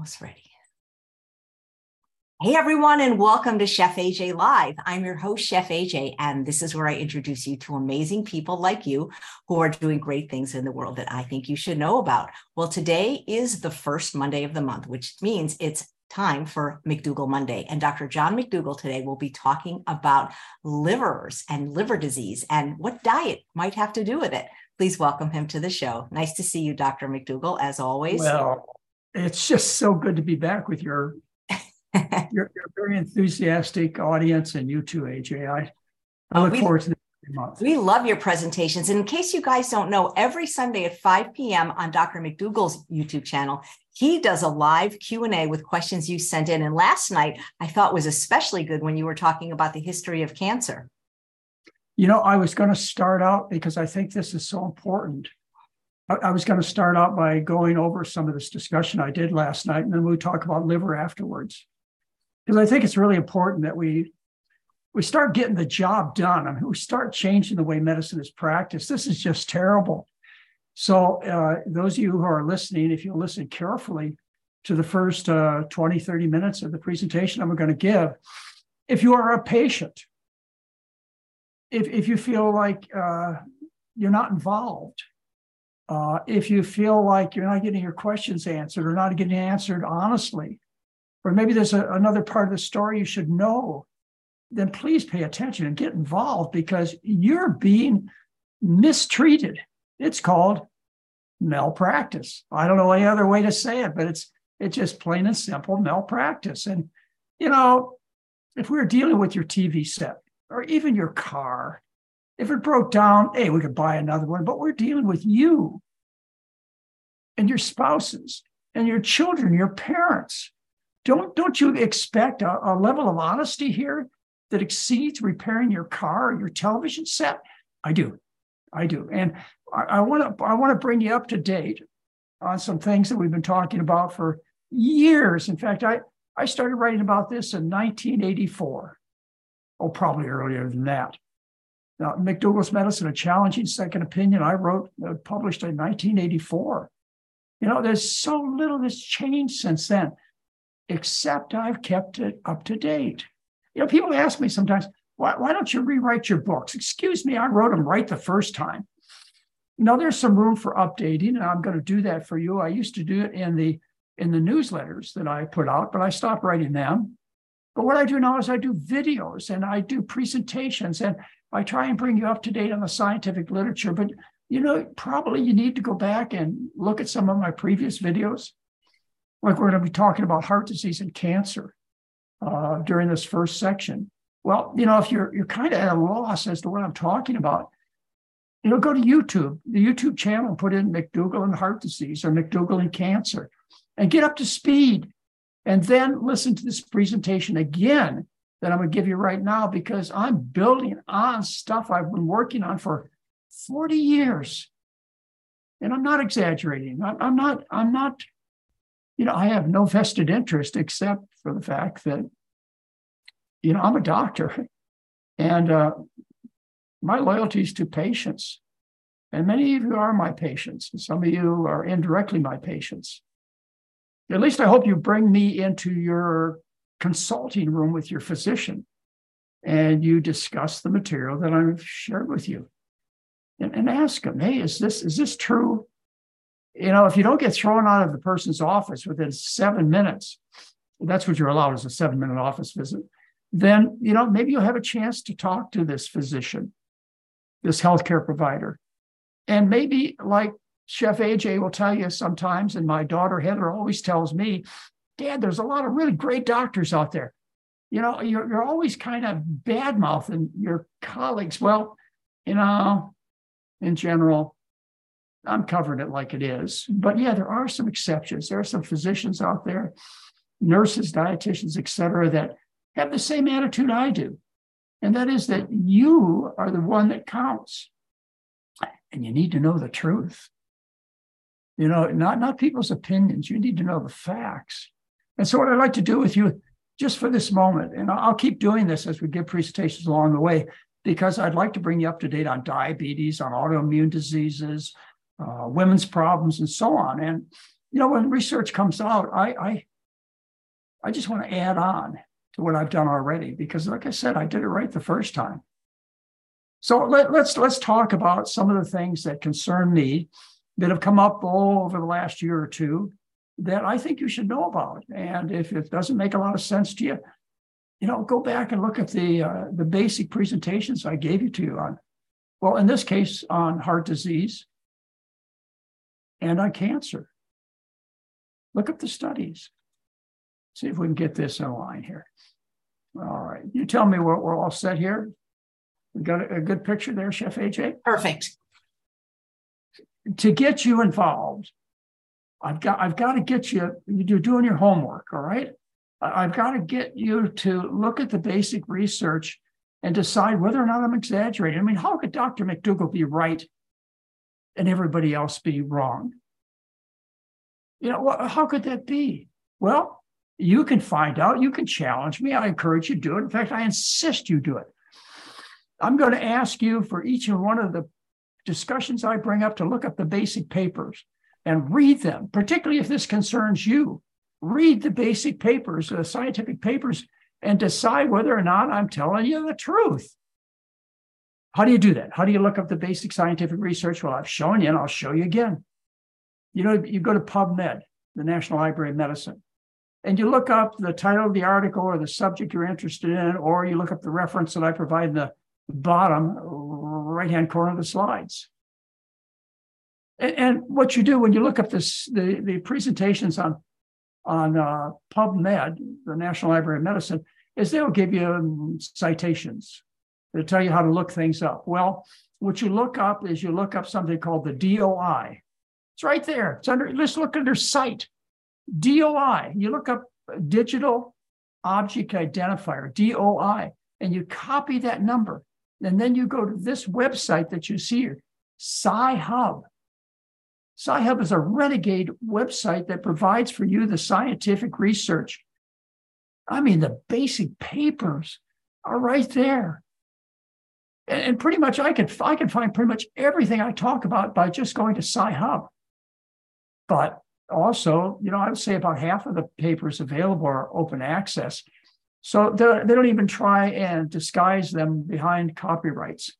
almost ready. Hey everyone, and welcome to Chef AJ Live. I'm your host, Chef AJ, and this is where I introduce you to amazing people like you who are doing great things in the world that I think you should know about. Well, today is the first Monday of the month, which means it's time for McDougall Monday. And Dr. John McDougall today will be talking about livers and liver disease and what diet might have to do with it. Please welcome him to the show. Nice to see you, Dr. McDougall, as always. Well, it's just so good to be back with your your, your very enthusiastic audience and you too, AJ. I, I uh, look we, forward to this month. We love your presentations. And in case you guys don't know, every Sunday at 5 p.m. on Dr. McDougall's YouTube channel, he does a live q&a with questions you sent in and last night i thought was especially good when you were talking about the history of cancer you know i was going to start out because i think this is so important I, was going to start out by going over some of this discussion I did last night, and then we'll talk about liver afterwards, because I think it's really important that we we start getting the job done. I mean, we start changing the way medicine is practiced. This is just terrible. So, uh, those of you who are listening, if you listen carefully to the first uh, 20, 30 minutes of the presentation I'm going to give, if you are a patient, if, if you feel like uh, you're not involved, uh, if you feel like you're not getting your questions answered or not getting answered honestly, or maybe there's a, another part of the story you should know, then please pay attention and get involved because you're being mistreated. It's called malpractice. I don't know any other way to say it, but it's it's just plain and simple malpractice. And you know, if we're dealing with your TV set or even your car, if it broke down, hey, we could buy another one, but we're dealing with you and your spouses and your children, your parents. Don't, don't you expect a, a level of honesty here that exceeds repairing your car or your television set? I do. I do. And I want to I want to bring you up to date on some things that we've been talking about for years. In fact, I, I started writing about this in 1984. Oh, probably earlier than that. Now, McDougall's Medicine, a challenging second opinion, I wrote, uh, published in 1984. You know, there's so little that's changed since then, except I've kept it up to date. You know, people ask me sometimes, why, why don't you rewrite your books? Excuse me, I wrote them right the first time. You know, there's some room for updating, and I'm going to do that for you. I used to do it in the in the newsletters that I put out, but I stopped writing them. But what I do now is I do videos and I do presentations and I try and bring you up to date on the scientific literature, but you know, probably you need to go back and look at some of my previous videos. Like we're going to be talking about heart disease and cancer uh, during this first section. Well, you know, if you're you're kind of at a loss as to what I'm talking about, you know, go to YouTube, the YouTube channel, put in McDougall and heart disease or McDougall and cancer, and get up to speed. And then listen to this presentation again that I'm going to give you right now because I'm building on stuff I've been working on for 40 years. And I'm not exaggerating. I'm not, I'm not, you know, I have no vested interest except for the fact that, you know, I'm a doctor and uh, my loyalty is to patients. And many of you are my patients. And some of you are indirectly my patients. At least I hope you bring me into your consulting room with your physician and you discuss the material that I've shared with you and, and ask them, hey, is this is this true? You know, if you don't get thrown out of the person's office within seven minutes, that's what you're allowed as a seven minute office visit, then you know maybe you'll have a chance to talk to this physician, this healthcare provider. And maybe like Chef AJ will tell you sometimes, and my daughter Heather always tells me, Dad, there's a lot of really great doctors out there. You know, you're, you're always kind of bad mouthing your colleagues. Well, you know, in general, I'm covering it like it is. But yeah, there are some exceptions. There are some physicians out there, nurses, dietitians, et cetera, that have the same attitude I do. And that is that you are the one that counts. And you need to know the truth. You know, not, not people's opinions. You need to know the facts. And so, what I'd like to do with you just for this moment, and I'll keep doing this as we give presentations along the way, because I'd like to bring you up to date on diabetes, on autoimmune diseases, uh, women's problems, and so on. And you know, when research comes out, I, I I just want to add on to what I've done already because, like I said, I did it right the first time. So let, let's let's talk about some of the things that concern me that have come up all over the last year or two that I think you should know about. And if it doesn't make a lot of sense to you, you know, go back and look at the uh, the basic presentations I gave you to you on, well, in this case, on heart disease and on cancer. Look up the studies. See if we can get this in line here. All right. You tell me we're, we're all set here. We got a, a good picture there, Chef AJ? Perfect. To get you involved, I've got I've got to get you, you're doing your homework, all right? I've got to get you to look at the basic research and decide whether or not I'm exaggerating. I mean, how could Dr. McDougall be right and everybody else be wrong? You know, how could that be? Well, you can find out. You can challenge me. I encourage you to do it. In fact, I insist you do it. I'm going to ask you for each and one of the discussions I bring up to look up the basic papers and read them, particularly if this concerns you. Read the basic papers, the scientific papers, and decide whether or not I'm telling you the truth. How do you do that? How do you look up the basic scientific research? Well, I've shown you and I'll show you again. You know, you go to PubMed, the National Library of Medicine, and you look up the title of the article or the subject you're interested in, or you look up the reference that I provide in the bottom right hand corner of the slides. And, and, what you do when you look up this, the, the presentations on, on uh, PubMed, the National Library of Medicine, is they'll give you um, citations. They'll tell you how to look things up. Well, what you look up is you look up something called the DOI. It's right there. It's under, let's look under site. DOI. You look up digital object identifier, DOI, and you copy that number. And then you go to this website that you see here, Sci-Hub. Sci-Hub is a renegade website that provides for you the scientific research. I mean, the basic papers are right there. And, and pretty much I can, I can find pretty much everything I talk about by just going to Sci-Hub. But also, you know, I would say about half of the papers available are open access. So they don't even try and disguise them behind copyrights.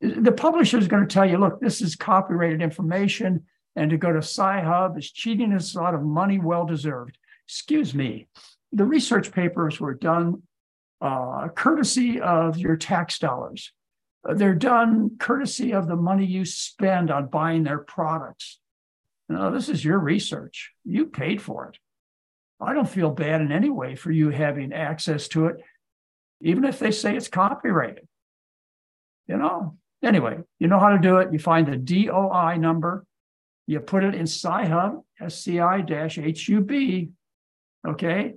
The publisher is going to tell you, look, this is copyrighted information, and to go to Sci-Hub is cheating us a lot of money well deserved. Excuse me. The research papers were done uh, courtesy of your tax dollars. They're done courtesy of the money you spend on buying their products. Know, this is your research. You paid for it. I don't feel bad in any way for you having access to it, even if they say it's copyrighted. You know, anyway, you know how to do it. You find the DOI number, you put it in Sci-Hub, SCI-HUB, okay?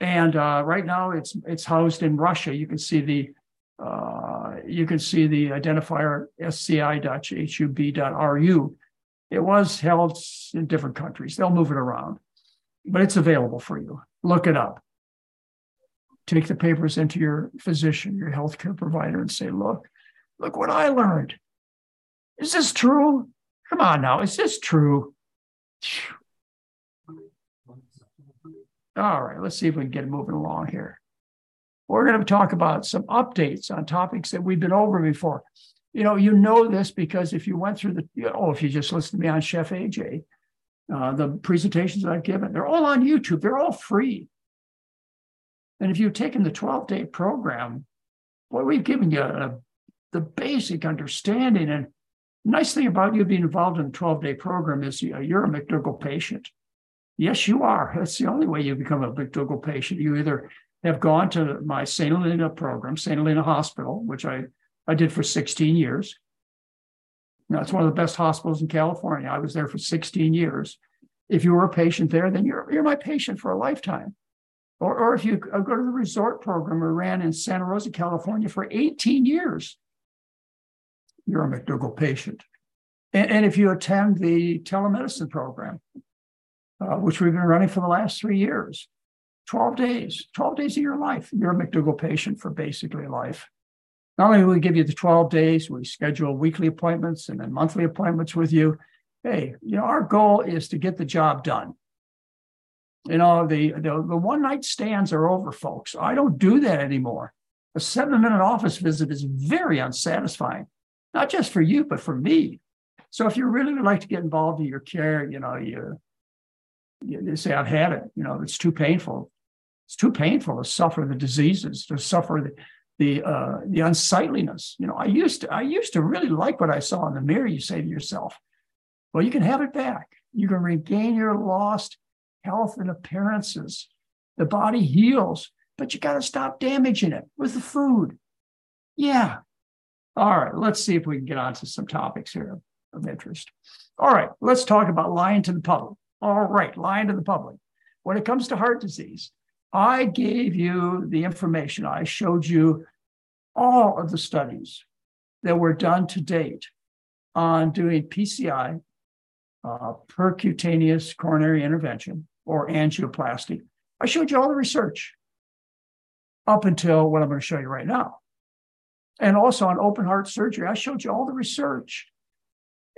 And uh, right now it's it's housed in Russia. You can see the uh, you can see the identifier sci.hub.ru. It was held in different countries. They'll move it around but it's available for you. Look it up. Take the papers into your physician, your healthcare provider, and say, look, look what I learned. Is this true? Come on now, is this true? All right, let's see if we can get moving along here. We're going to talk about some updates on topics that we've been over before. You know, you know this because if you went through the, you oh, if you just listened to me on Chef AJ, uh, the presentations I've given. They're all on YouTube, they're all free. And if you've taken the 12 day program, boy, we've given you a, the basic understanding. And nice thing about you being involved in the 12 day program is you're a McDougall patient. Yes, you are. That's the only way you become a McDougall patient. You either have gone to my St. Helena program, St. Helena Hospital, which I, I did for 16 years, know, it's one of the best hospitals in California. I was there for 16 years. If you were a patient there, then you're, you're my patient for a lifetime. Or, or if you go to the resort program we ran in Santa Rosa, California for 18 years, you're a McDougall patient. And, and if you attend the telemedicine program, uh, which we've been running for the last three years, 12 days, 12 days of your life, you're a McDougall patient for basically life. Not only do we give you the 12 days, we schedule weekly appointments and then monthly appointments with you. Hey, you know, our goal is to get the job done. You know, the, the, the one night stands are over, folks. I don't do that anymore. A seven minute office visit is very unsatisfying, not just for you, but for me. So if you really would like to get involved in your care, you know, you, you say, I've had it, you know, it's too painful. It's too painful to suffer the diseases, to suffer the, the uh, the unsightliness. You know, I used to I used to really like what I saw in the mirror. You say to yourself, well, you can have it back. You can regain your lost health and appearances. The body heals, but you got to stop damaging it with the food. Yeah. All right. Let's see if we can get on to some topics here of interest. All right. Let's talk about lying to the public. All right. Lying to the public. When it comes to heart disease, I gave you the information. I showed you all of the studies that were done to date on doing PCI, uh, percutaneous coronary intervention, or angioplasty. I showed you all the research up until what I'm going to show you right now. And also on open heart surgery, I showed you all the research.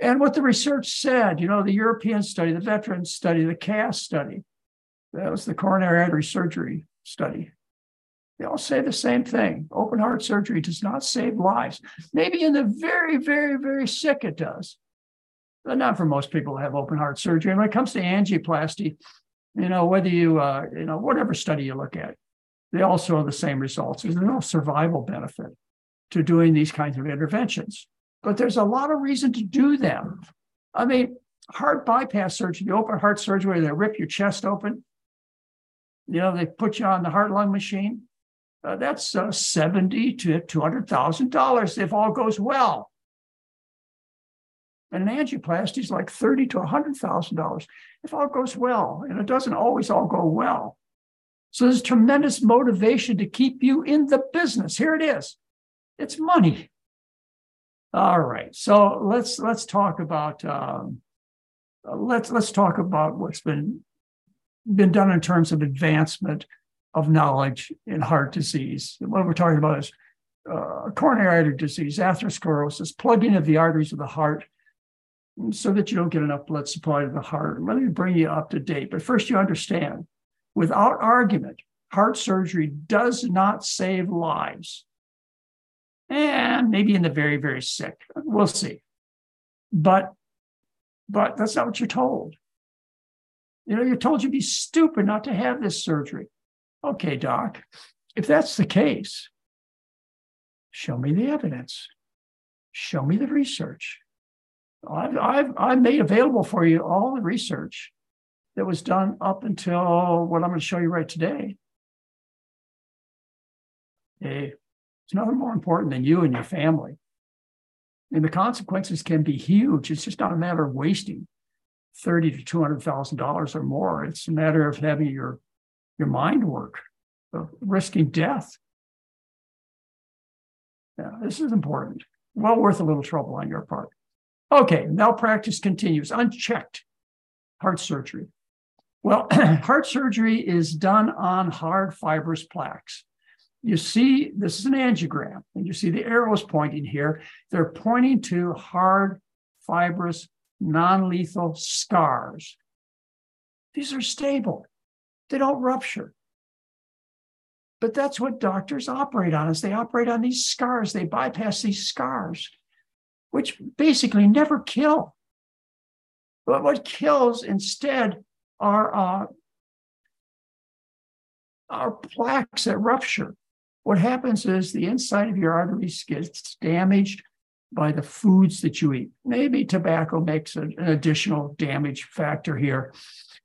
And what the research said, you know, the European study, the veteran study, the CASS study, that was the coronary artery surgery study. They all say the same thing. Open heart surgery does not save lives. Maybe in the very, very, very sick, it does. But not for most people who have open heart surgery. And when it comes to angioplasty, you know, whether you, uh, you know, whatever study you look at, they also have the same results. There's no survival benefit to doing these kinds of interventions, but there's a lot of reason to do them. I mean, heart bypass surgery, open heart surgery, where they rip your chest open, you know, they put you on the heart lung machine. Uh, that's uh, seventy to two hundred thousand dollars if all goes well. And an angioplasty is like thirty to hundred thousand dollars if all goes well, and it doesn't always all go well. So there's tremendous motivation to keep you in the business. Here it is. It's money. All right. So let's let's talk about um, let's let's talk about what's been been done in terms of advancement of knowledge in heart disease. What we're talking about is uh, coronary artery disease, atherosclerosis, plugging of the arteries of the heart so that you don't get enough blood supply to the heart. Let me bring you up to date. But first, you understand without argument, heart surgery does not save lives. And maybe in the very, very sick. We'll see. But but that's not what you're told. You know, you're told you'd be stupid not to have this surgery. Okay, doc, if that's the case, show me the evidence. Show me the research. I've, I've, I've made available for you all the research that was done up until what I'm going to show you right today. Hey, it's nothing more important than you and your family. And the consequences can be huge. It's just not a matter of wasting thirty to two hundred thousand dollars or more. It's a matter of having your your mind work, of risking death. Yeah, this is important. Well worth a little trouble on your part. Okay, malpractice continues unchecked. Heart surgery. Well, heart surgery is done on hard fibrous plaques. You see, this is an angiogram, and you see the arrows pointing here. They're pointing to hard fibrous non lethal scars. These are stable, they don't rupture. But that's what doctors operate on is they operate on these scars. They bypass these scars, which basically never kill. But what kills instead are, uh, are plaques that rupture. What happens is the inside of your arteries gets damaged by the foods that you eat. Maybe tobacco makes an additional damage factor here,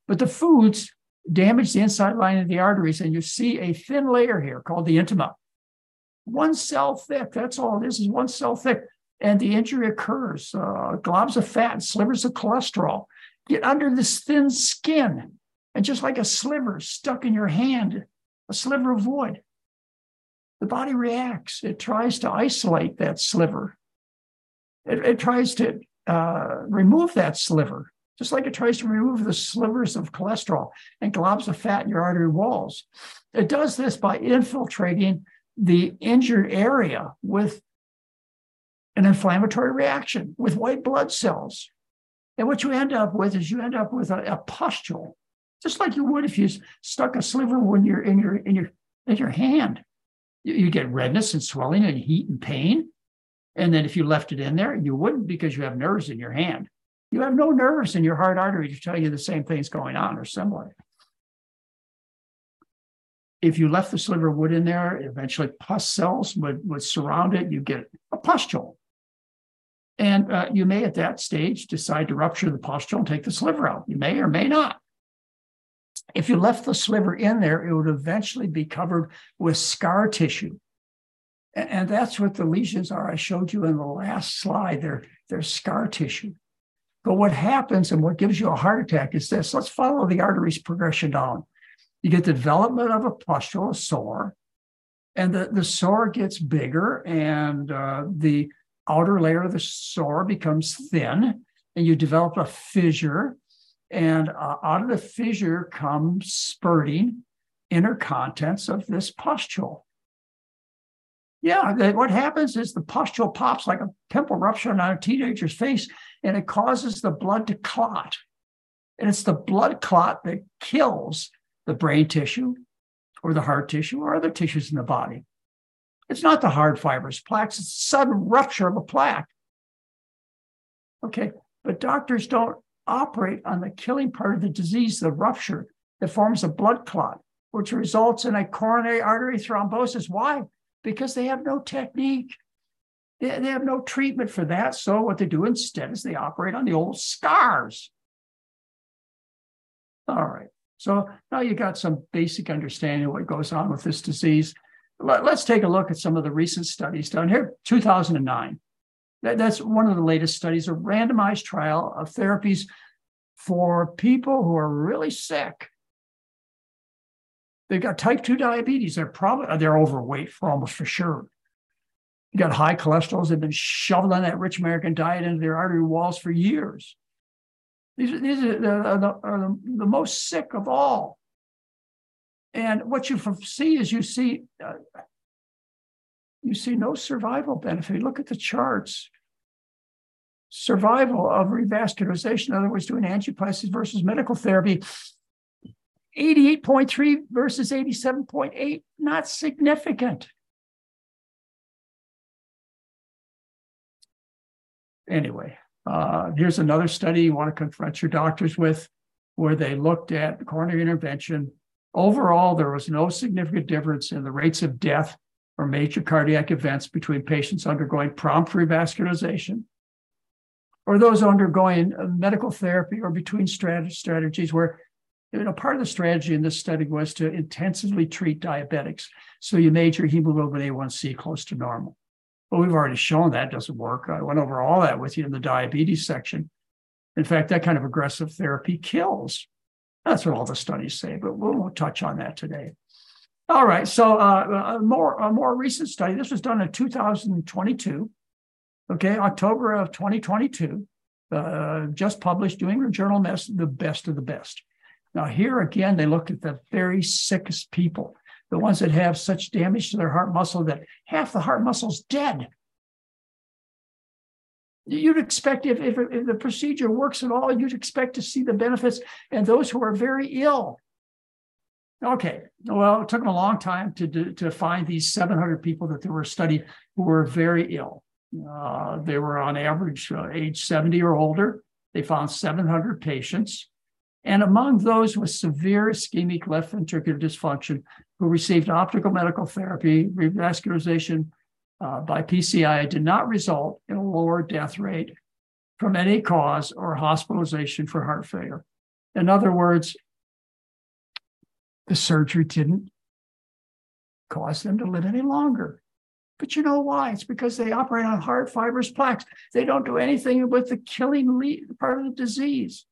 but the foods damage the inside line of the arteries, and you see a thin layer here called the intima. One cell thick, that's all it is, is one cell thick. And the injury occurs. Uh, globs of fat, slivers of cholesterol get under this thin skin. And just like a sliver stuck in your hand, a sliver of wood, the body reacts. It tries to isolate that sliver it, it tries to uh, remove that sliver, just like it tries to remove the slivers of cholesterol and globs of fat in your artery walls. It does this by infiltrating the injured area with an inflammatory reaction with white blood cells. And what you end up with is you end up with a, a pustule just like you would if you stuck a sliver when you're in your in your in your hand. You, get redness and swelling and heat and pain. And then if you left it in there, you wouldn't because you have nerves in your hand. You have no nerves in your heart artery to tell you the same thing's going on or similar. If you left the sliver of wood in there, eventually pus cells would, would surround it. You get a pustule. And uh, you may at that stage decide to rupture the pustule and take the sliver out. You may or may not. If you left the sliver in there, it would eventually be covered with scar tissue. And that's what the lesions are. I showed you in the last slide. They're, they're scar tissue. But what happens and what gives you a heart attack is this. Let's follow the artery's progression down. You get the development of a pustule, a sore, and the, the sore gets bigger, and uh, the outer layer of the sore becomes thin, and you develop a fissure. And uh, out of the fissure comes spurting inner contents of this pustule. Yeah, what happens is the pustule pops like a pimple rupture on a teenager's face, and it causes the blood to clot. And it's the blood clot that kills the brain tissue or the heart tissue or other tissues in the body. It's not the hard fibrous plaques, it's sudden rupture of a plaque. Okay, but doctors don't operate on the killing part of the disease, the rupture that forms a blood clot, which results in a coronary artery thrombosis. Why? because they have no technique. They, they have no treatment for that. So what they do instead is they operate on the old scars. All right. So now you got some basic understanding of what goes on with this disease. Let, us take a look at some of the recent studies done here. 2009. That, that's one of the latest studies, a randomized trial of therapies for people who are really sick They've got type 2 diabetes. They're probably they're overweight for almost for sure. You got high cholesterol. They've been shoveling that rich American diet into their artery walls for years. These, these are, the, are, the, are the, the, most sick of all. And what you see is you see uh, you see no survival benefit. Look at the charts. Survival of revascularization, in other words, doing angioplasty versus medical therapy, 88.3 versus 87.8, not significant. Anyway, uh, here's another study you want to confront your doctors with where they looked at coronary intervention. Overall, there was no significant difference in the rates of death or major cardiac events between patients undergoing prompt revascularization or those undergoing medical therapy or between strategies where you know, part of the strategy in this study was to intensively treat diabetics. So you made your hemoglobin A1C close to normal. But we've already shown that doesn't work. I went over all that with you in the diabetes section. In fact, that kind of aggressive therapy kills. That's what all the studies say, but we won't touch on that today. All right, so uh, a more a more recent study. This was done in 2022. Okay, October of 2022. Uh, just published, New England Journal Medicine, the best of the best. Now, here again, they look at the very sickest people, the ones that have such damage to their heart muscle that half the heart muscle's dead. You'd expect if, if, if the procedure works at all, you'd expect to see the benefits and those who are very ill. Okay, well, it took them a long time to, to, to find these 700 people that they were studying who were very ill. Uh, they were on average uh, age 70 or older. They found 700 patients. And among those with severe ischemic left ventricular dysfunction who received optimal medical therapy, revascularization uh, by PCI did not result in a lower death rate from any cause or hospitalization for heart failure. In other words, the surgery didn't cause them to live any longer. But you know why? It's because they operate on hard fibrous plaques. They don't do anything with the killing part of the disease.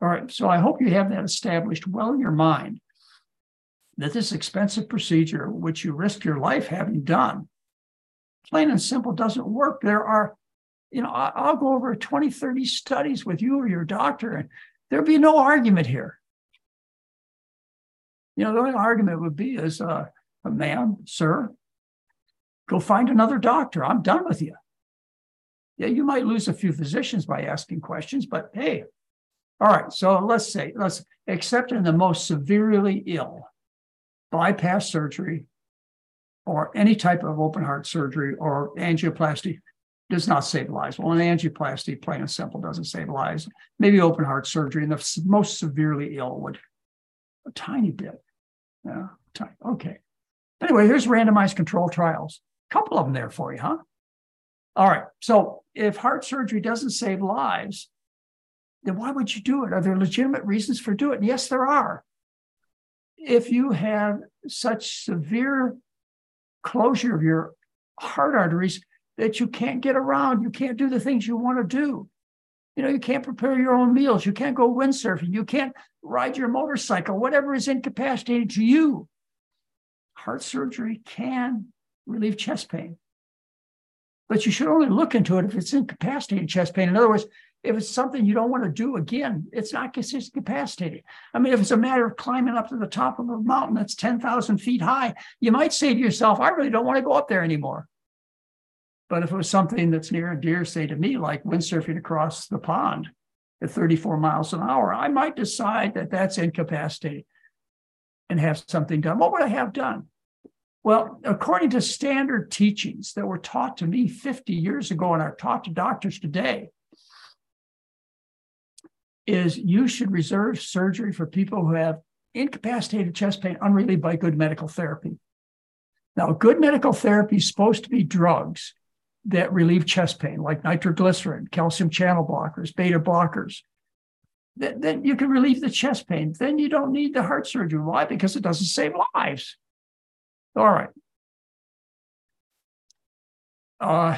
All right, so I hope you have that established well in your mind that this expensive procedure, which you risk your life having done, plain and simple doesn't work. There are, you know, I'll go over 20, 30 studies with you or your doctor, and there'll be no argument here. You know, the only argument would be is, uh, ma'am, sir, go find another doctor. I'm done with you. Yeah, you might lose a few physicians by asking questions, but hey, All right, so let's say, let's except in the most severely ill, bypass surgery or any type of open heart surgery or angioplasty does not save lives. Well, an angioplasty, plain and simple, doesn't save lives. Maybe open heart surgery, in the most severely ill would a tiny bit. Tiny. Okay. Anyway, here's randomized control trials. A couple of them there for you, huh? All right. So if heart surgery doesn't save lives, then why would you do it? Are there legitimate reasons for doing it? And yes, there are. If you have such severe closure of your heart arteries that you can't get around, you can't do the things you want to do. You know, you can't prepare your own meals, you can't go windsurfing, you can't ride your motorcycle, whatever is incapacitating to you. Heart surgery can relieve chest pain. But you should only look into it if it's incapacitating chest pain. In other words, if it's something you don't want to do again, it's not just incapacitating. I mean, if it's a matter of climbing up to the top of a mountain that's 10,000 feet high, you might say to yourself, I really don't want to go up there anymore. But if it was something that's near and dear, say to me, like windsurfing across the pond at 34 miles an hour, I might decide that that's incapacitating and have something done. What would I have done? Well, according to standard teachings that were taught to me 50 years ago and are taught to doctors today, is you should reserve surgery for people who have incapacitated chest pain unrelieved by good medical therapy. Now, good medical therapy is supposed to be drugs that relieve chest pain, like nitroglycerin, calcium channel blockers, beta blockers. Then, then you can relieve the chest pain. Then you don't need the heart surgery. Why? Because it doesn't save lives. All right. Uh,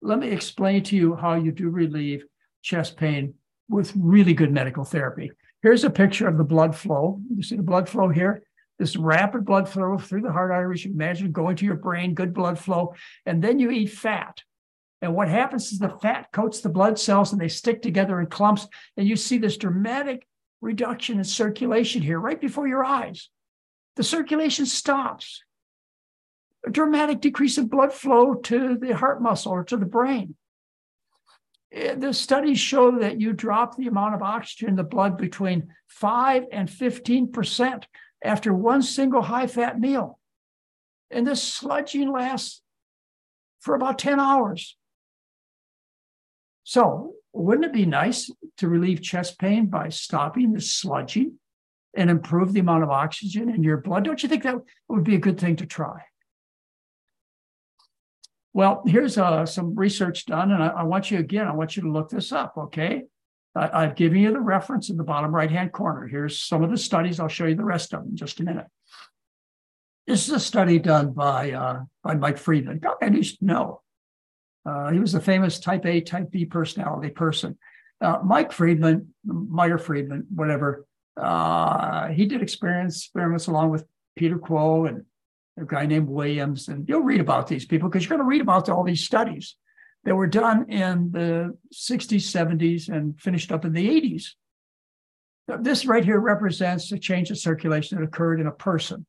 let me explain to you how you do relieve chest pain with really good medical therapy. Here's a picture of the blood flow. You see the blood flow here? This rapid blood flow through the heart arteries. You imagine going to your brain, good blood flow, and then you eat fat. And what happens is the fat coats the blood cells and they stick together in clumps. And you see this dramatic reduction in circulation here right before your eyes. The circulation stops. A dramatic decrease in blood flow to the heart muscle or to the brain. Eh, the studies show that you drop the amount of oxygen in the blood between 5 and 15% after one single high fat meal. And this sludging lasts for about 10 hours. So, wouldn't it be nice to relieve chest pain by stopping the sludging and improve the amount of oxygen in your blood? Don't you think that would be a good thing to try? Well, here's uh, some research done, and I, I, want you again, I want you to look this up, okay? I, I've given you the reference in the bottom right hand corner. Here's some of the studies. I'll show you the rest of them in just a minute. This is a study done by, uh, by Mike Friedman. I used to know. Uh, he was a famous type A, type B personality person. Uh, Mike Friedman, Meyer Friedman, whatever, uh, he did experiments along with Peter Kuo and a guy named Williams, and you'll read about these people because you're going to read about all these studies that were done in the 60s, 70s, and finished up in the 80s. This right here represents a change of circulation that occurred in a person.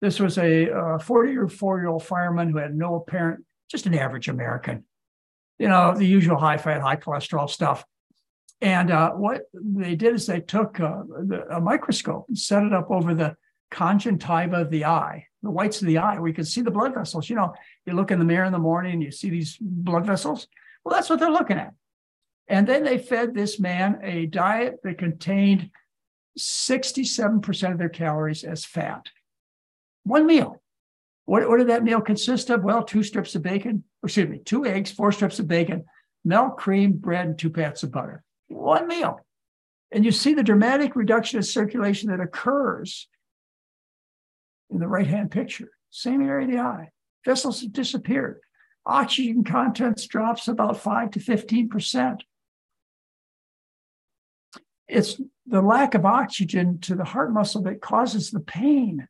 This was a 44 year old fireman who had no apparent, just an average American, you know, the usual high fat, high cholesterol stuff. And uh, what they did is they took uh, a microscope and set it up over the conjunctiva of the eye the whites of the eye where you can see the blood vessels. You know, you look in the mirror in the morning and you see these blood vessels. Well, that's what they're looking at. And then they fed this man a diet that contained 67% of their calories as fat. One meal. What, what did that meal consist of? Well, two strips of bacon, excuse me, two eggs, four strips of bacon, milk, cream, bread, and two pats of butter. One meal. And you see the dramatic reduction of circulation that occurs in the right hand picture, same area of the eye. Vessels have disappeared. Oxygen contents drops about 5 to 15%. It's the lack of oxygen to the heart muscle that causes the pain.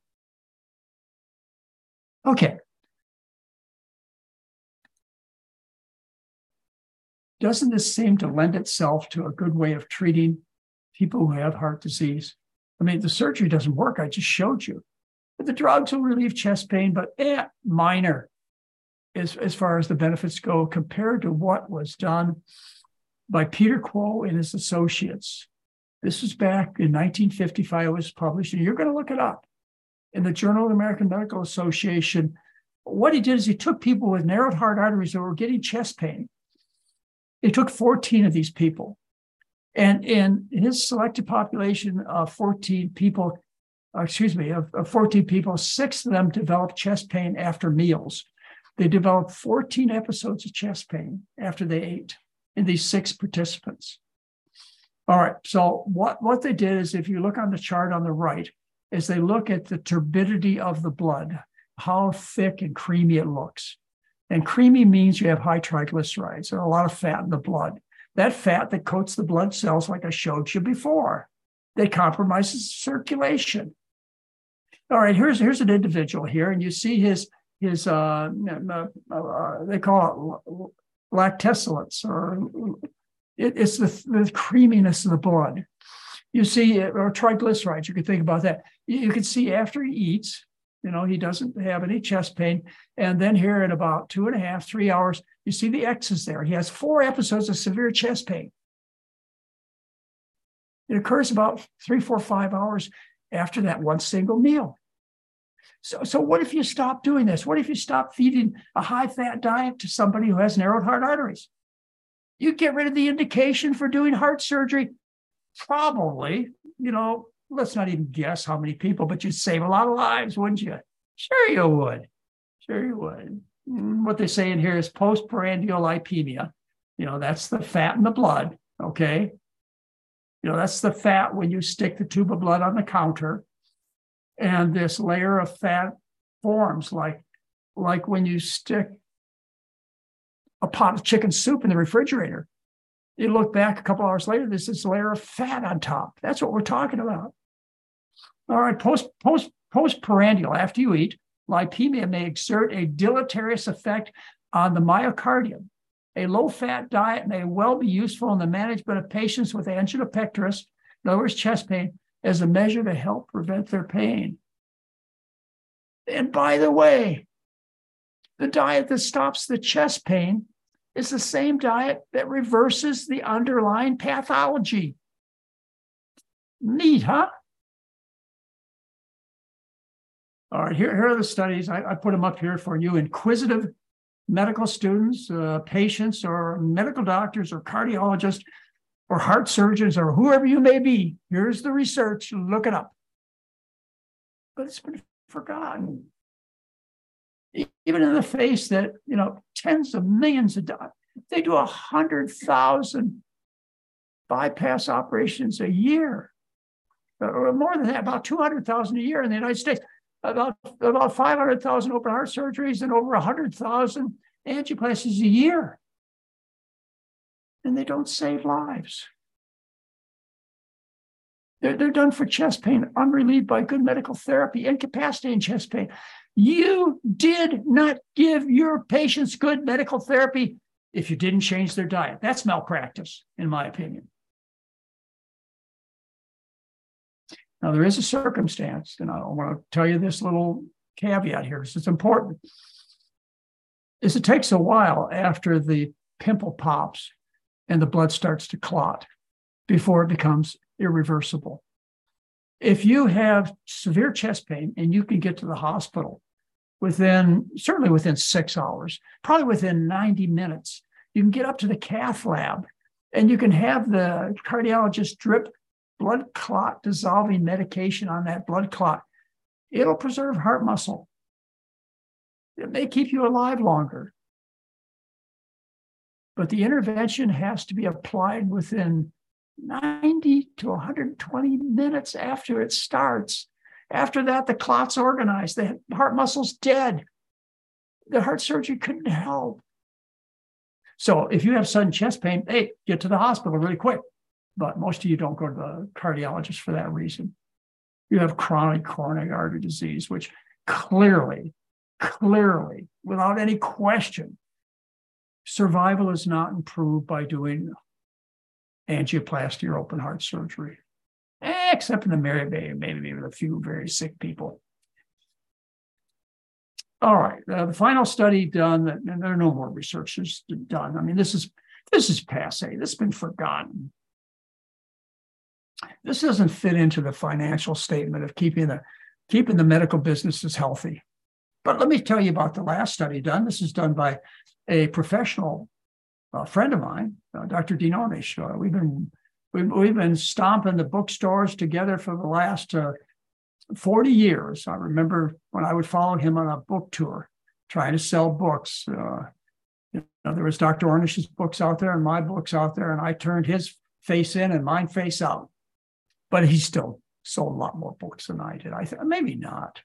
Okay. Doesn't this seem to lend itself to a good way of treating people who have heart disease? I mean, the surgery doesn't work. I just showed you. But the drugs will relieve chest pain, but eh, minor as, as far as the benefits go compared to what was done by Peter Kuo and his associates This was back in 1955, it was published, and you're going to look it up in the Journal of the American Medical Association. What he did is he took people with narrowed heart arteries that were getting chest pain. He took 14 of these people. And in his selected population of 14 people, Uh, excuse me, of, of 14 people, six of them developed chest pain after meals. They developed 14 episodes of chest pain after they ate in these six participants. All right. So what, what they did is if you look on the chart on the right, is they look at the turbidity of the blood, how thick and creamy it looks. And creamy means you have high triglycerides or a lot of fat in the blood. That fat that coats the blood cells, like I showed you before, that compromises circulation. All right, here's here's an individual here, and you see his his uh, uh, uh they call it lactescence, or it, it's the, the creaminess of the blood. You see, or triglycerides. You can think about that. You, you can see after he eats, you know, he doesn't have any chest pain. And then here in about two and a half, three hours, you see the X's there. He has four episodes of severe chest pain. It occurs about three, four, five hours after that one single meal. So, so what if you stop doing this? What if you stop feeding a high fat diet to somebody who has narrowed heart arteries? You get rid of the indication for doing heart surgery. Probably, you know, let's not even guess how many people, but you'd save a lot of lives, wouldn't you? Sure, you would. Sure, you would. Mm, what they're saying here is postprandial lipemia. You know, that's the fat in the blood. Okay. You know, that's the fat when you stick the tube of blood on the counter and this layer of fat forms like, like when you stick a pot of chicken soup in the refrigerator. You look back a couple hours later, there's this layer of fat on top. That's what we're talking about. All right, post post postprandial, after you eat, lipemia may exert a deleterious effect on the myocardium. A low-fat diet may well be useful in the management of patients with angina pectoris, in other words, chest pain, as a measure to help prevent their pain. And by the way, the diet that stops the chest pain is the same diet that reverses the underlying pathology. Neat, huh? All right, here, here are the studies. I, I put them up here for you. Inquisitive medical students, uh, patients, or medical doctors, or cardiologists, or heart surgeons, or whoever you may be. Here's the research. Look it up. But it's been forgotten. Even in the face that, you know, tens of millions of dollars, they do a hundred thousand bypass operations a year, or more than that, about 200,000 a year in the United States about about 500,000 open heart surgeries and over 100,000 angioplasties a year. And they don't save lives. They're, they're done for chest pain, unrelieved by good medical therapy, incapacitating chest pain. You did not give your patients good medical therapy if you didn't change their diet. That's malpractice, in my opinion. Now, there is a circumstance, and I want to tell you this little caveat here because it's important. Is it takes a while after the pimple pops and the blood starts to clot before it becomes irreversible. If you have severe chest pain and you can get to the hospital within, certainly within six hours, probably within 90 minutes, you can get up to the cath lab and you can have the cardiologist drip blood clot dissolving medication on that blood clot. It'll preserve heart muscle. It may keep you alive longer. But the intervention has to be applied within 90 to 120 minutes after it starts. After that, the clot's organized, the heart muscle's dead. The heart surgery couldn't help. So if you have sudden chest pain, hey, get to the hospital really quick but most of you don't go to the cardiologist for that reason. You have chronic coronary artery disease, which clearly, clearly, without any question, survival is not improved by doing angioplasty or open heart surgery, except in the maybe, maybe with a few very sick people. All right, uh, the final study done, and there are no more researchers done. I mean, this is this is passe. This has been forgotten. This doesn't fit into the financial statement of keeping the keeping the medical businesses healthy. But let me tell you about the last study done. This is done by a professional uh, friend of mine, uh, Dr. Dean Ornish. Uh, we've been we've, we've been stomping the bookstores together for the last uh, 40 years. I remember when I would follow him on a book tour, trying to sell books. Uh, you know, there was Dr. Ornish's books out there and my books out there, and I turned his face in and mine face out. But he still sold a lot more books than I did. I think maybe not,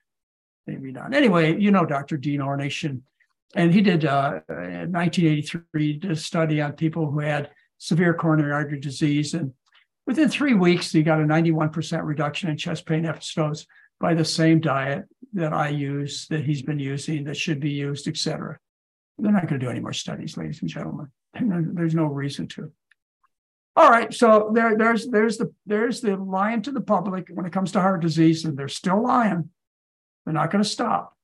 maybe not. Anyway, you know Dr. Dean Ornish, and, he did uh, in 1983 did a study on people who had severe coronary artery disease, and within three weeks he got a 91% reduction in chest pain episodes by the same diet that I use, that he's been using, that should be used, et cetera. They're not going to do any more studies, ladies and gentlemen. There's no reason to. All right, so there, there's there's the there's the lying to the public when it comes to heart disease, and they're still lying. They're not going to stop.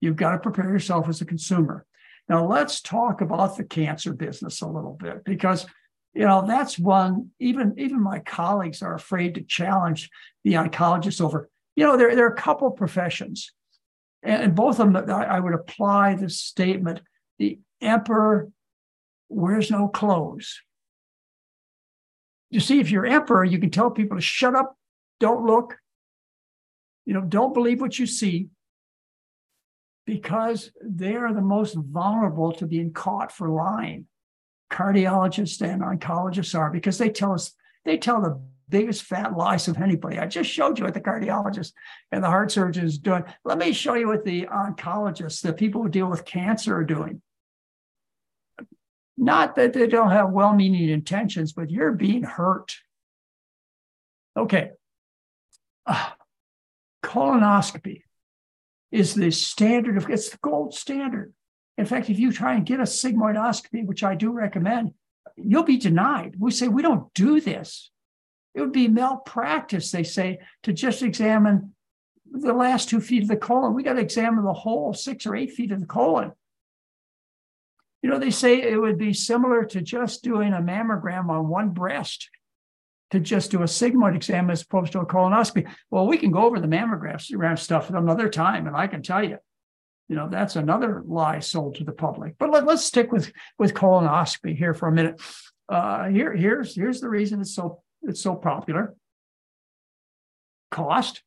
You've got to prepare yourself as a consumer. Now let's talk about the cancer business a little bit because you know that's one even even my colleagues are afraid to challenge the oncologists over. You know there there are a couple professions, and both of them I, I would apply this statement: the emperor wears no clothes you see, if you're emperor, you can tell people to shut up, don't look, you know, don't believe what you see, because they are the most vulnerable to being caught for lying. Cardiologists and oncologists are because they tell us they tell the biggest fat lies of anybody. I just showed you what the cardiologist and the heart surgeon is doing. Let me show you what the oncologists, the people who deal with cancer, are doing. Not that they don't have well meaning intentions, but you're being hurt. Okay. Uh, colonoscopy is the standard of it's the gold standard. In fact, if you try and get a sigmoidoscopy, which I do recommend, you'll be denied. We say we don't do this. It would be malpractice, they say, to just examine the last two feet of the colon. We got to examine the whole six or eight feet of the colon. You know, they say it would be similar to just doing a mammogram on one breast to just do a sigmoid exam as opposed to a colonoscopy. Well, we can go over the mammogram stuff another time, and I can tell you, you know, that's another lie sold to the public. But let, us stick with with colonoscopy here for a minute. Uh, here, here's here's the reason it's so it's so popular. Cost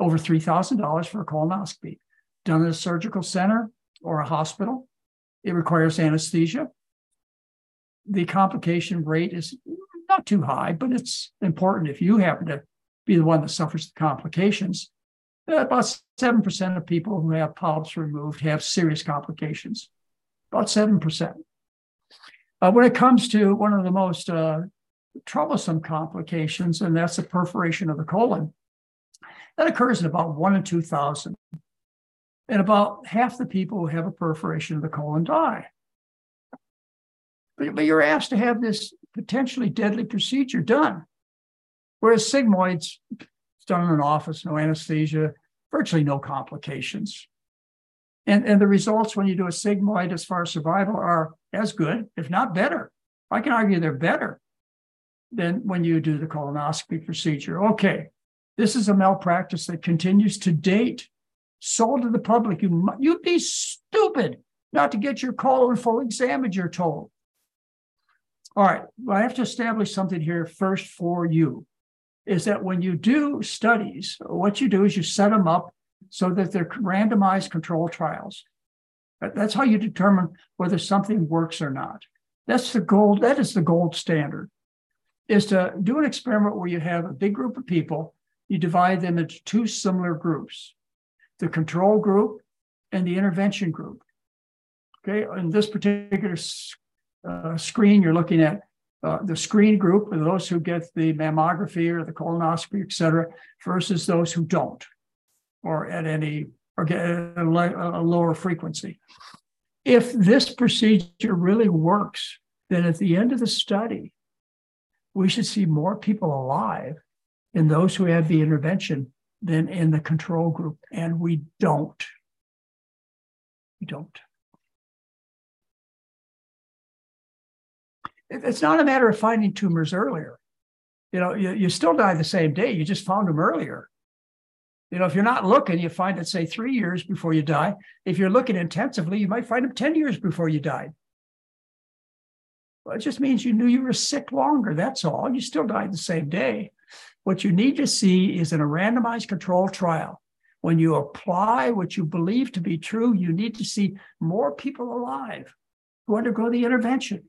over three thousand dollars for a colonoscopy, done at a surgical center or a hospital. It requires anesthesia. The complication rate is not too high, but it's important if you happen to be the one that suffers the complications. About 7% of people who have polyps removed have serious complications. About 7%. Uh, when it comes to one of the most uh, troublesome complications, and that's the perforation of the colon, that occurs in about one in 2,000. And about half the people who have a perforation of the colon die. But, but you're asked to have this potentially deadly procedure done. Whereas sigmoids, it's done in an office, no anesthesia, virtually no complications. And, and the results when you do a sigmoid as far as survival are as good, if not better. I can argue they're better than when you do the colonoscopy procedure. Okay, this is a malpractice that continues to date sold to the public. You, you'd be stupid not to get your colon full examined, you're told. All right, well, I have to establish something here first for you is that when you do studies, what you do is you set them up so that they're randomized control trials. That's how you determine whether something works or not. That's the gold, that is the gold standard, is to do an experiment where you have a big group of people, you divide them into two similar groups the control group and the intervention group. Okay, in this particular uh, screen, you're looking at uh, the screen group of those who get the mammography or the colonoscopy, et cetera, versus those who don't, or at any or get a, a lower frequency. If this procedure really works, then at the end of the study, we should see more people alive in those who had the intervention than in the control group, and we don't. We don't. It's not a matter of finding tumors earlier. You know, you, you still die the same day. You just found them earlier. You know, if you're not looking, you find it, say, three years before you die. If you're looking intensively, you might find them 10 years before you died. Well, it just means you knew you were sick longer. That's all. You still died the same day. What you need to see is in a randomized controlled trial, when you apply what you believe to be true, you need to see more people alive who undergo the intervention.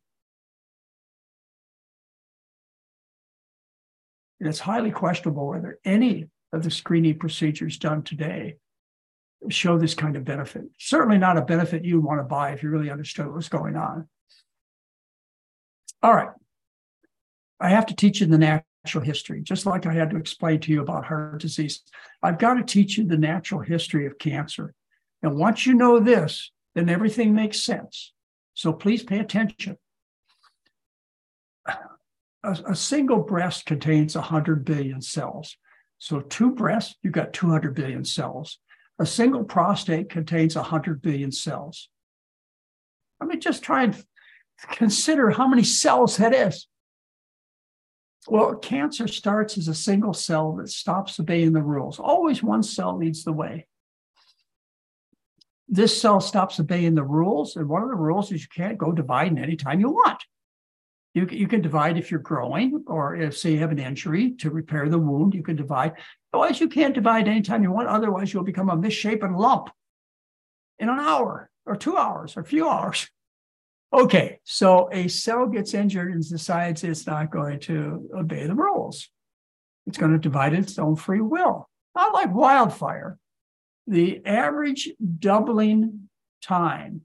And it's highly questionable whether any of the screening procedures done today show this kind of benefit. Certainly not a benefit you want to buy if you really understood what's going on. All right. I have to teach you the natural history, just like I had to explain to you about heart disease. I've got to teach you the natural history of cancer. And once you know this, then everything makes sense. So please pay attention. A, a single breast contains 100 billion cells. So two breasts, you've got 200 billion cells. A single prostate contains 100 billion cells. I mean, just try and consider how many cells that is. Well, cancer starts as a single cell that stops obeying the rules. Always one cell leads the way. This cell stops obeying the rules, and one of the rules is you can't go dividing anytime you want. You, you can divide if you're growing, or if, say, you have an injury to repair the wound, you can divide. Otherwise, you can't divide anytime you want. Otherwise, you'll become a misshapen lump in an hour, or two hours, or a few hours. Okay, so a cell gets injured and decides it's not going to obey the rules. It's going to divide its own free will. Not like wildfire. The average doubling time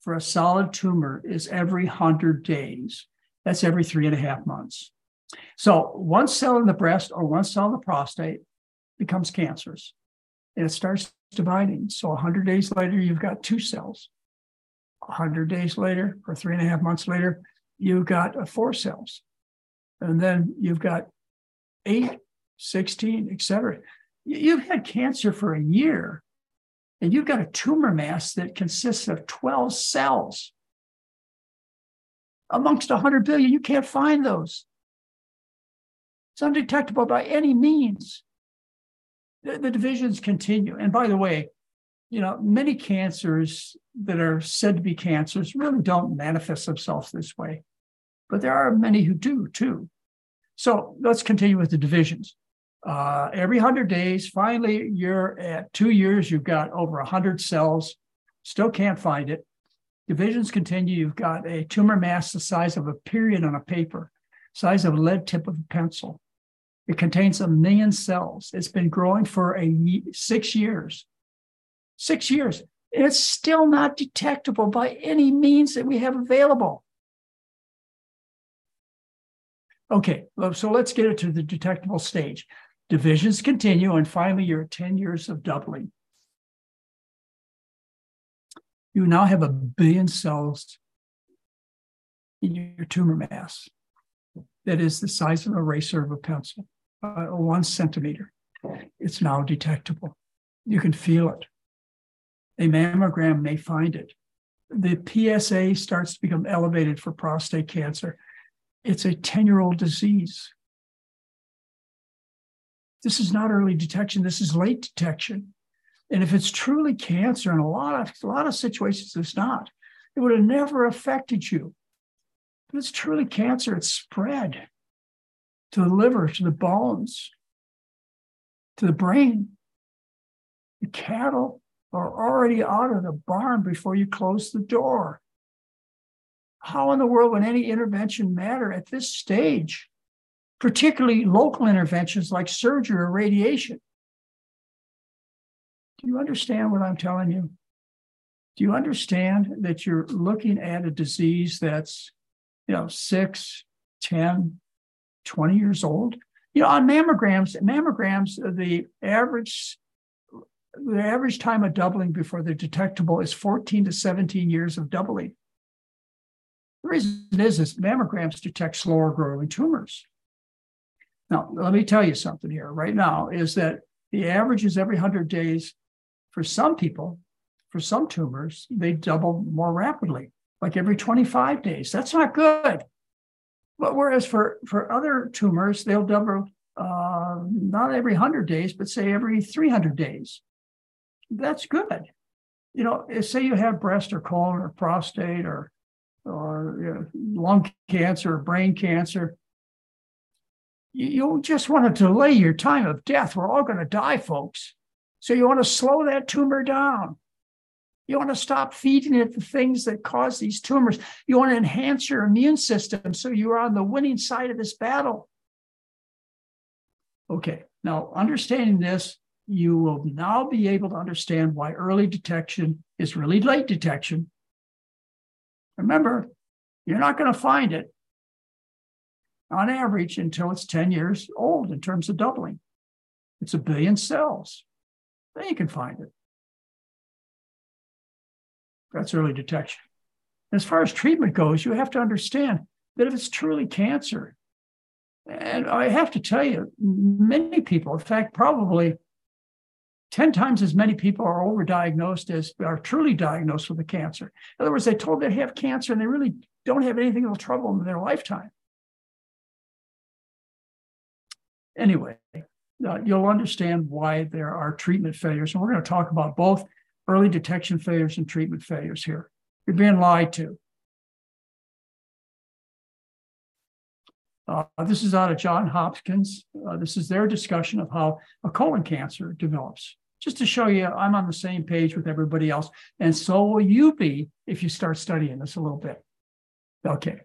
for a solid tumor is every 100 days. That's every three and a half months. So one cell in the breast or one cell in the prostate becomes cancerous and it starts dividing. So 100 days later, you've got two cells. 100 days later or three and a half months later, you've got four cells. And then you've got eight, 16, et cetera. You've had cancer for a year and you've got a tumor mass that consists of 12 cells. Amongst 100 billion, you can't find those. It's undetectable by any means. The, the divisions continue. And by the way, you know, many cancers that are said to be cancers really don't manifest themselves this way, but there are many who do too. So let's continue with the divisions. Uh, every 100 days, finally, you're at two years, you've got over 100 cells, still can't find it. Divisions continue, you've got a tumor mass the size of a period on a paper, size of a lead tip of a pencil. It contains a million cells. It's been growing for a six years six years. and It's still not detectable by any means that we have available. Okay, so let's get it to the detectable stage. Divisions continue, and finally, you're 10 years of doubling. You now have a billion cells in your tumor mass that is the size of an eraser of a pencil, uh, one centimeter. It's now detectable. You can feel it a mammogram may find it. The PSA starts to become elevated for prostate cancer. It's a 10 year old disease. This is not early detection, this is late detection. And if it's truly cancer, in a lot of a lot of situations it's not, it would have never affected you. But it's truly cancer, it's spread to the liver, to the bones, to the brain. The cattle are already out of the barn before you close the door. How in the world would any intervention matter at this stage, particularly local interventions like surgery or radiation? Do you understand what I'm telling you? Do you understand that you're looking at a disease that's, you know, six, 10, 20 years old? You know, on mammograms, mammograms, the average the average time of doubling before they're detectable is 14 to 17 years of doubling. The reason is, is mammograms detect slower growing tumors. Now, let me tell you something here right now is that the average is every 100 days. For some people, for some tumors, they double more rapidly, like every 25 days. That's not good. But whereas for, for other tumors, they'll double uh, not every 100 days, but say every 300 days. That's good. You know, eh, say you have breast or colon or prostate or, or you know, lung cancer or brain cancer, you just want to delay your time of death. We're all going to die, folks. So you want to slow that tumor down. You want to stop feeding it the things that cause these tumors. You want to enhance your immune system so you're on the winning side of this battle. Okay, now understanding this, you will now be able to understand why early detection is really late detection. Remember, you're not going to find it on average until it's 10 years old in terms of doubling. It's a billion cells. Then you can find it. That's early detection. As far as treatment goes, you have to understand that if it's truly cancer, and I have to tell you, many people, in fact, probably 10 times as many people are overdiagnosed as are truly diagnosed with a cancer. In other words, they told they have cancer and they really don't have anything that'll trouble them in their lifetime. Anyway, uh, you'll understand why there are treatment failures. And we're going to talk about both early detection failures and treatment failures here. You're being lied to. Uh, this is out of John Hopkins. Uh, this is their discussion of how a colon cancer develops. Just to show you, I'm on the same page with everybody else. And so will you be if you start studying this a little bit. Okay.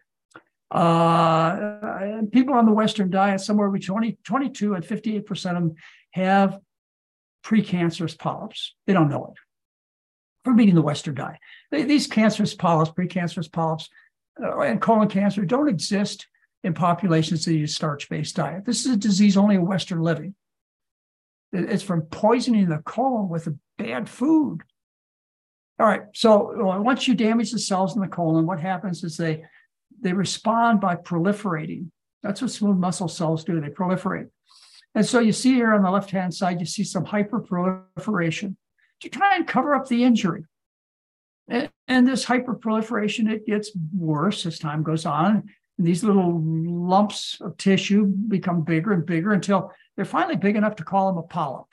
Uh, people on the Western diet, somewhere between 20, 22 and 58% of them have precancerous polyps. They don't know it from eating the Western diet. They, these cancerous polyps, precancerous polyps, uh, and colon cancer don't exist in populations that eat a starch-based diet. This is a disease only in Western living. It's from poisoning the colon with bad food. All right, so once you damage the cells in the colon, what happens is they they respond by proliferating. That's what smooth muscle cells do. They proliferate. And so you see here on the left hand side, you see some hyperproliferation to try and cover up the injury. And, and this hyperproliferation, it gets worse as time goes on. And these little lumps of tissue become bigger and bigger until they're finally big enough to call them a polyp.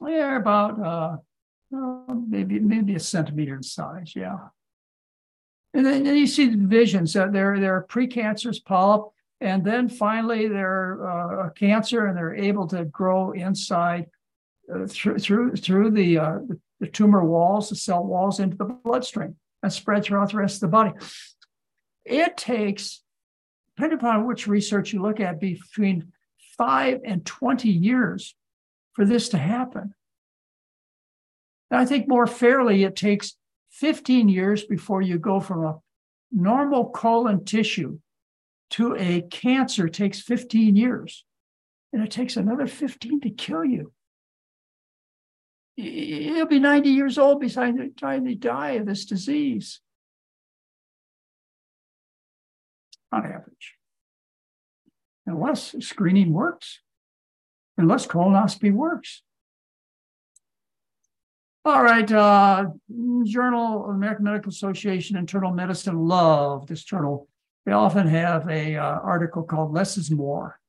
They're about uh, uh, maybe maybe a centimeter in size, yeah. And then, then you see the divisions. So they're they're a precancerous polyp, and then finally they're uh, a cancer, and they're able to grow inside uh, through through through the, uh, the tumor walls, the cell walls into the bloodstream, and spread throughout the rest of the body. It takes, depending upon which research you look at, between five and 20 years for this to happen. And I think more fairly, it takes 15 years before you go from a normal colon tissue to a cancer takes 15 years. And it takes another 15 to kill you. You'll be 90 years old by the time you die of this disease. On average. Unless screening works, unless colonoscopy works. All right, uh, Journal of American Medical Association Internal Medicine. Love this journal. They often have a uh, article called "Less is More."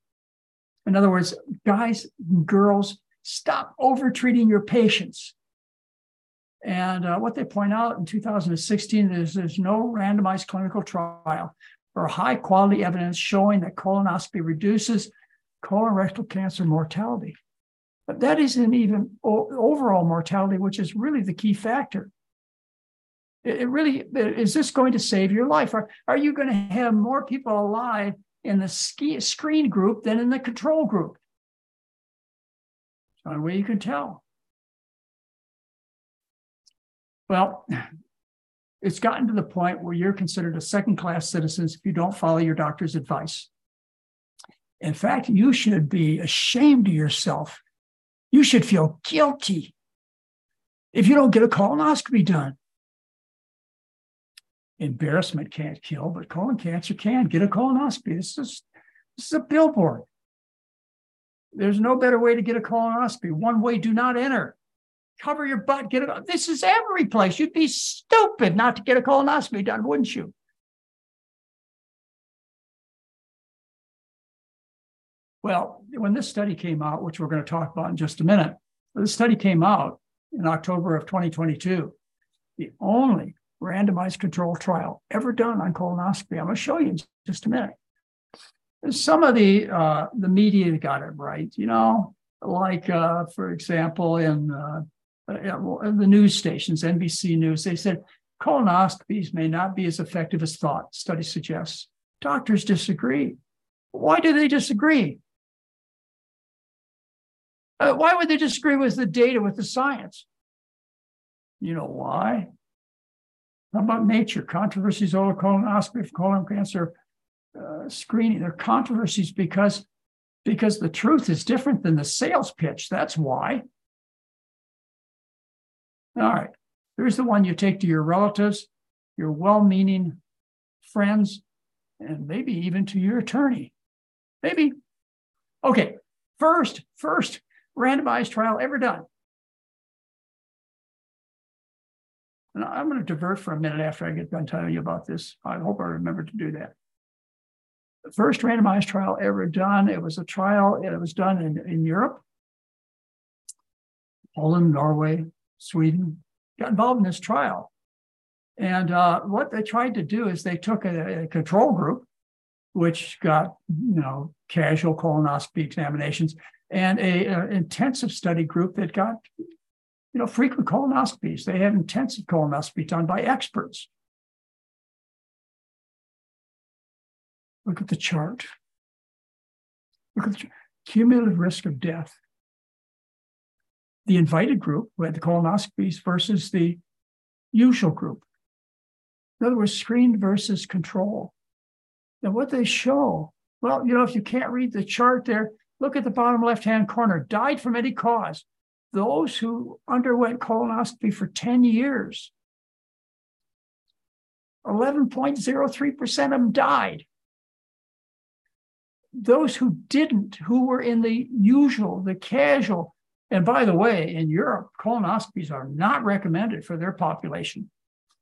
In other words, guys, girls, stop over-treating your patients. And uh, what they point out in 2016 is there's no randomized clinical trial or high quality evidence showing that colonoscopy reduces colorectal cancer mortality. But that isn't even overall mortality, which is really the key factor. It really is this going to save your life? Are, are you going to have more people alive in the ski, screen group than in the control group? One way you can tell. Well, it's gotten to the point where you're considered a second class citizen if you don't follow your doctor's advice. In fact, you should be ashamed of yourself you should feel guilty if you don't get a colonoscopy done. Embarrassment can't kill, but colon cancer can. Get a colonoscopy. This is, this is a billboard. There's no better way to get a colonoscopy. One way, do not enter cover your butt, get it. This is every place. You'd be stupid not to get a colonoscopy done, wouldn't you? Well, when this study came out, which we're going to talk about in just a minute, this study came out in October of 2022, the only randomized controlled trial ever done on colonoscopy. I'm going to show you in just a minute. Some of the uh, the media got it right, you know, like uh, for example in uh, the news stations, NBC News, they said colonoscopies may not be as effective as thought. Study suggests. Doctors disagree. Why do they disagree? Uh, why would they disagree with the data, with the science? You know why? How about nature? Controversies over colonoscopy for colon cancer uh, screening. They're controversies because, because the truth is different than the sales pitch. That's why. All right. Here's the one you take to your relatives, your well meaning friends, and maybe even to your attorney. Maybe. Okay. First, first randomized trial ever done And I'm going to divert for a minute after I get done telling you about this. I hope I remember to do that. The first randomized trial ever done, it was a trial, it was done in, in Europe, Poland, Norway, Sweden, got involved in this trial. And uh, what they tried to do is they took a, a control group, which got, you know, casual colonoscopy examinations, and a, a intensive study group that got you know, frequent colonoscopies. They had intensive colonoscopy done by experts. Look at the chart. Look at the cumulative risk of death. The invited group who had the colonoscopies versus the usual group. In other words, screened versus control. And what they show, well, you know, if you can't read the chart there, look at the bottom left hand corner died from any cause those who underwent colonoscopy for 10 years, 11.03% of them died. Those who didn't, who were in the usual, the casual, and by the way, in Europe, colonoscopies are not recommended for their population.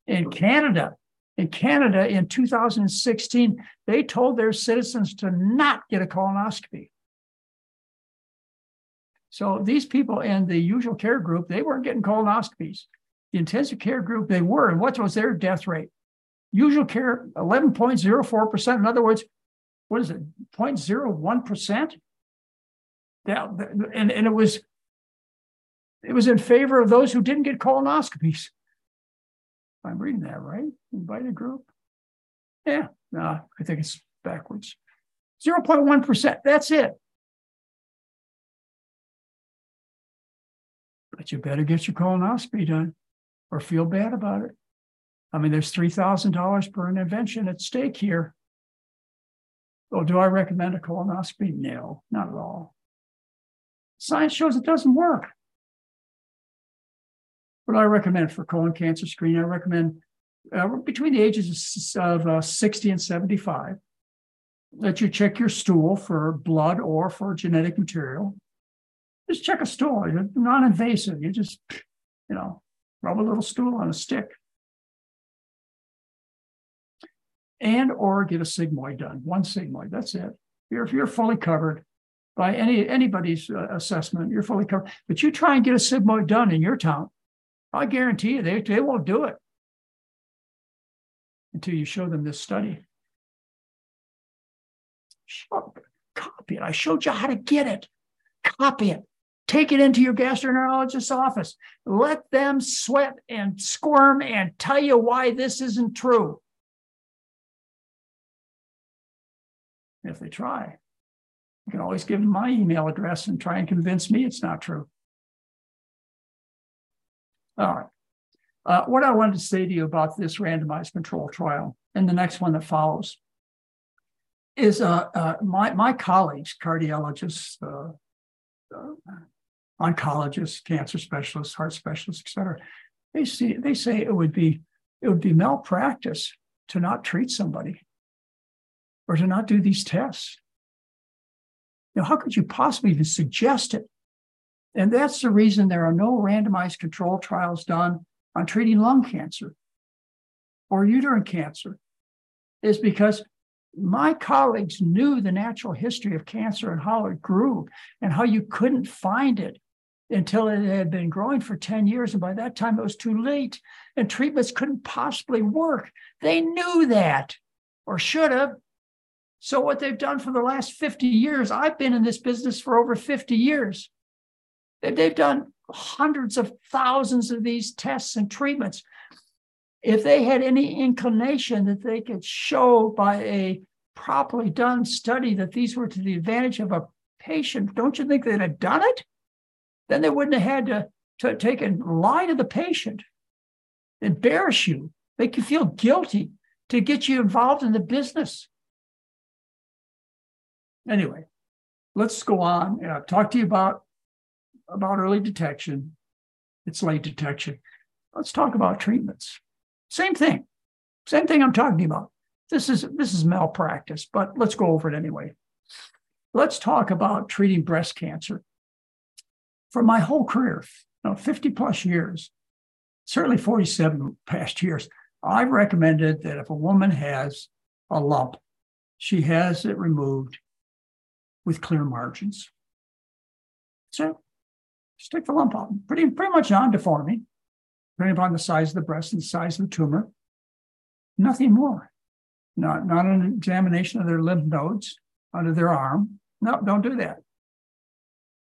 In Canada, in Canada in 2016, they told their citizens to not get a colonoscopy. So these people in the usual care group, they weren't getting colonoscopies. The intensive care group, they were. And what was their death rate? Usual care, 11.04%. In other words, what is it, 0.01%? Yeah, and, and it was it was in favor of those who didn't get colonoscopies. I'm reading that right. Invited group. Yeah, no, I think it's backwards. 0.1%. That's it. but you better get your colonoscopy done or feel bad about it. I mean, there's $3,000 per intervention at stake here. Well, do I recommend a colonoscopy? No, not at all. Science shows it doesn't work. What I recommend for colon cancer screening, I recommend uh, between the ages of uh, 60 and 75 that you check your stool for blood or for genetic material just check a stool. You're non-invasive. You just, you know, rub a little stool on a stick. And or get a sigmoid done, one sigmoid. That's it. You're, if you're fully covered by any anybody's uh, assessment, you're fully covered. But you try and get a sigmoid done in your town, I guarantee you they, they won't do it until you show them this study. Copy it. I showed you how to get it. Copy it. Take it into your gastroenterologist's office. Let them sweat and squirm and tell you why this isn't true. If they try, you can always give them my email address and try and convince me it's not true. All right. Uh, what I wanted to say to you about this randomized control trial and the next one that follows is uh, uh, my, my colleagues, cardiologists, uh, uh, oncologists, cancer specialists, heart specialists, et cetera, they see they say it would be it would be malpractice to not treat somebody or to not do these tests. Now, how could you possibly even suggest it? And that's the reason there are no randomized control trials done on treating lung cancer or uterine cancer, is because my colleagues knew the natural history of cancer and how it grew and how you couldn't find it until it had been growing for 10 years. And by that time, it was too late and treatments couldn't possibly work. They knew that or should have. So, what they've done for the last 50 years, I've been in this business for over 50 years. They've done hundreds of thousands of these tests and treatments. If they had any inclination that they could show by a properly done study that these were to the advantage of a patient, don't you think they'd have done it? Then they wouldn't have had to, to take and lie to the patient, embarrass you, make you feel guilty to get you involved in the business. Anyway, let's go on. Uh, talk to you about about early detection. It's late detection. Let's talk about treatments. Same thing. Same thing I'm talking about. This is this is malpractice, but let's go over it anyway. Let's talk about treating breast cancer. For my whole career, you know, 50 plus years, certainly 47 past years, I've recommended that if a woman has a lump, she has it removed with clear margins. So stick the lump out, pretty, pretty much non-deforming, depending upon the size of the breast and the size of the tumor. Nothing more. Not, not an examination of their lymph nodes under their arm. No, don't do that.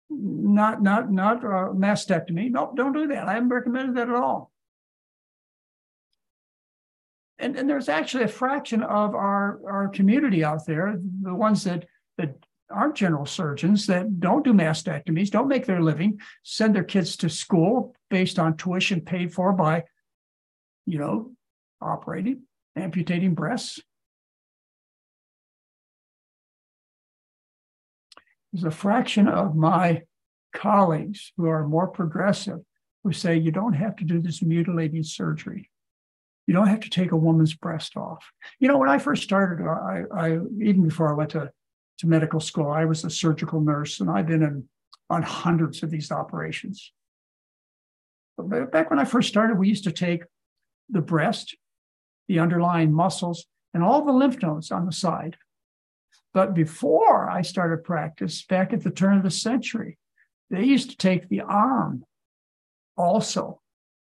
Not, not, not mastectomy. No, don't do that. I haven't recommended that at all. And, and there's actually a fraction of our, our community out there, the ones that, that aren't general surgeons that don't do mastectomies, don't make their living, send their kids to school based on tuition paid for by, you know, operating, amputating breasts. There's a fraction of my colleagues who are more progressive who say you don't have to do this mutilating surgery. You don't have to take a woman's breast off. You know, when I first started, I, I even before I went to to medical school. I was a surgical nurse, and I've been in, on hundreds of these operations. But back when I first started, we used to take the breast, the underlying muscles, and all the lymph nodes on the side. But before I started practice, back at the turn of the century, they used to take the arm also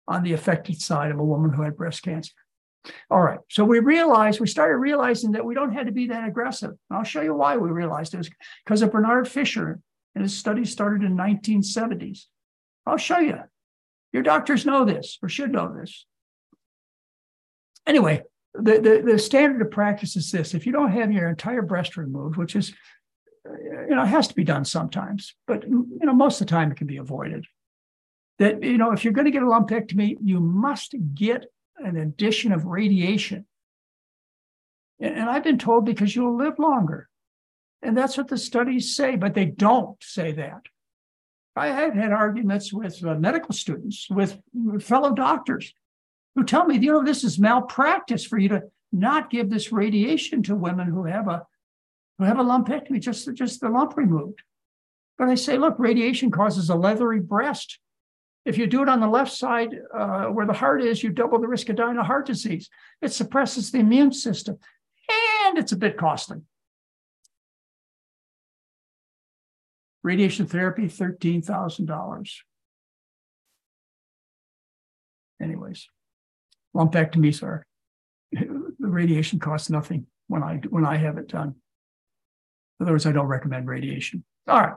on the affected side of a woman who had breast cancer. All right. So we realized, we started realizing that we don't have to be that aggressive. And I'll show you why we realized this because of Bernard Fisher and his study started in 1970s. I'll show you. Your doctors know this or should know this. Anyway, the, the, the standard of practice is this. If you don't have your entire breast removed, which is, uh, you know, it has to be done sometimes, but, you know, most of the time it can be avoided. That, you know, if you're going to get a lumpectomy, you must get an addition of radiation. And I've been told because you'll live longer. And that's what the studies say, but they don't say that. I have had arguments with uh, medical students, with, fellow doctors who tell me, you know, this is malpractice for you to not give this radiation to women who have a who have a lumpectomy, just, just the lump removed. But I say, look, radiation causes a leathery breast. If you do it on the left side uh, where the heart is, you double the risk of dying of heart disease. It suppresses the immune system and it's a bit costly. Radiation therapy, $13,000. Anyways, lumpectomies are, the radiation costs nothing when I, when I have it done. In other words, I don't recommend radiation. All right.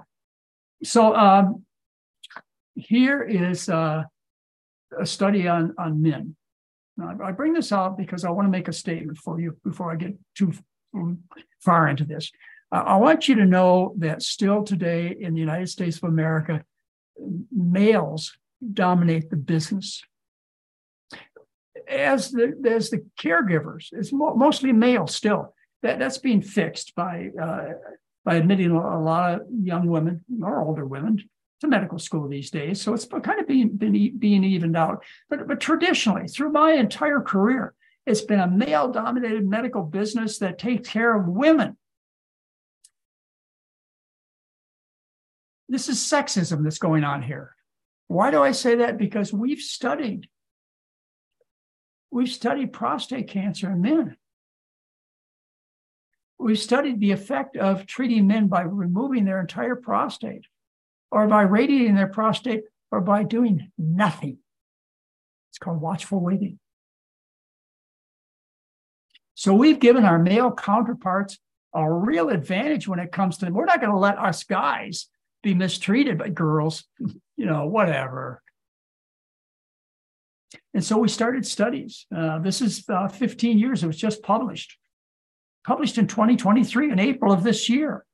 So um, here is uh, a study on, on men. Now, I bring this out because I want to make a statement for you before I get too far into this. Uh, I want you to know that still today in the United States of America, males dominate the business. As the as the caregivers, it's mo- mostly male still. That that's being fixed by uh, by admitting a lot of young women or older women to medical school these days. So it's kind of being, being, being evened out. But, but traditionally, through my entire career, it's been a male dominated medical business that takes care of women. This is sexism that's going on here. Why do I say that? Because we've studied, we've studied prostate cancer in men. we've studied the effect of treating men by removing their entire prostate or by radiating their prostate or by doing nothing. It's called watchful waiting. So we've given our male counterparts a real advantage when it comes to them. we're not going to let us guys be mistreated by girls, you know, whatever. And so we started studies. Uh, this is uh, 15 years. It was just published, published in 2023 in April of this year,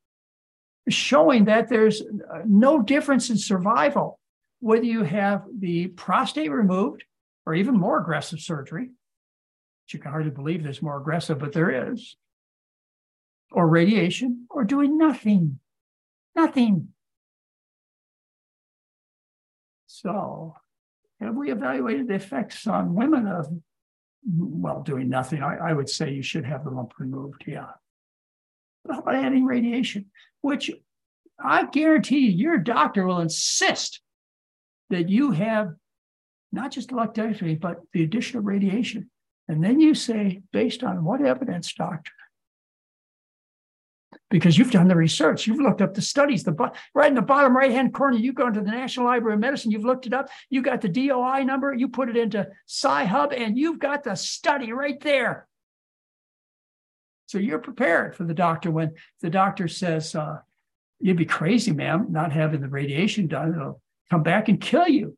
showing that there's uh, no difference in survival whether you have the prostate removed or even more aggressive surgery. Which you can hardly believe there's more aggressive, but there is, or radiation, or doing nothing. Nothing. So, have we evaluated the effects on women of, well, doing nothing? I, I would say you should have the lump removed, yeah. Adding radiation? Which I guarantee you, your doctor will insist that you have not just lumpectomy, but the addition of radiation. And then you say, based on what evidence, doctor? because you've done the research, you've looked up the studies. The right in the bottom right hand corner, you go into the National Library of Medicine, you've looked it up, you got the DOI number, you put it into Sci-Hub, and you've got the study right there. So you're prepared for the doctor when the doctor says, uh, "You'd be crazy, ma'am, not having the radiation done. It'll come back and kill you."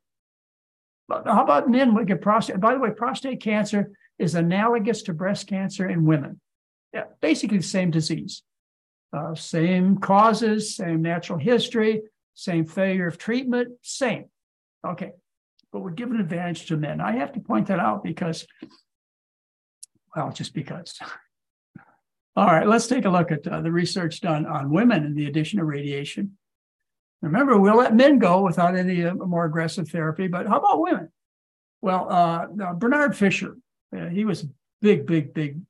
But how about men with get prostate? By the way, prostate cancer is analogous to breast cancer in women. Yeah, basically the same disease. Uh, same causes, same natural history, same failure of treatment, same. Okay, but we're giving advantage to men. I have to point that out because, well, just because. All right, let's take a look at uh, the research done on women and the addition of radiation. Remember, we'll let men go without any uh, more aggressive therapy, but how about women? Well, uh, Bernard Fisher, uh, he was a big, big, big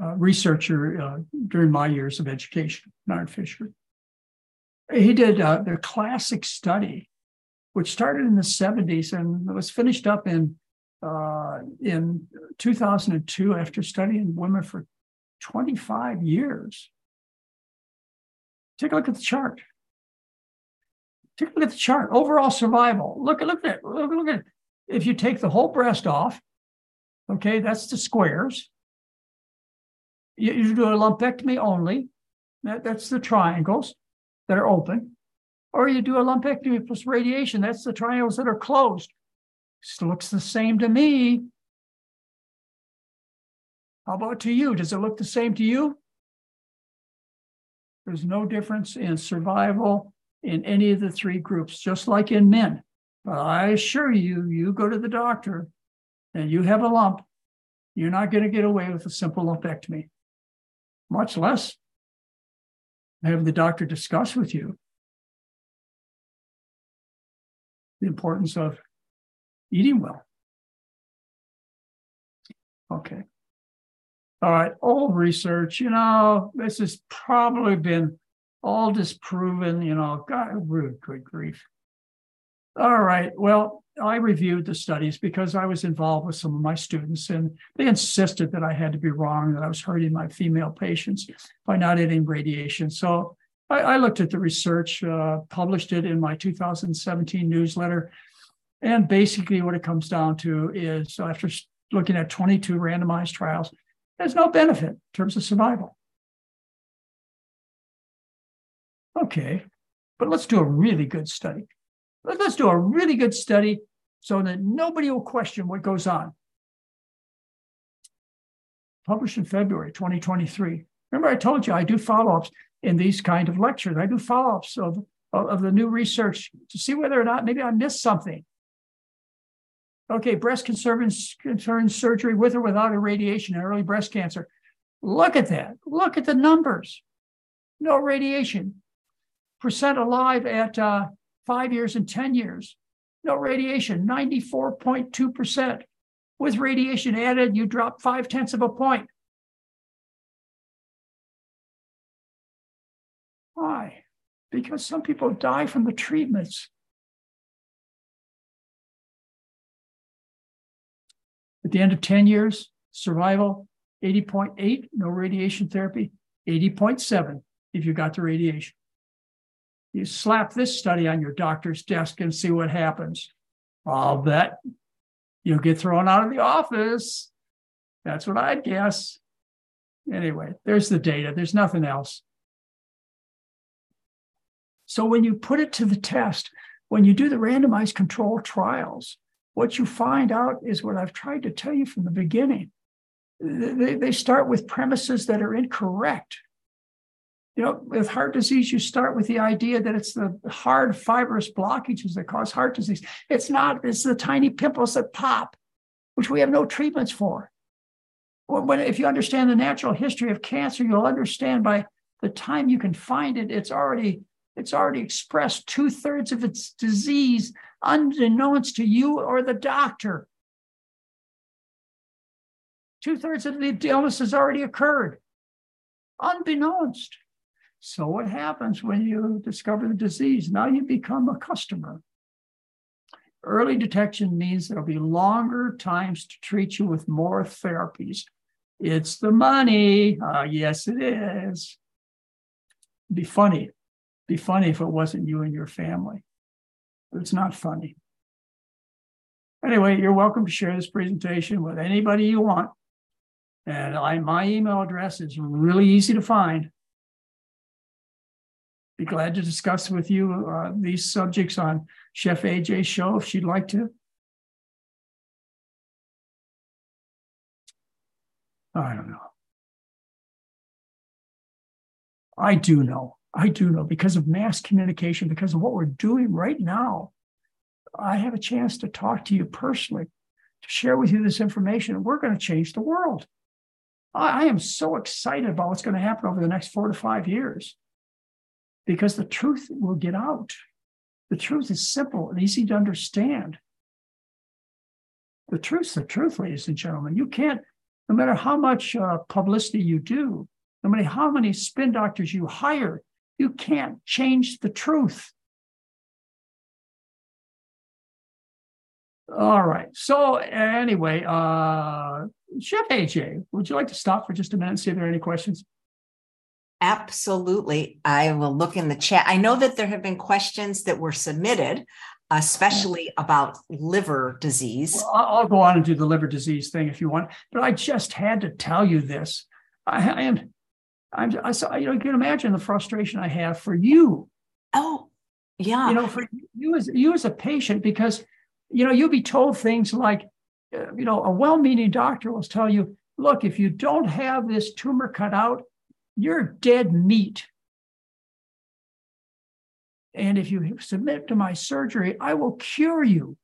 uh, researcher uh, during my years of education, Bernard Fisher. He did uh, the classic study, which started in the 70s and was finished up in uh, in 2002 after studying women for 25 years. Take a look at the chart. Take a look at the chart. Overall survival. Look, at. look at it. Look, look at it. If you take the whole breast off, okay, that's the squares. You, you do a lumpectomy only. That, that's the triangles that are open. Or you do a lumpectomy plus radiation. That's the triangles that are closed. Still looks the same to me. How about to you? Does it look the same to you? There's no difference in survival in any of the three groups, just like in men. But I assure you, you go to the doctor and you have a lump, you're not going to get away with a simple lumpectomy much less have the doctor discuss with you the importance of eating well. Okay. All right. Old research, you know, this has probably been all disproven, you know, God, rude, good grief. All right. Well, I reviewed the studies because I was involved with some of my students, and they insisted that I had to be wrong, that I was hurting my female patients by not adding radiation. So I, I looked at the research, uh, published it in my 2017 newsletter. And basically, what it comes down to is after looking at 22 randomized trials, there's no benefit in terms of survival. Okay, but let's do a really good study. Let's do a really good study so that nobody will question what goes on. Published in February 2023. Remember, I told you I do follow ups in these kind of lectures. I do follow ups of, of the new research to see whether or not maybe I missed something. Okay, breast conserving surgery with or without irradiation in early breast cancer. Look at that. Look at the numbers. No radiation. Percent alive at uh, five years and 10 years. No radiation, 94.2%. With radiation added, you drop five tenths of a point. Why? Because some people die from the treatments. At the end of 10 years, survival 80.8, no radiation therapy, 80.7 if you got the radiation. You slap this study on your doctor's desk and see what happens. I'll bet you'll get thrown out of the office. That's what I'd guess. Anyway, there's the data. There's nothing else. So when you put it to the test, when you do the randomized control trials, what you find out is what I've tried to tell you from the beginning. They, they start with premises that are incorrect. You know, with heart disease, you start with the idea that it's the hard fibrous blockages that cause heart disease. It's not, it's the tiny pimples that pop, which we have no treatments for. When, if you understand the natural history of cancer, you'll understand by the time you can find it, it's already it's already expressed two thirds of its disease unbeknownst to you or the doctor. Two thirds of the illness has already occurred, unbeknownst. So, what happens when you discover the disease? Now you become a customer. Early detection means there'll be longer times to treat you with more therapies. It's the money. Uh, yes, it is. Be funny be funny if it wasn't you and your family. But it's not funny. Anyway, you're welcome to share this presentation with anybody you want. And I, my email address is really easy to find. Be glad to discuss with you uh, these subjects on Chef AJ's show if she'd like to. I don't know. I do know. I do know because of mass communication, because of what we're doing right now. I have a chance to talk to you personally, to share with you this information, and we're going to change the world. I, I am so excited about what's going to happen over the next four to five years because the truth will get out. The truth is simple and easy to understand. The truth's the truth, ladies and gentlemen. You can't, no matter how much uh, publicity you do, no matter how many spin doctors you hire, you can't change the truth. All right. So anyway, uh, Chef AJ, would you like to stop for just a minute and see if there are any questions? Absolutely. I will look in the chat. I know that there have been questions that were submitted, especially about liver disease. Well, I'll go on and do the liver disease thing if you want, but I just had to tell you this. I, I am I'm, I saw, you know, you can imagine the frustration I have for you. Oh, yeah. You know, for you as you as a patient, because you know you'll be told things like, uh, you know, a well-meaning doctor will tell you, look, if you don't have this tumor cut out, you're dead meat. And if you submit to my surgery, I will cure you.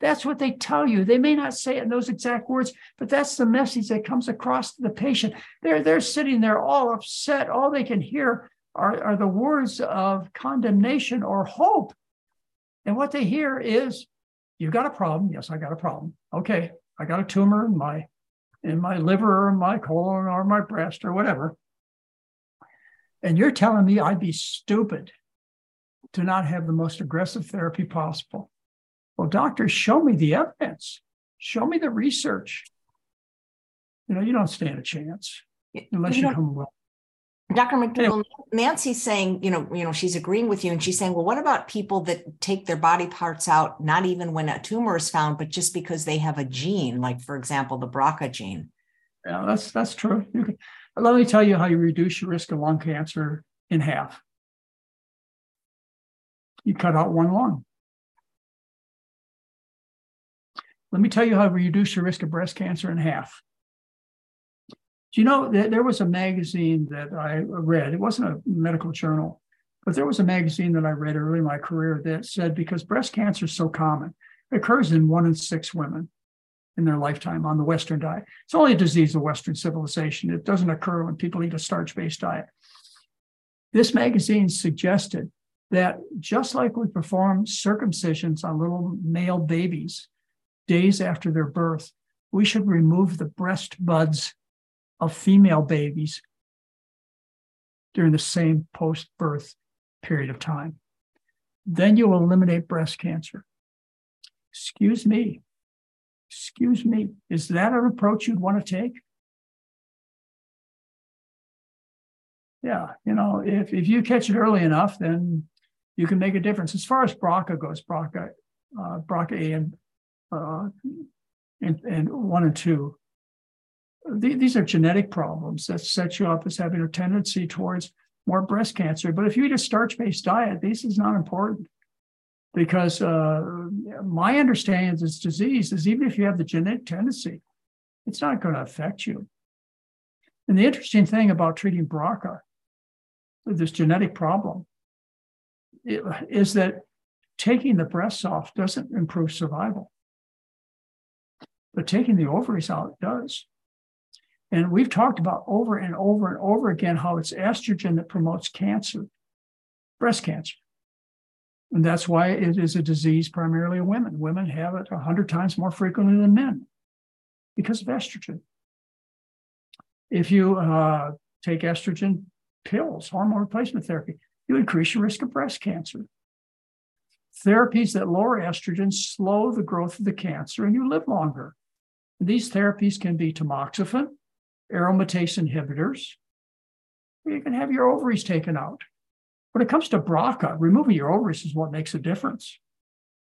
That's what they tell you. They may not say it in those exact words, but that's the message that comes across to the patient. They're, they're sitting there all upset. All they can hear are, are the words of condemnation or hope. And what they hear is, You've got a problem. Yes, I got a problem. Okay, I got a tumor in my in my liver or my colon or my breast or whatever. And you're telling me I'd be stupid to not have the most aggressive therapy possible. Well, doctors, show me the evidence, show me the research. You know, you don't stand a chance unless you, you come well. Dr. McDougall, Nancy's saying, you know, you know, she's agreeing with you, and she's saying, well, what about people that take their body parts out, not even when a tumor is found, but just because they have a gene, like for example, the BRCA gene? Yeah, that's that's true. Can, let me tell you how you reduce your risk of lung cancer in half. You cut out one lung. Let me tell you how to reduce your risk of breast cancer in half. Do you know that there was a magazine that I read? It wasn't a medical journal, but there was a magazine that I read early in my career that said because breast cancer is so common, it occurs in one in six women in their lifetime on the Western diet. It's only a disease of Western civilization. It doesn't occur when people eat a starch based diet. This magazine suggested that just like we perform circumcisions on little male babies days after their birth, we should remove the breast buds of female babies during the same post birth period of time. Then you will eliminate breast cancer. Excuse me. Excuse me. Is that an approach you'd want to take? Yeah, you know, if, if you catch it early enough, then you can make a difference. As far as BRCA goes, BRCA, uh, BRCA and, uh, and, and one and two, these are genetic problems that set you up as having a tendency towards more breast cancer. But if you eat a starch based diet, this is not important because uh, my understanding of this disease is even if you have the genetic tendency, it's not going to affect you. And the interesting thing about treating BRCA, this genetic problem, is that taking the breasts off doesn't improve survival, but taking the ovaries out does. And we've talked about over and over and over again how it's estrogen that promotes cancer, breast cancer. And that's why it is a disease primarily of women. Women have it 100 times more frequently than men because of estrogen. If you uh, take estrogen pills, hormone replacement therapy, you increase your risk of breast cancer. Therapies that lower estrogen slow the growth of the cancer and you live longer. These therapies can be tamoxifen, aromatase inhibitors. You can have your ovaries taken out. When it comes to BRCA, removing your ovaries is what makes a difference,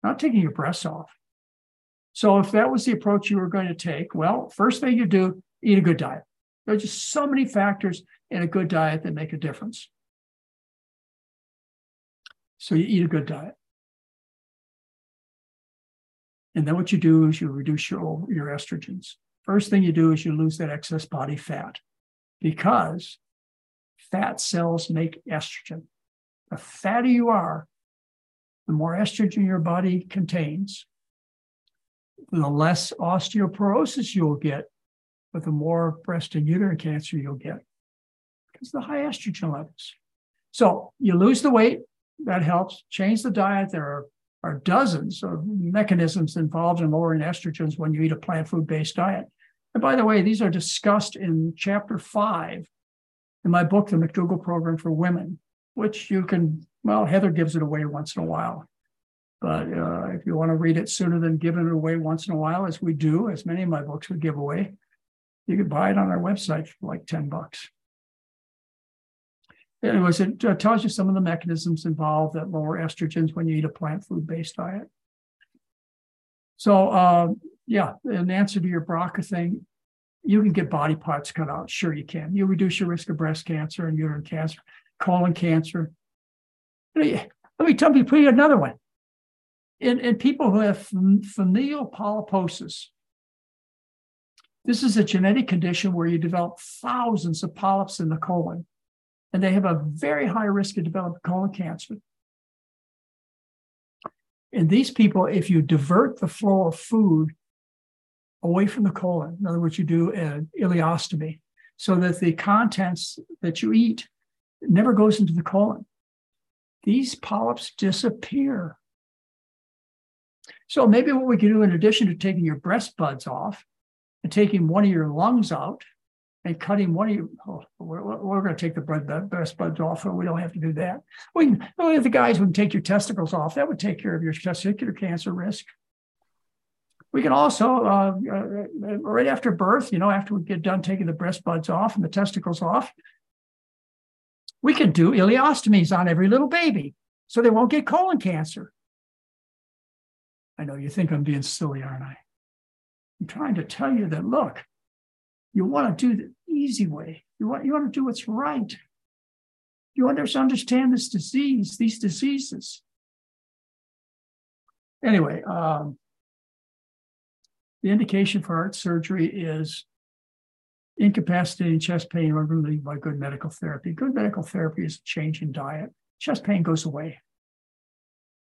not taking your breasts off. So if that was the approach you were going to take, well, first thing you do, eat a good diet. There are just so many factors in a good diet that make a difference. So you eat a good diet. And then what you do is you reduce your, your estrogens. First thing you do is you lose that excess body fat because fat cells make estrogen. The fatter you are, the more estrogen your body contains, the less osteoporosis you'll get, but the more breast and uterine cancer you'll get because the high estrogen levels. So you lose the weight, that helps. Change the diet. There are, are dozens of mechanisms involved in lowering estrogens when you eat a plant food based diet. And by the way, these are discussed in chapter five in my book, The McDougall Program for Women, which you can, well, Heather gives it away once in a while. But uh, if you want to read it sooner than giving it away once in a while, as we do, as many of my books would give away, you could buy it on our website for like 10 bucks. Anyways, it uh, tells you some of the mechanisms involved that lower estrogens when you eat a plant food based diet. So, uh, yeah, in answer to your BRCA thing, you can get body parts cut out. Sure, you can. You reduce your risk of breast cancer and uterine cancer, colon cancer. Let me tell you, put you another one. In, in people who have familial polyposis, this is a genetic condition where you develop thousands of polyps in the colon, and they have a very high risk of developing colon cancer. In these people, if you divert the flow of food away from the colon. In other words, you do an ileostomy so that the contents that you eat never goes into the colon. These polyps disappear. So maybe what we can do in addition to taking your breast buds off and taking one of your lungs out and cutting one of your, oh, we're, we're going to take the breast buds off, and we don't have to do that. We can, only the guys who can take your testicles off, that would take care of your testicular cancer risk. We can also, uh, uh, right after birth, you know, after we get done taking the breast buds off and the testicles off, we can do ileostomies on every little baby so they won't get colon cancer. I know you think I'm being silly, aren't I? I'm trying to tell you that look, you want to do easy way. You want, you want to do what's right. You want to understand this disease, these diseases. Anyway, um, the indication for heart surgery is incapacitating chest pain relieved by good medical therapy. Good medical therapy is a change in diet. Chest pain goes away.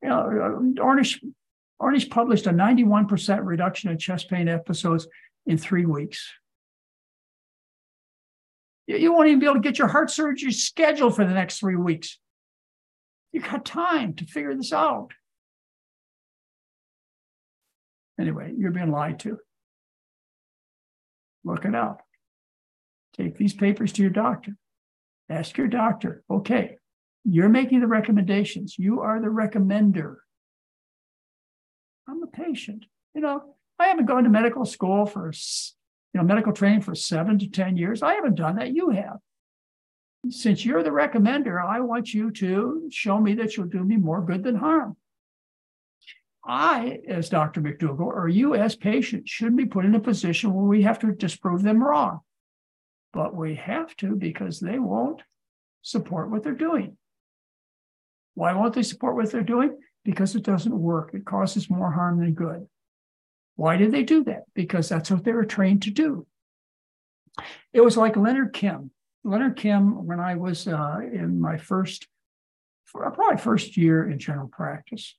You know, Ornish, Ornish published a 91% reduction in chest pain episodes in three weeks. You won't even be able to get your heart surgery scheduled for the next three weeks. You got time to figure this out. Anyway, you're being lied to. Look it up. Take these papers to your doctor. Ask your doctor, okay, you're making the recommendations. You are the recommender. I'm a patient. You know, I haven't gone to medical school for, you know, medical training for seven to 10 years. I haven't done that. You have. since you're the recommender, I want you to show me that you'll do me more good than harm. I, as Dr. McDougall, or you as patient, shouldn't be put in a position where we have to disprove them wrong. But we have to because they won't support what they're doing. Why won't they support what they're doing? Because it doesn't work. It causes more harm than good. Why did they do that? Because that's what they were trained to do. It was like Leonard Kim. Leonard Kim, when I was uh, in my first, probably first year in general practice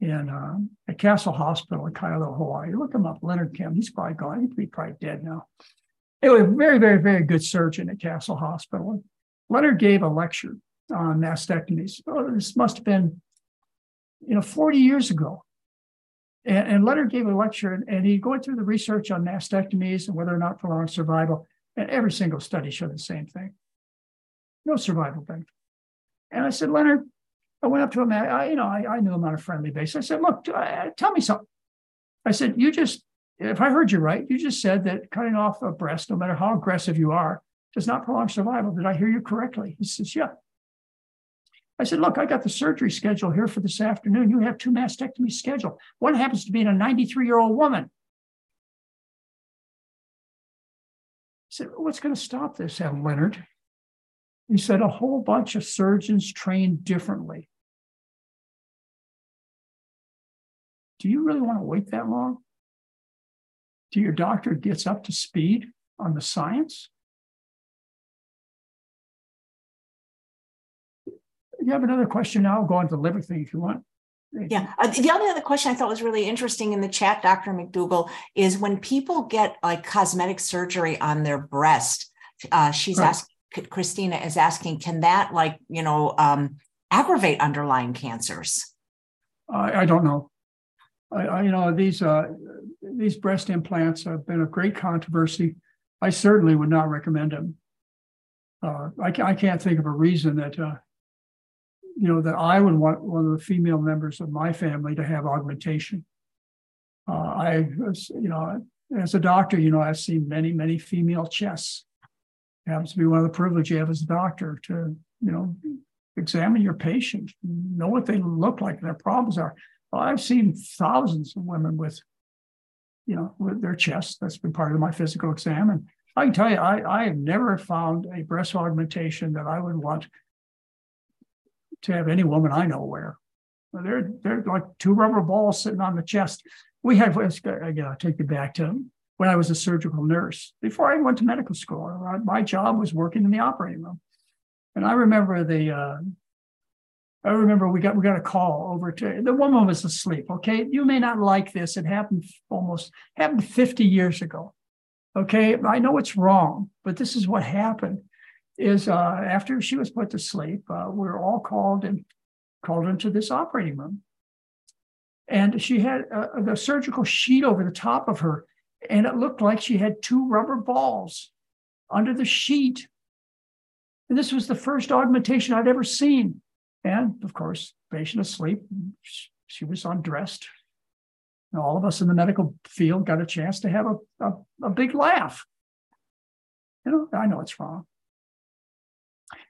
in uh, at Castle Hospital in Kailua, Hawaii. Look him up, Leonard Kim. He's probably gone. He's probably dead now. It was a very, very, very good surgeon at Castle Hospital. Leonard gave a lecture on mastectomies. Oh, this must have been, you know, 40 years ago. And, and Leonard gave a lecture and, and he going through the research on mastectomies and whether or not prolonged survival. And every single study showed the same thing. No survival benefit. And I said, Leonard, I went up to him. I, you know, I, I knew him on a friendly basis. I said, look, uh, tell me something. I said, you just, if I heard you right, you just said that cutting off a breast, no matter how aggressive you are, does not prolong survival. Did I hear you correctly? He says, yeah. I said, look, I got the surgery schedule here for this afternoon. You have two mastectomies scheduled. One happens to be in a 93 year old woman. I said, What's going to stop this, Leonard? He said, A whole bunch of surgeons trained differently. Do you really want to wait that long? Do your doctor gets up to speed on the science? You have another question now? I'll go on to the liver thing if you want. Yeah. Uh, the only other question I thought was really interesting in the chat, Dr. McDougall, is when people get like cosmetic surgery on their breast, uh, she's right. asked, Christina is asking, can that like, you know, um, aggravate underlying cancers? I, I don't know. I, I, you know, these, uh, these breast implants have been a great controversy. I certainly would not recommend them. Uh, I, I can't think of a reason that uh, you know, that I would want one of the female members of my family to have augmentation. Uh, I, you know, as a doctor, you know, I've seen many, many female chests. It happens to be one of the privileges you have as a doctor to, you know, examine your patient, know what they look like, their problems are. Well, I've seen thousands of women with, you know, with their chests. That's been part of my physical exam. And I can tell you, I, I have never found a breast augmentation that I would want to have any woman I know wear. They're they're like two rubber balls sitting on the chest. We had again. I'll take you back to when I was a surgical nurse before I went to medical school. My job was working in the operating room, and I remember the. Uh, I remember we got we got a call over to the woman was asleep. Okay, you may not like this. It happened almost happened 50 years ago. Okay, I know it's wrong, but this is what happened is uh, after she was put to sleep, uh, we are all called and called into this operating room. And she had a, the surgical sheet over the top of her, and it looked like she had two rubber balls under the sheet. And this was the first augmentation I'd ever seen. And of course, patient asleep, she was undressed. And all of us in the medical field got a chance to have a, a, a big laugh. You know, I know it's wrong.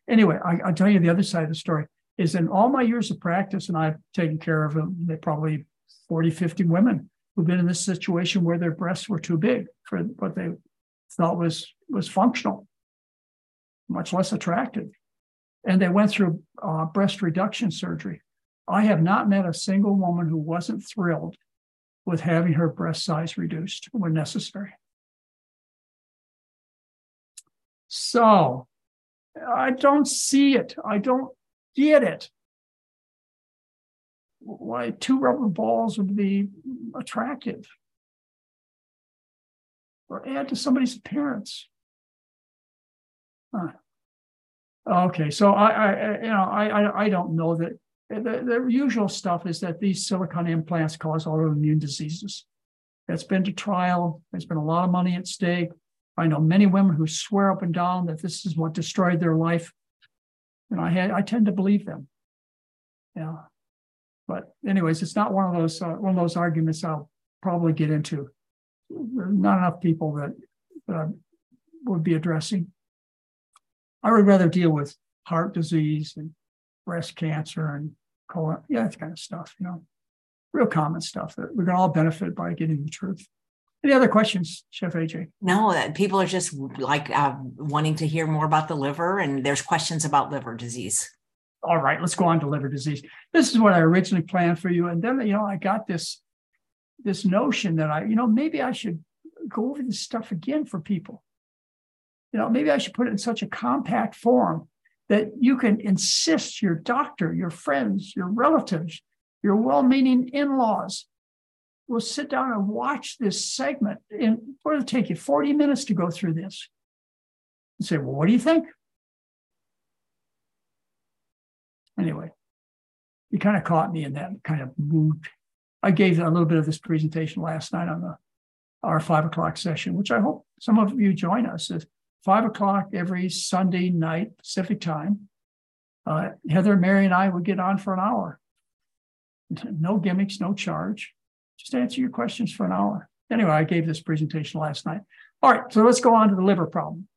Anyway, I, will tell you the other side of the story is in all my years of practice, and I've taken care of them, probably 40, 50 women who've been in this situation where their breasts were too big for what they thought was, was functional, much less attractive. And they went through uh, breast reduction surgery. I have not met a single woman who wasn't thrilled with having her breast size reduced when necessary. So I don't see it. I don't get it. Why two rubber balls would be attractive or add to somebody's appearance. Huh. Okay, so I, I, you know, I, I, don't know that the, the usual stuff is that these silicone implants cause autoimmune diseases. That's been to trial. There's been a lot of money at stake. I know many women who swear up and down that this is what destroyed their life. And I had, I tend to believe them. Yeah. But anyways, it's not one of those uh, one of those arguments I'll probably get into. Not enough people that, that would be addressing. I would rather deal with heart disease and breast cancer and colon, yeah, that kind of stuff, you know, real common stuff that we can all benefit by getting the truth. Any other questions, Chef AJ? No, people are just like uh, wanting to hear more about the liver, and there's questions about liver disease. All right, let's go on to liver disease. This is what I originally planned for you, and then you know I got this this notion that I, you know, maybe I should go over this stuff again for people. You know, maybe I should put it in such a compact form that you can insist your doctor, your friends, your relatives, your well-meaning in-laws will sit down and watch this segment. And what will it take you? 40 minutes to go through this. And say, well, what do you think? Anyway, you kind of caught me in that kind of mood. I gave a little bit of this presentation last night on the our five o'clock session, which I hope some of you join us. It's five o'clock every Sunday night Pacific time. Uh, Heather, Mary, and I would get on for an hour. No gimmicks, no charge. Just answer your questions for an hour. Anyway, I gave this presentation last night. All right, so let's go on to the liver problem.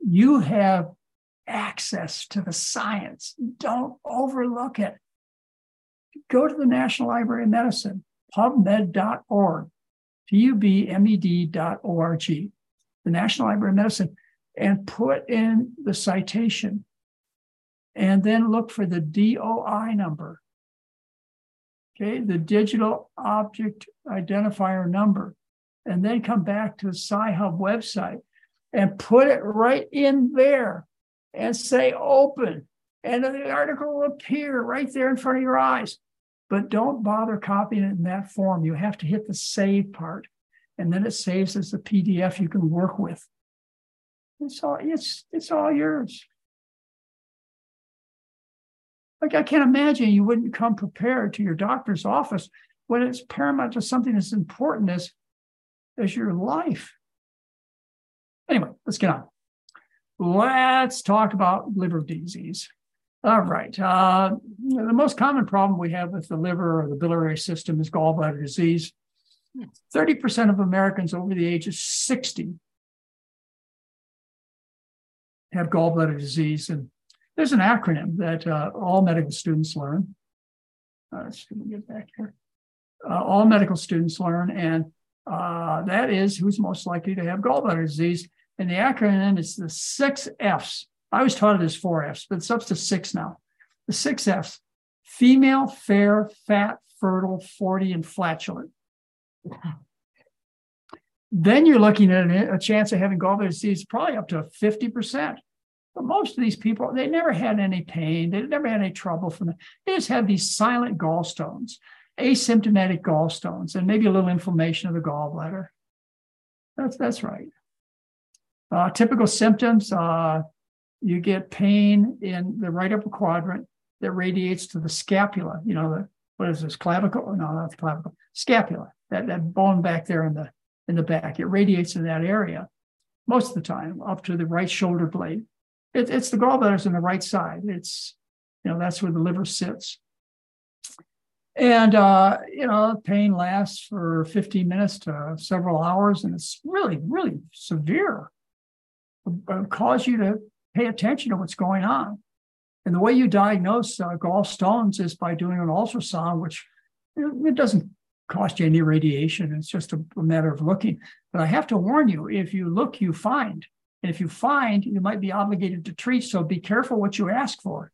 You have access to the science. Don't overlook it. Go to the National Library of Medicine, pubmed.org, P-U-B-M-E-D.org, the National Library of Medicine, and put in the citation and then look for the DOI number. Okay, the digital object identifier number, and then come back to the Sci-Hub website and put it right in there and say open. And the article will appear right there in front of your eyes. But don't bother copying it in that form. You have to hit the save part, and then it saves as a PDF you can work with. It's all it's it's all yours. Like I can't imagine you wouldn't come prepared to your doctor's office when it's paramount to something as important as as your life. Anyway, let's get on. Let's talk about liver disease. All right. Uh, the most common problem we have with the liver or the biliary system is gallbladder disease. 30% of Americans over the age of 60 have gallbladder disease. And there's an acronym that uh, all medical students learn. Uh, let's get back here. Uh, all medical students learn, and uh, that is who's most likely to have gallbladder disease. And the acronym is the six F's. I was taught it as four F's, but it's up to six now. The six F's female, fair, fat, fertile, 40, and flatulent. then you're looking at a chance of having gallbladder disease probably up to 50%. But most of these people, they never had any pain. They never had any trouble from it. They just had these silent gallstones, asymptomatic gallstones, and maybe a little inflammation of the gallbladder. That's, that's right. Uh, typical symptoms, uh, you get pain in the right upper quadrant that radiates to the scapula. You know, the, what is this, clavicle? No, not the clavicle, scapula, that, that bone back there in the, in the back. It radiates in that area most of the time up to the right shoulder blade. It, it's the gallbladder's on the right side. It's, you know, that's where the liver sits. And, uh, you know, pain lasts for 15 minutes to several hours, and it's really, really severe. It cause you to pay attention to what's going on. And the way you diagnose uh, gallstones is by doing an ultrasound, which it doesn't cost you any radiation. It's just a, a matter of looking. But I have to warn you if you look, you find. And if you find, you might be obligated to treat. So be careful what you ask for.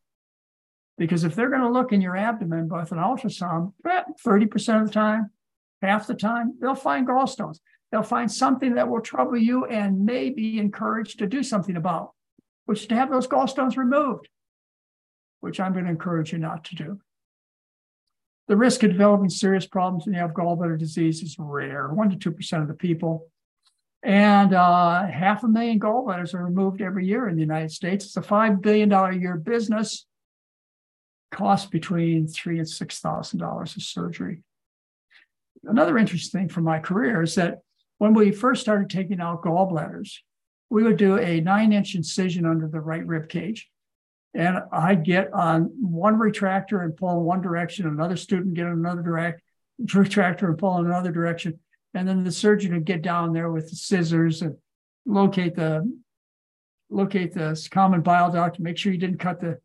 Because if they're going to look in your abdomen with an ultrasound, eh, 30% of the time, half the time, they'll find gallstones. They'll find something that will trouble you and may be encouraged to do something about, which is to have those gallstones removed, which I'm going to encourage you not to do. The risk of developing serious problems when you have gallbladder disease is rare, 1% to 2% of the people. And uh, half a million gallbladders are removed every year in the United States. It's a $5 billion a year business, costs between three and $6,000 of surgery. Another interesting thing from my career is that when we first started taking out gallbladders, we would do a nine inch incision under the right rib cage. And I'd get on one retractor and pull in one direction, another student get in another direct retractor and pull in another direction. And then the surgeon would get down there with the scissors and locate the locate this common bile duct, make sure you didn't cut the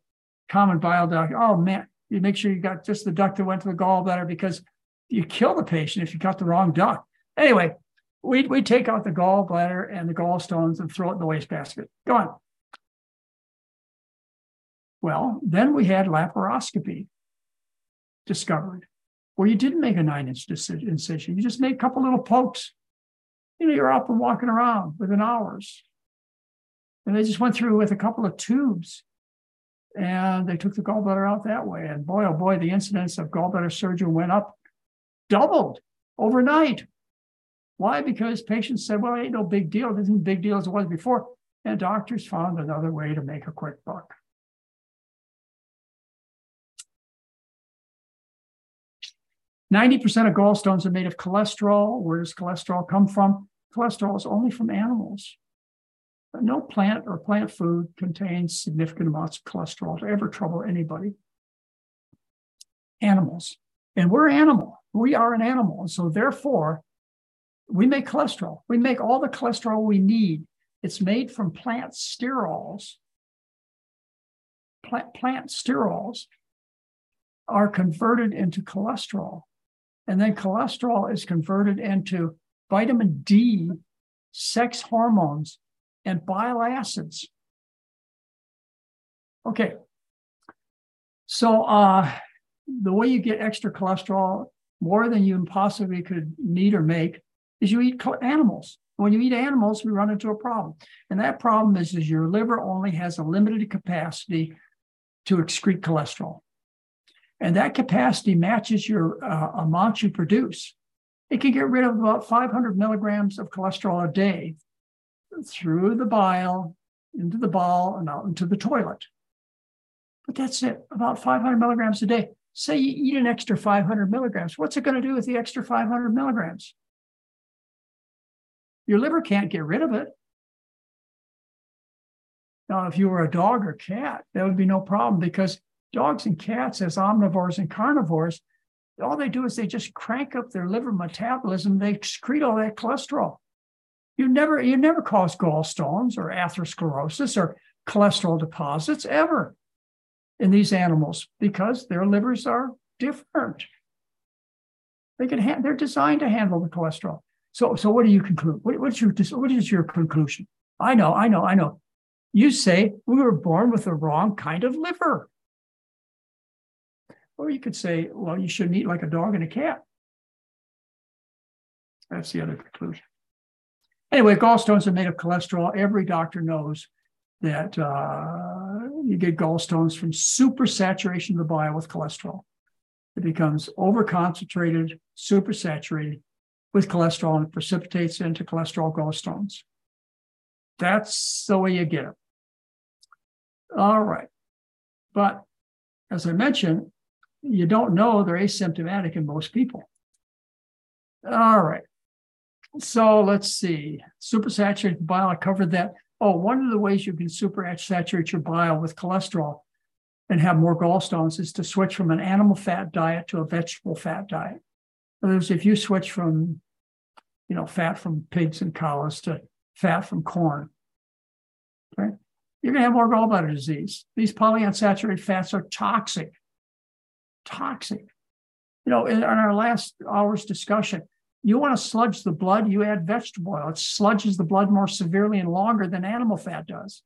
common bile duct. Oh man, you make sure you got just the duct that went to the gallbladder because you kill the patient if you cut the wrong duct. Anyway, we we take out the gallbladder and the gallstones and throw it in the wastebasket. Go on. Well, then we had laparoscopy discovered, where you didn't make a nine inch incision. You just made a couple little pokes. You know, you're up and walking around within hours. And they just went through with a couple of tubes and they took the gallbladder out that way. And boy, oh boy, the incidence of gallbladder surgery went up, doubled overnight. Why? Because patients said, well, it ain't no big deal. This isn't big deal as it was before. And doctors found another way to make a quick buck. Ninety percent of gallstones are made of cholesterol. Where does cholesterol come from? Cholesterol is only from animals. But No plant or plant food contains significant amounts of cholesterol to ever trouble anybody. Animals. And we're animal. We are an animal. And so therefore, we make cholesterol. We make all the cholesterol we need. It's made from plant sterols. Plant, plant sterols are converted into cholesterol. And then cholesterol is converted into vitamin D, sex hormones, and bile acids. Okay. So uh, the way you get extra cholesterol, more than you possibly could need or make, is you eat animals. When you eat animals, we run into a problem. And that problem is, is your liver only has a limited capacity to excrete cholesterol. And that capacity matches your uh, amount you produce. It can get rid of about 500 milligrams of cholesterol a day through the bile, into the bowel, and out into the toilet. But that's it, about 500 milligrams a day. Say you eat an extra 500 milligrams. What's it going to do with the extra 500 milligrams? Your liver can't get rid of it. Now, if you were a dog or cat, that would be no problem because dogs and cats, as omnivores and carnivores, all they do is they just crank up their liver metabolism. They excrete all that cholesterol. You never, you never cause gallstones or atherosclerosis or cholesterol deposits ever in these animals because their livers are different. They can ha- they're designed to handle the cholesterol. So, so what do you conclude? What, what's your what is your conclusion? I know, I know, I know. You say we were born with the wrong kind of liver. Or you could say, well, you shouldn't eat like a dog and a cat. That's the other conclusion. Anyway, gallstones are made of cholesterol. Every doctor knows that uh, you get gallstones from supersaturation of the bile with cholesterol. It becomes overconcentrated, supersaturated with cholesterol, and it precipitates into cholesterol gallstones. That's the way you get them. All right. But as I mentioned, you don't know they're asymptomatic in most people. All right. So let's see. Supersaturated bile, I covered that. Oh, one of the ways you can supersaturate your bile with cholesterol and have more gallstones is to switch from an animal fat diet to a vegetable fat diet. In other words, if you switch from, you know, fat from pigs and cows to fat from corn, right, you're going to have more gallbladder disease. These polyunsaturated fats are toxic. Toxic. You know, in, our last hour's discussion, you want to sludge the blood, you add vegetable oil. It sludges the blood more severely and longer than animal fat does.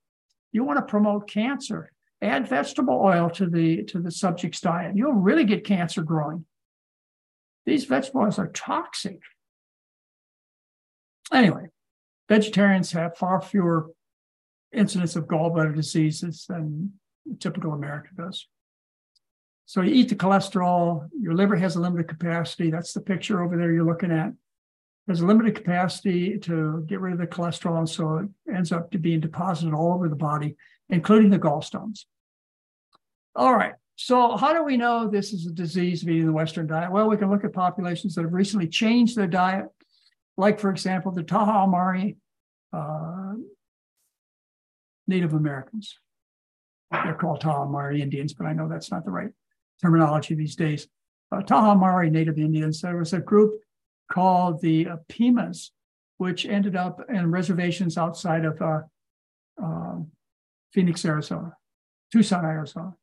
You want to promote cancer, add vegetable oil to the to the subject's diet. You'll really get cancer growing. These vegetable oils are toxic. Anyway, vegetarians have far fewer incidents of gallbladder diseases than typical American does. So you eat the cholesterol, your liver has a limited capacity. That's the picture over there you're looking at. Has a limited capacity to get rid of the cholesterol, and so it ends up to being deposited all over the body, including the gallstones. All right. So how do we know this is a disease via the Western diet? Well, we can look at populations that have recently changed their diet, like, for example, the Tarahumara uh, Native Americans. They're called Tarahumara Indians, but I know that's not the right terminology these days. Uh, Tarahumara Native Indians, there was a group called the uh, Pimas, which ended up in reservations outside of uh, uh, Phoenix, Arizona, Tucson, Arizona,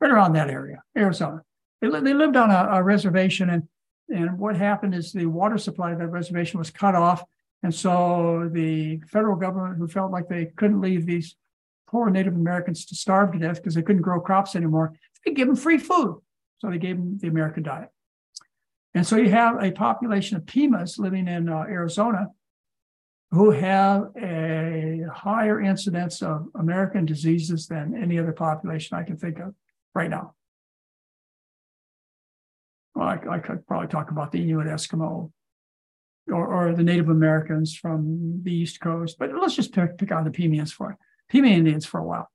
right around that area, Arizona. They, they lived on a, a reservation, and and what happened is the water supply of that reservation was cut off, and so the federal government, who felt like they couldn't leave these poor Native Americans to starve to death because they couldn't grow crops anymore, they give them free food. So they gave them the American diet. And so you have a population of Pimas living in uh, Arizona who have a higher incidence of American diseases than any other population I can think of right now. Well, I, I could probably talk about the Inuit Eskimo or, or, the Native Americans from the East Coast, but let's just pick, pick on the Pima Indians for Pima Indians for a while.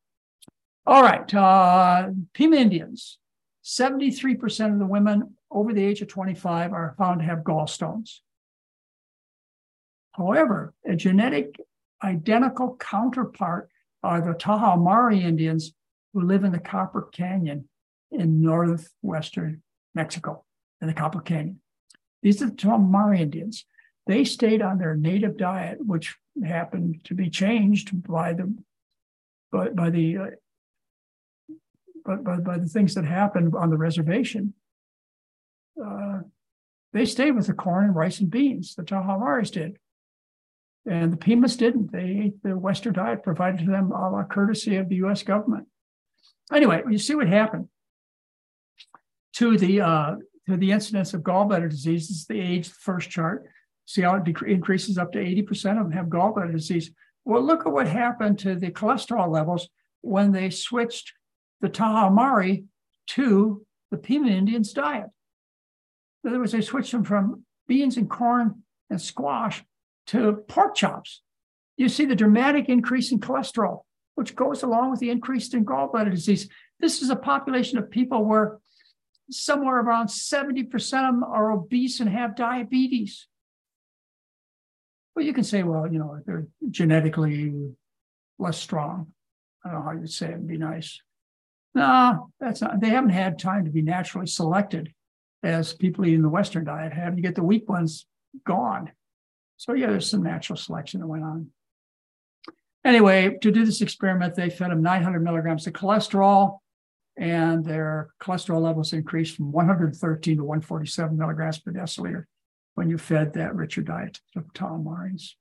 All right, uh, Pima Indians. 73% of the women over the age of 25 are found to have gallstones. However, a genetic identical counterpart are the Tarahumara Indians who live in the Copper Canyon in northwestern Mexico, in the Copper Canyon. These are the Tarahumara Indians. They stayed on their native diet, which happened to be changed by the by, by the uh, by, by, the things that happened on the reservation. Uh, they stayed with the corn and rice and beans. The Tarahumaras did. And the Pimas didn't. They ate the Western diet provided to them a la courtesy of the US government. Anyway, you see what happened to the uh, to the incidence of gallbladder disease. This is the age, first chart. See how it dec- increases up to 80% of them have gallbladder disease. Well, look at what happened to the cholesterol levels when they switched the Tarahumara to the Pima Indians' diet. In other words, they switched them from beans and corn and squash to pork chops. You see the dramatic increase in cholesterol, which goes along with the increase in gallbladder disease. This is a population of people where somewhere around 70% of them are obese and have diabetes. Well, you can say, well, you know, they're genetically less strong. I don't know how you'd say it would be nice. No, that's not, they haven't had time to be naturally selected as people eating the Western diet have. You get the weak ones gone. So, yeah, there's some natural selection that went on. Anyway, to do this experiment, they fed them 900 milligrams of cholesterol, and their cholesterol levels increased from 113 to 147 milligrams per deciliter when you fed that richer diet of Tarahumaras.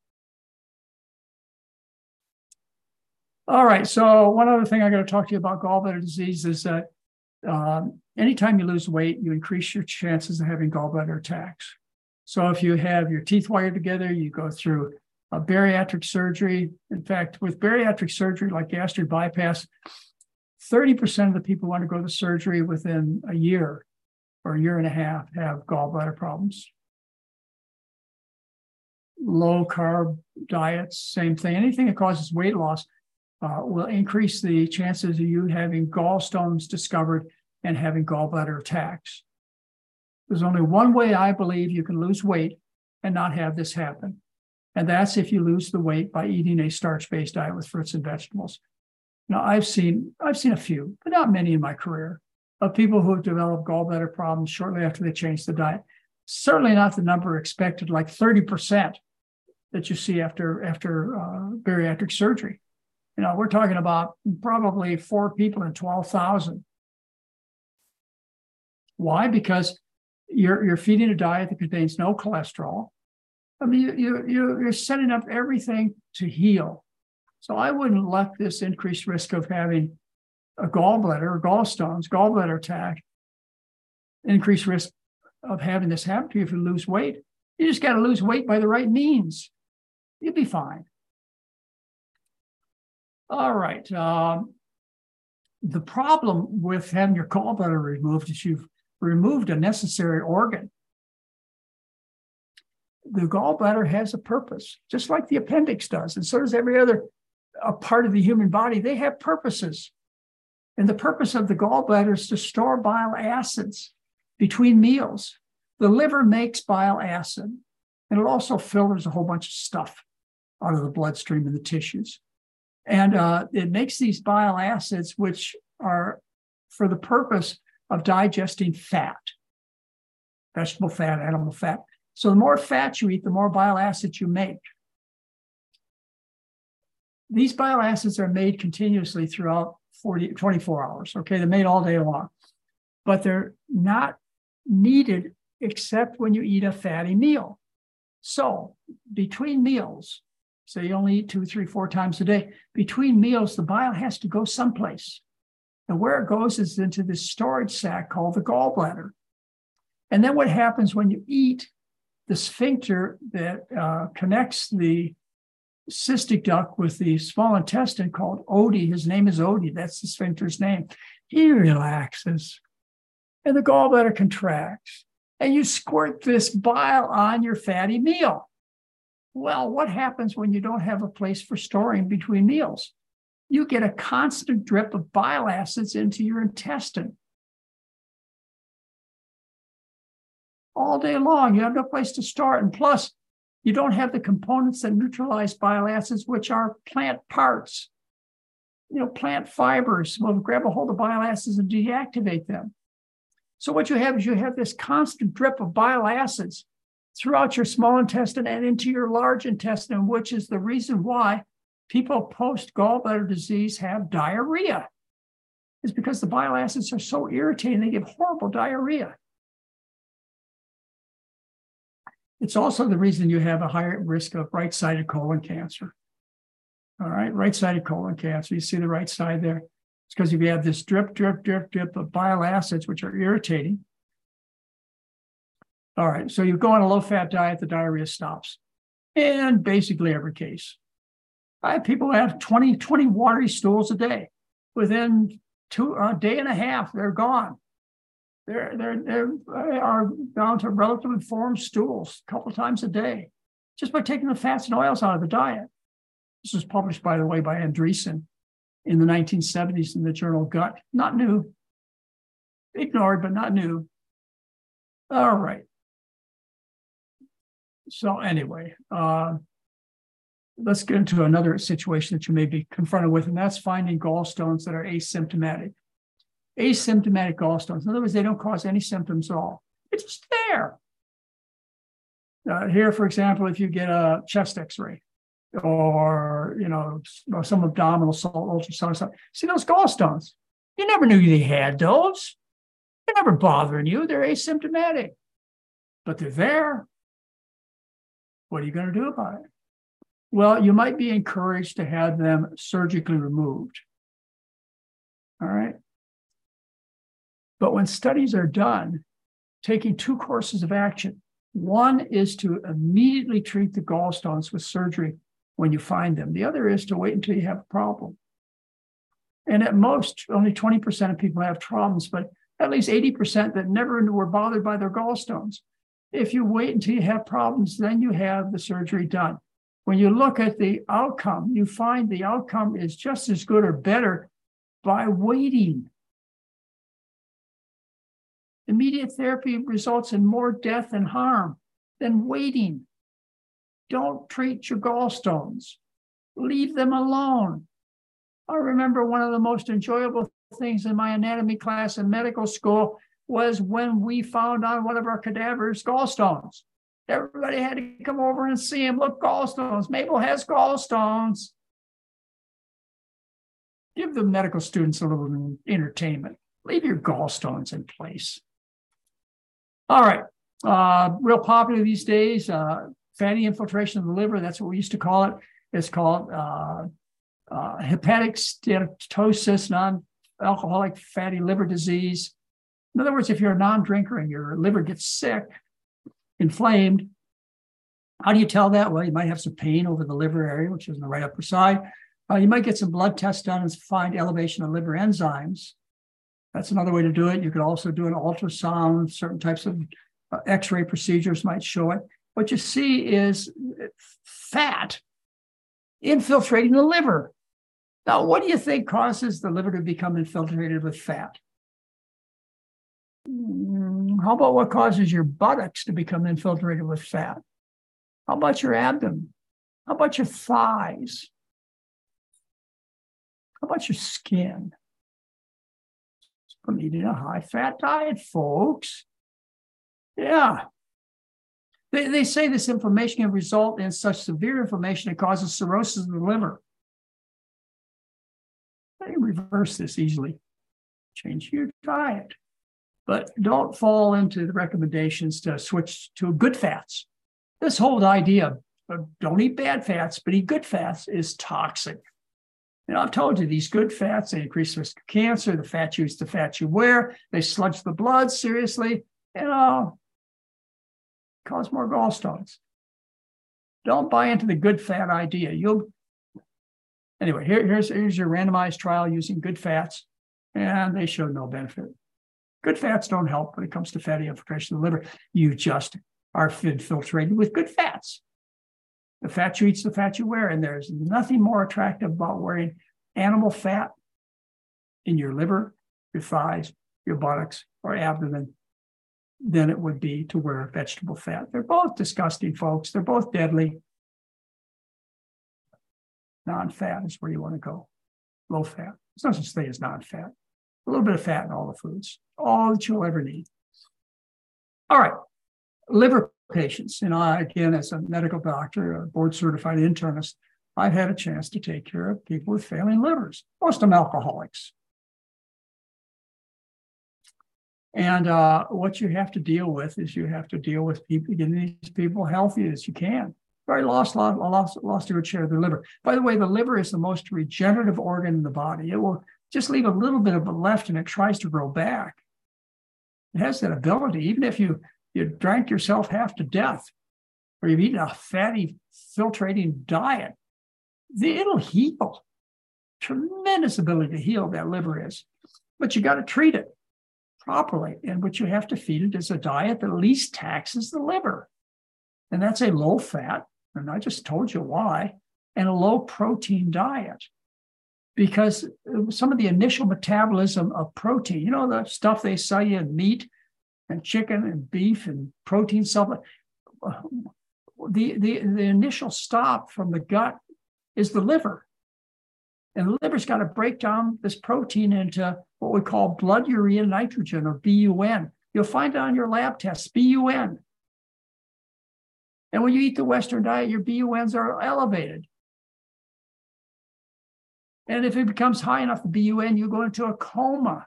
All right. So one other thing I got to talk to you about gallbladder disease is that um, anytime you lose weight, you increase your chances of having gallbladder attacks. So if you have your teeth wired together, you go through a bariatric surgery. In fact, with bariatric surgery like gastric bypass, 30% of the people who undergo the surgery within a year or a year and a half have gallbladder problems. Low carb diets, same thing. Anything that causes weight loss uh, will increase the chances of you having gallstones discovered and having gallbladder attacks. There's only one way I believe you can lose weight and not have this happen. And that's if you lose the weight by eating a starch-based diet with fruits and vegetables. Now I've seen I've seen a few, but not many in my career, of people who have developed gallbladder problems shortly after they changed the diet. Certainly not the number expected, like 30% that you see after after uh, bariatric surgery. You know, we're talking about probably four people in 12,000. Why? Because you're, you're feeding a diet that contains no cholesterol. I mean, you, you, you're setting up everything to heal. So I wouldn't let this increased risk of having a gallbladder or gallstones, gallbladder attack, increased risk of having this happen to you if you lose weight. You just got to lose weight by the right means. You'll be fine. All right. Um, the problem with having your gallbladder removed is you've removed a necessary organ. The gallbladder has a purpose, just like the appendix does, and so does every other a part of the human body. They have purposes. And the purpose of the gallbladder is to store bile acids between meals. The liver makes bile acid, and it also filters a whole bunch of stuff out of the bloodstream and the tissues. And uh, it makes these bile acids, which are for the purpose of digesting fat, vegetable fat, animal fat. So the more fat you eat, the more bile acids you make. these bile acids are made continuously throughout 40, 24 hours. Okay, they're made all day long, but they're not needed except when you eat a fatty meal. So between meals, say you only eat two, three, four times a day, between meals, the bile has to go someplace. And where it goes is into this storage sac called the gallbladder. And then what happens when you eat, the sphincter that uh, connects the cystic duct with the small intestine called Oddi. His name is Oddi. That's the sphincter's name. He relaxes and the gallbladder contracts and you squirt this bile on your fatty meal. Well, what happens when you don't have a place for storing between meals? You get a constant drip of bile acids into your intestine. All day long, you have no place to store it. And plus, you don't have the components that neutralize bile acids, which are plant parts. You know, plant fibers will grab a hold of bile acids and deactivate them. So what you have is you have this constant drip of bile acids throughout your small intestine and into your large intestine, which is the reason why people post gallbladder disease have diarrhea. Is because the bile acids are so irritating, they give horrible diarrhea. It's also the reason you have a higher risk of right sided colon cancer. All right, right sided colon cancer. You see the right side there? It's because if you have this drip, drip, drip, drip of bile acids, which are irritating. All right, so you go on a low fat diet, the diarrhea stops. And basically every case. I have people have 20, 20 watery stools a day. Within two a day and a half, they're gone. They're, they're, they're, they are down to relatively formed stools a couple times a day just by taking the fats and oils out of the diet. This was published, by the way, by Andreessen in the 1970s in the journal Gut. Not new, ignored, but not new. All right. So, anyway, uh, let's get into another situation that you may be confronted with, and that's finding gallstones that are asymptomatic asymptomatic gallstones. In other words, they don't cause any symptoms at all. It's just there. Uh, here, for example, if you get a chest X-ray or you know some abdominal ultrasound, see those gallstones. You never knew they had those. They're never bothering you. They're asymptomatic, but they're there. What are you going to do about it? Well, you might be encouraged to have them surgically removed. All right. But when studies are done, taking two courses of action, one is to immediately treat the gallstones with surgery when you find them. The other is to wait until you have a problem. And at most, only 20% of people have problems, but at least 80% that never were bothered by their gallstones. If you wait until you have problems, then you have the surgery done. When you look at the outcome, you find the outcome is just as good or better by waiting. Immediate therapy results in more death and harm than waiting. Don't treat your gallstones. Leave them alone. I remember one of the most enjoyable things in my anatomy class in medical school was when we found on one of our cadavers gallstones. Everybody had to come over and see him. Look, gallstones. Mabel has gallstones. Give the medical students a little entertainment. Leave your gallstones in place. All right. Uh, real popular these days, uh, fatty infiltration of the liver. That's what we used to call it. It's called uh, uh hepatic steatosis, non-alcoholic fatty liver disease. In other words, if you're a non-drinker and your liver gets sick, inflamed, how do you tell that? Well, you might have some pain over the liver area, which is on the right upper side. Uh, you might get some blood tests done and find elevation of liver enzymes. That's another way to do it. You could also do an ultrasound, certain types of uh, x ray procedures might show it. What you see is fat infiltrating the liver. Now, what do you think causes the liver to become infiltrated with fat? Hmm, how about what causes your buttocks to become infiltrated with fat? How about your abdomen? How about your thighs? How about your skin? from eating a high fat diet, folks. Yeah. They, they say this inflammation can result in such severe inflammation it causes cirrhosis of the liver. They reverse this easily. Change your diet. But don't fall into the recommendations to switch to good fats. This whole idea of don't eat bad fats, but eat good fats is toxic. And I've told you these good fats, they increase risk of cancer. The fat you use, the fat you wear, they sludge the blood seriously, and uh, cause more gallstones. Don't buy into the good fat idea. You'll anyway. Here, here's here's your randomized trial using good fats, and they showed no benefit. Good fats don't help when it comes to fatty infiltration of the liver. You just are infiltrated with good fats. The fat you eat's the fat you wear, and there's nothing more attractive about wearing animal fat in your liver, your thighs, your buttocks, or abdomen than it would be to wear vegetable fat. They're both disgusting, folks. They're both deadly. Non fat is where you want to go. Low fat. There's no such thing as non fat. A little bit of fat in all the foods, all that you'll ever need. All right. Liver patients. You know, I, again, as a medical doctor, a board certified internist, I've had a chance to take care of people with failing livers, most of them alcoholics. And uh, what you have to deal with is you have to deal with people, getting these people healthy as you can. Very lost, lost, lost, lost a good share of their liver. By the way, the liver is the most regenerative organ in the body. It will just leave a little bit of it left and it tries to grow back. It has that ability, even if you you drank yourself half to death, or you've eaten a fatty, filtrating diet, it'll heal. Tremendous ability to heal that liver is. But you got to treat it properly. And what you have to feed it is a diet that least taxes the liver. And that's a low fat, and I just told you why, and a low protein diet. Because some of the initial metabolism of protein, you know, the stuff they sell you in meat, and chicken and beef and protein supplement. The, the, the initial stop from the gut is the liver. And the liver's got to break down this protein into what we call blood urea nitrogen or BUN. You'll find it on your lab tests, BUN. And when you eat the Western diet, your BUNs are elevated. And if it becomes high enough, the BUN, you go into a coma.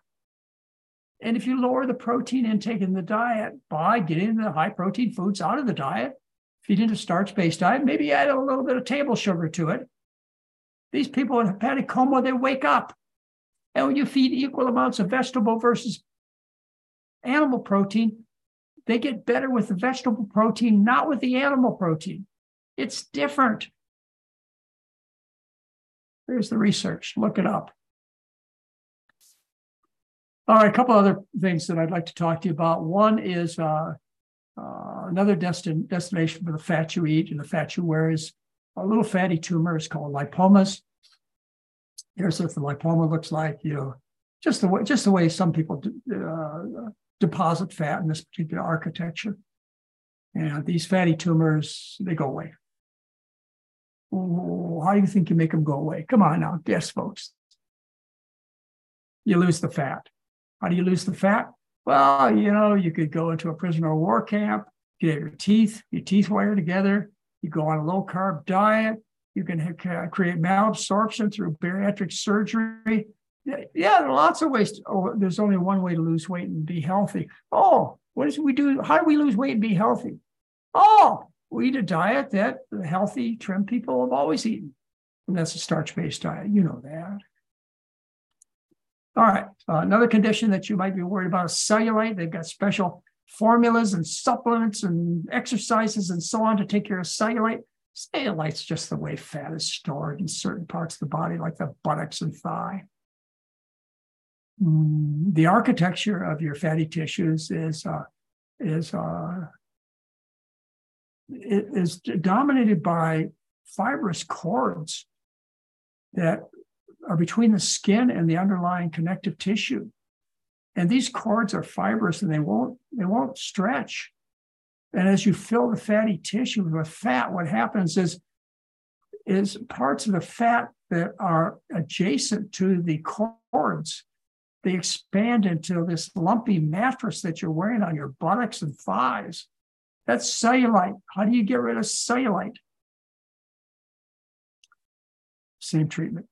And if you lower the protein intake in the diet by getting the high protein foods out of the diet, feed into starch based diet, maybe add a little bit of table sugar to it. These people in hepatic coma, they wake up. And when you feed equal amounts of vegetable versus animal protein, they get better with the vegetable protein, not with the animal protein. It's different. There's the research. Look it up. All right, a couple other things that I'd like to talk to you about. One is uh, uh, another destin- destination for the fat you eat and the fat you wear is a little fatty tumor. It's called lipomas. Here's what the lipoma looks like. You know, just the way just the way some people uh, deposit fat in this particular architecture. And these fatty tumors, they go away. How do you think you make them go away? Come on now, guess, folks. You lose the fat. How do you lose the fat? Well, you know, you could go into a prisoner of war camp, get your teeth, your teeth wire together. You go on a low carb diet. You can have, create malabsorption through bariatric surgery. Yeah, there are lots of ways. To, oh, there's only one way to lose weight and be healthy. Oh, what does we do? How do we lose weight and be healthy? Oh, we eat a diet that healthy, trim people have always eaten. And that's a starch based diet. You know that. All right. Uh, another condition that you might be worried about is cellulite. They've got special formulas and supplements and exercises and so on to take care of cellulite. Cellulite's just the way fat is stored in certain parts of the body, like the buttocks and thigh. Mm, the architecture of your fatty tissues is uh, is uh, is dominated by fibrous cords that are between the skin and the underlying connective tissue. And these cords are fibrous and they won't, they won't stretch. And as you fill the fatty tissue with fat, what happens is, is parts of the fat that are adjacent to the cords, they expand into this lumpy mattress that you're wearing on your buttocks and thighs. That's cellulite. How do you get rid of cellulite? Same treatment.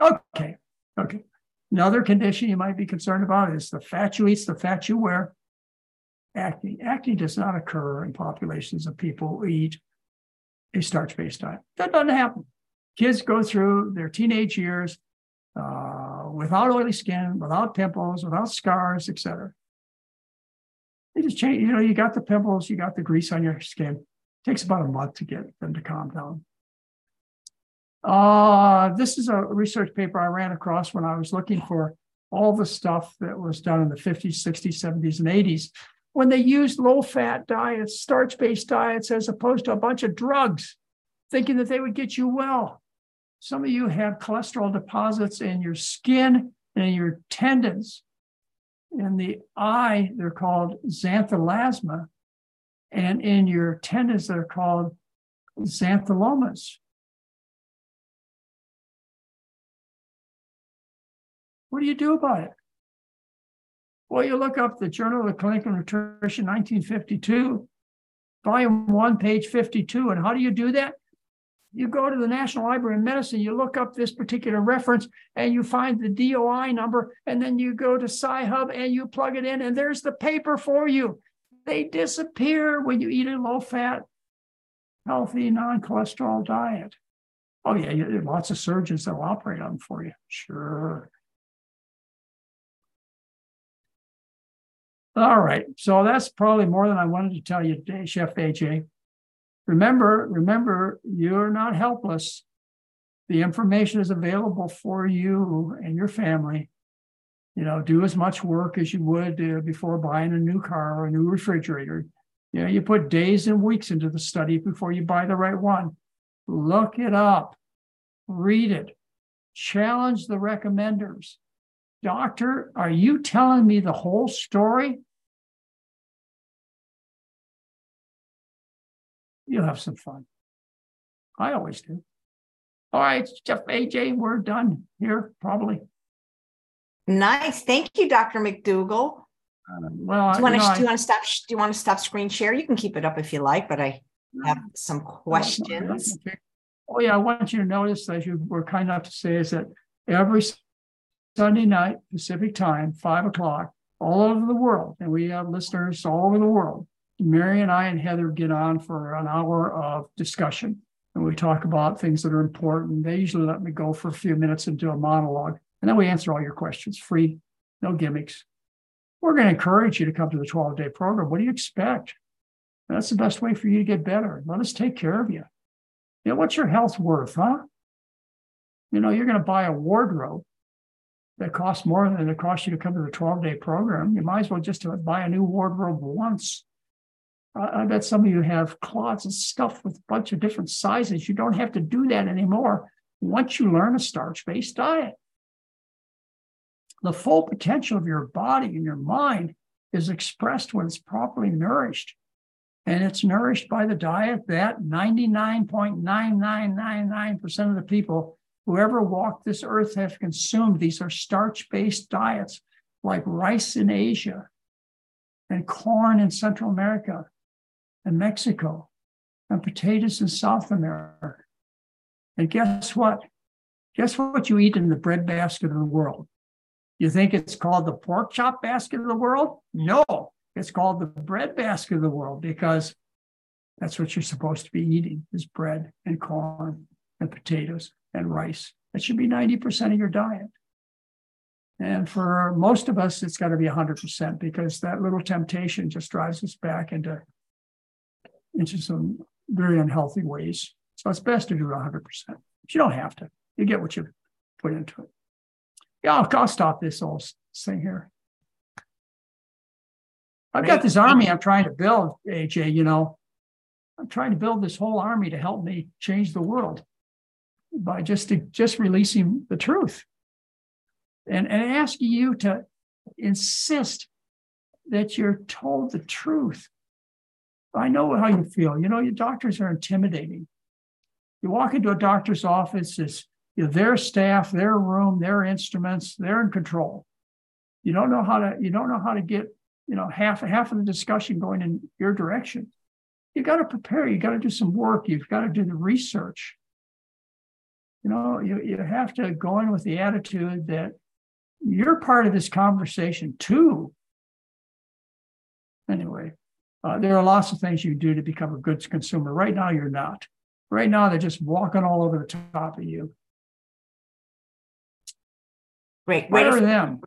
Okay, Okay. Another condition you might be concerned about is the fat you eat, the fat you wear. Acne. Acne does not occur in populations of people who eat a starch based diet. That doesn't happen. Kids go through their teenage years uh, without oily skin, without pimples, without scars, etc. They just change. You know, you got the pimples, you got the grease on your skin. It takes about a month to get them to calm down. Uh, this is a research paper I ran across when I was looking for all the stuff that was done in the 50s, 60s, 70s, and 80s when they used low fat diets, starch based diets, as opposed to a bunch of drugs, thinking that they would get you well. Some of you have cholesterol deposits in your skin and in your tendons. In the eye, they're called xanthelasma. And in your tendons, they're called xanthelomas. What do you do about it? Well, you look up the Journal of Clinical Nutrition, 1952, volume one, page 52. And how do you do that? You go to the National Library of Medicine, you look up this particular reference, and you find the DOI number, and then you go to Sci-Hub and you plug it in, and there's the paper for you. They disappear when you eat a low-fat, healthy, non-cholesterol diet. Oh yeah, lots of surgeons that will operate on them for you. Sure. All right. So that's probably more than I wanted to tell you today, Chef AJ. Remember, remember, you're not helpless. The information is available for you and your family. You know, do as much work as you would uh, before buying a new car or a new refrigerator. You know, you put days and weeks into the study before you buy the right one. Look it up, read it, challenge the recommenders. Doctor, are you telling me the whole story? You'll have some fun. I always do. All right, Chef, AJ, we're done here, probably. Nice. Thank you, Dr. McDougall. Uh, well, do you want to do you want to stop? Do you want to stop screen share? You can keep it up if you like, but I have some questions. Oh yeah, I want you to notice, as you were kind enough to say, is that every Sunday night, Pacific time, five o'clock, all over the world. And we have listeners all over the world. Mary and I and Heather get on for an hour of discussion. And we talk about things that are important. They usually let me go for a few minutes and do a monologue. And then we answer all your questions free, no gimmicks. We're going to encourage you to come to the 12 day program. What do you expect? That's the best way for you to get better. Let us take care of you. You know, what's your health worth, huh? You know, you're going to buy a wardrobe that costs more than it costs you to come to the 12 day program. You might as well just buy a new wardrobe once. I bet some of you have closets stuffed with a bunch of different sizes. You don't have to do that anymore once you learn a starch based diet. The full potential of your body and your mind is expressed when it's properly nourished. And it's nourished by the diet that 99.9999% of the people who ever walked this earth have consumed. These are starch based diets like rice in Asia and corn in Central America and Mexico and potatoes in South America. And guess what? Guess what you eat in the bread basket of the world? You think it's called the pork chop basket of the world? No, it's called the bread basket of the world because that's what you're supposed to be eating is bread and corn and potatoes and rice. That should be 90% of your diet. And for most of us, it's got to be 100% because that little temptation just drives us back into, into some very unhealthy ways. So it's best to do it 100%. But you don't have to. You get what you put into it. Yeah, I'll, I'll stop this whole thing here. I've got this army I'm trying to build, AJ, you know. I'm trying to build this whole army to help me change the world by just to, just releasing the truth and, and asking you to insist that you're told the truth. I know how you feel. You know, your doctors are intimidating. You walk into a doctor's office, it's you know, their staff, their room, their instruments, they're in control. You don't know how to, you don't know how to get, you know, half half of the discussion going in your direction. You got to prepare, you got to do some work, you've got to do the research. You know, you, you have to go in with the attitude that you're part of this conversation too. Anyway, uh, there are lots of things you do to become a good consumer. Right now, you're not. Right now, they're just walking all over the top of you. Great. Fire right. them.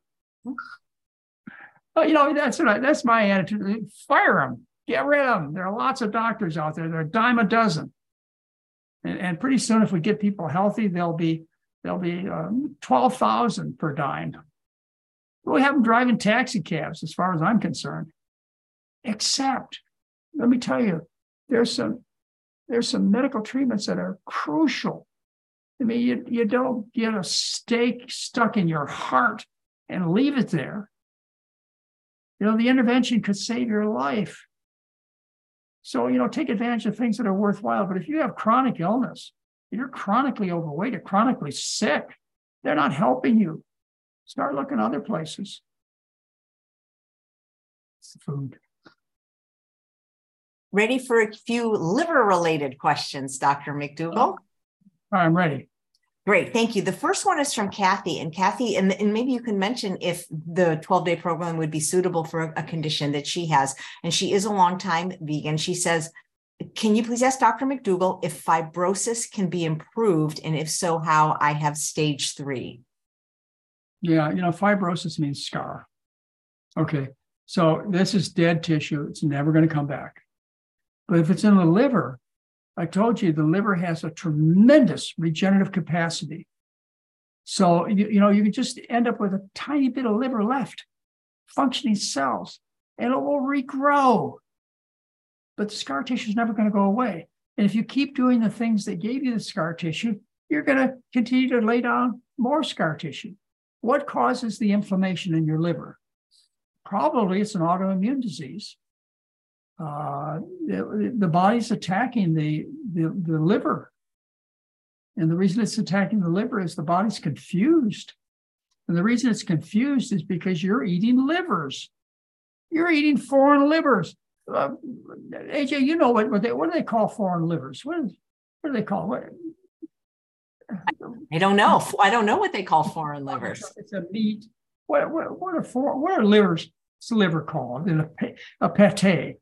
Well, you know, that's what I, that's my attitude. Fire them. Get rid of them. There are lots of doctors out there. They're a dime a dozen. And, and pretty soon, if we get people healthy, they'll be they'll be um, twelve thousand per dime. We have them driving taxi cabs, as far as I'm concerned. Except, let me tell you, there's some there's some medical treatments that are crucial. I mean, you, you don't get a stake stuck in your heart and leave it there. You know, the intervention could save your life. So, you know, take advantage of things that are worthwhile. But if you have chronic illness, you're chronically overweight or chronically sick, they're not helping you. Start looking other places. It's the food. Ready for a few liver related questions, Dr. McDougall? I'm ready. Great, thank you. The first one is from Kathy. And Kathy, and, and maybe you can mention if the 12 day program would be suitable for a, a condition that she has. And she is a long time vegan. She says, Can you please ask Dr. McDougall if fibrosis can be improved? And if so, how I have stage three? Yeah, you know, fibrosis means scar. Okay, so this is dead tissue. It's never going to come back. But if it's in the liver, I told you the liver has a tremendous regenerative capacity. So, you, you know, you can just end up with a tiny bit of liver left, functioning cells, and it will regrow. But the scar tissue is never going to go away. And if you keep doing the things that gave you the scar tissue, you're going to continue to lay down more scar tissue. What causes the inflammation in your liver? Probably it's an autoimmune disease uh, the, the body's attacking the, the, the liver. And the reason it's attacking the liver is the body's confused. And the reason it's confused is because you're eating livers. You're eating foreign livers. Uh, AJ, you know what, what, they, what do they call foreign livers? What, is, what do they call what? I don't know. I don't know what they call foreign livers. It's a meat. What, what, what are for, what are livers? It's liver called in a, a pate.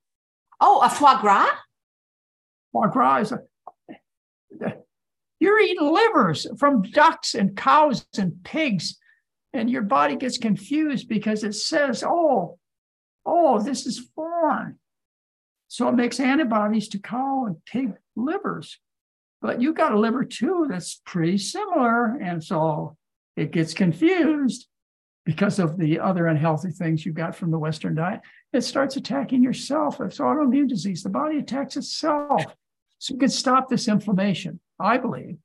Oh, a foie gras? Foie gras is a, you're eating livers from ducks and cows and pigs, and your body gets confused because it says, oh, oh, this is foreign. So it makes antibodies to cow and pig livers. But you've got a liver too that's pretty similar. And so it gets confused because of the other unhealthy things you've got from the Western diet, it starts attacking yourself. It's autoimmune disease. The body attacks itself. So you can stop this inflammation, I believe.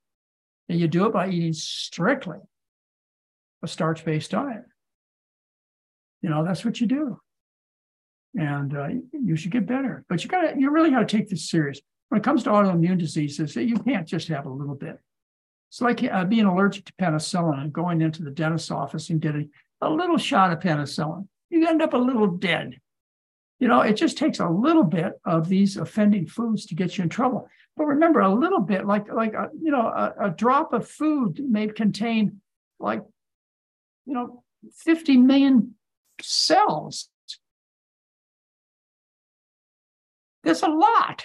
And you do it by eating strictly a starch based diet. You know, that's what you do. And uh, you should get better. But you got to, you really got to take this serious. When it comes to autoimmune diseases, you can't just have a little bit. It's like uh, being allergic to penicillin and going into the dentist's office and getting a little shot of penicillin. You end up a little dead. You know, it just takes a little bit of these offending foods to get you in trouble. But remember, a little bit, like like a, you know, a, a drop of food may contain like, you know, 50 million cells. That's a lot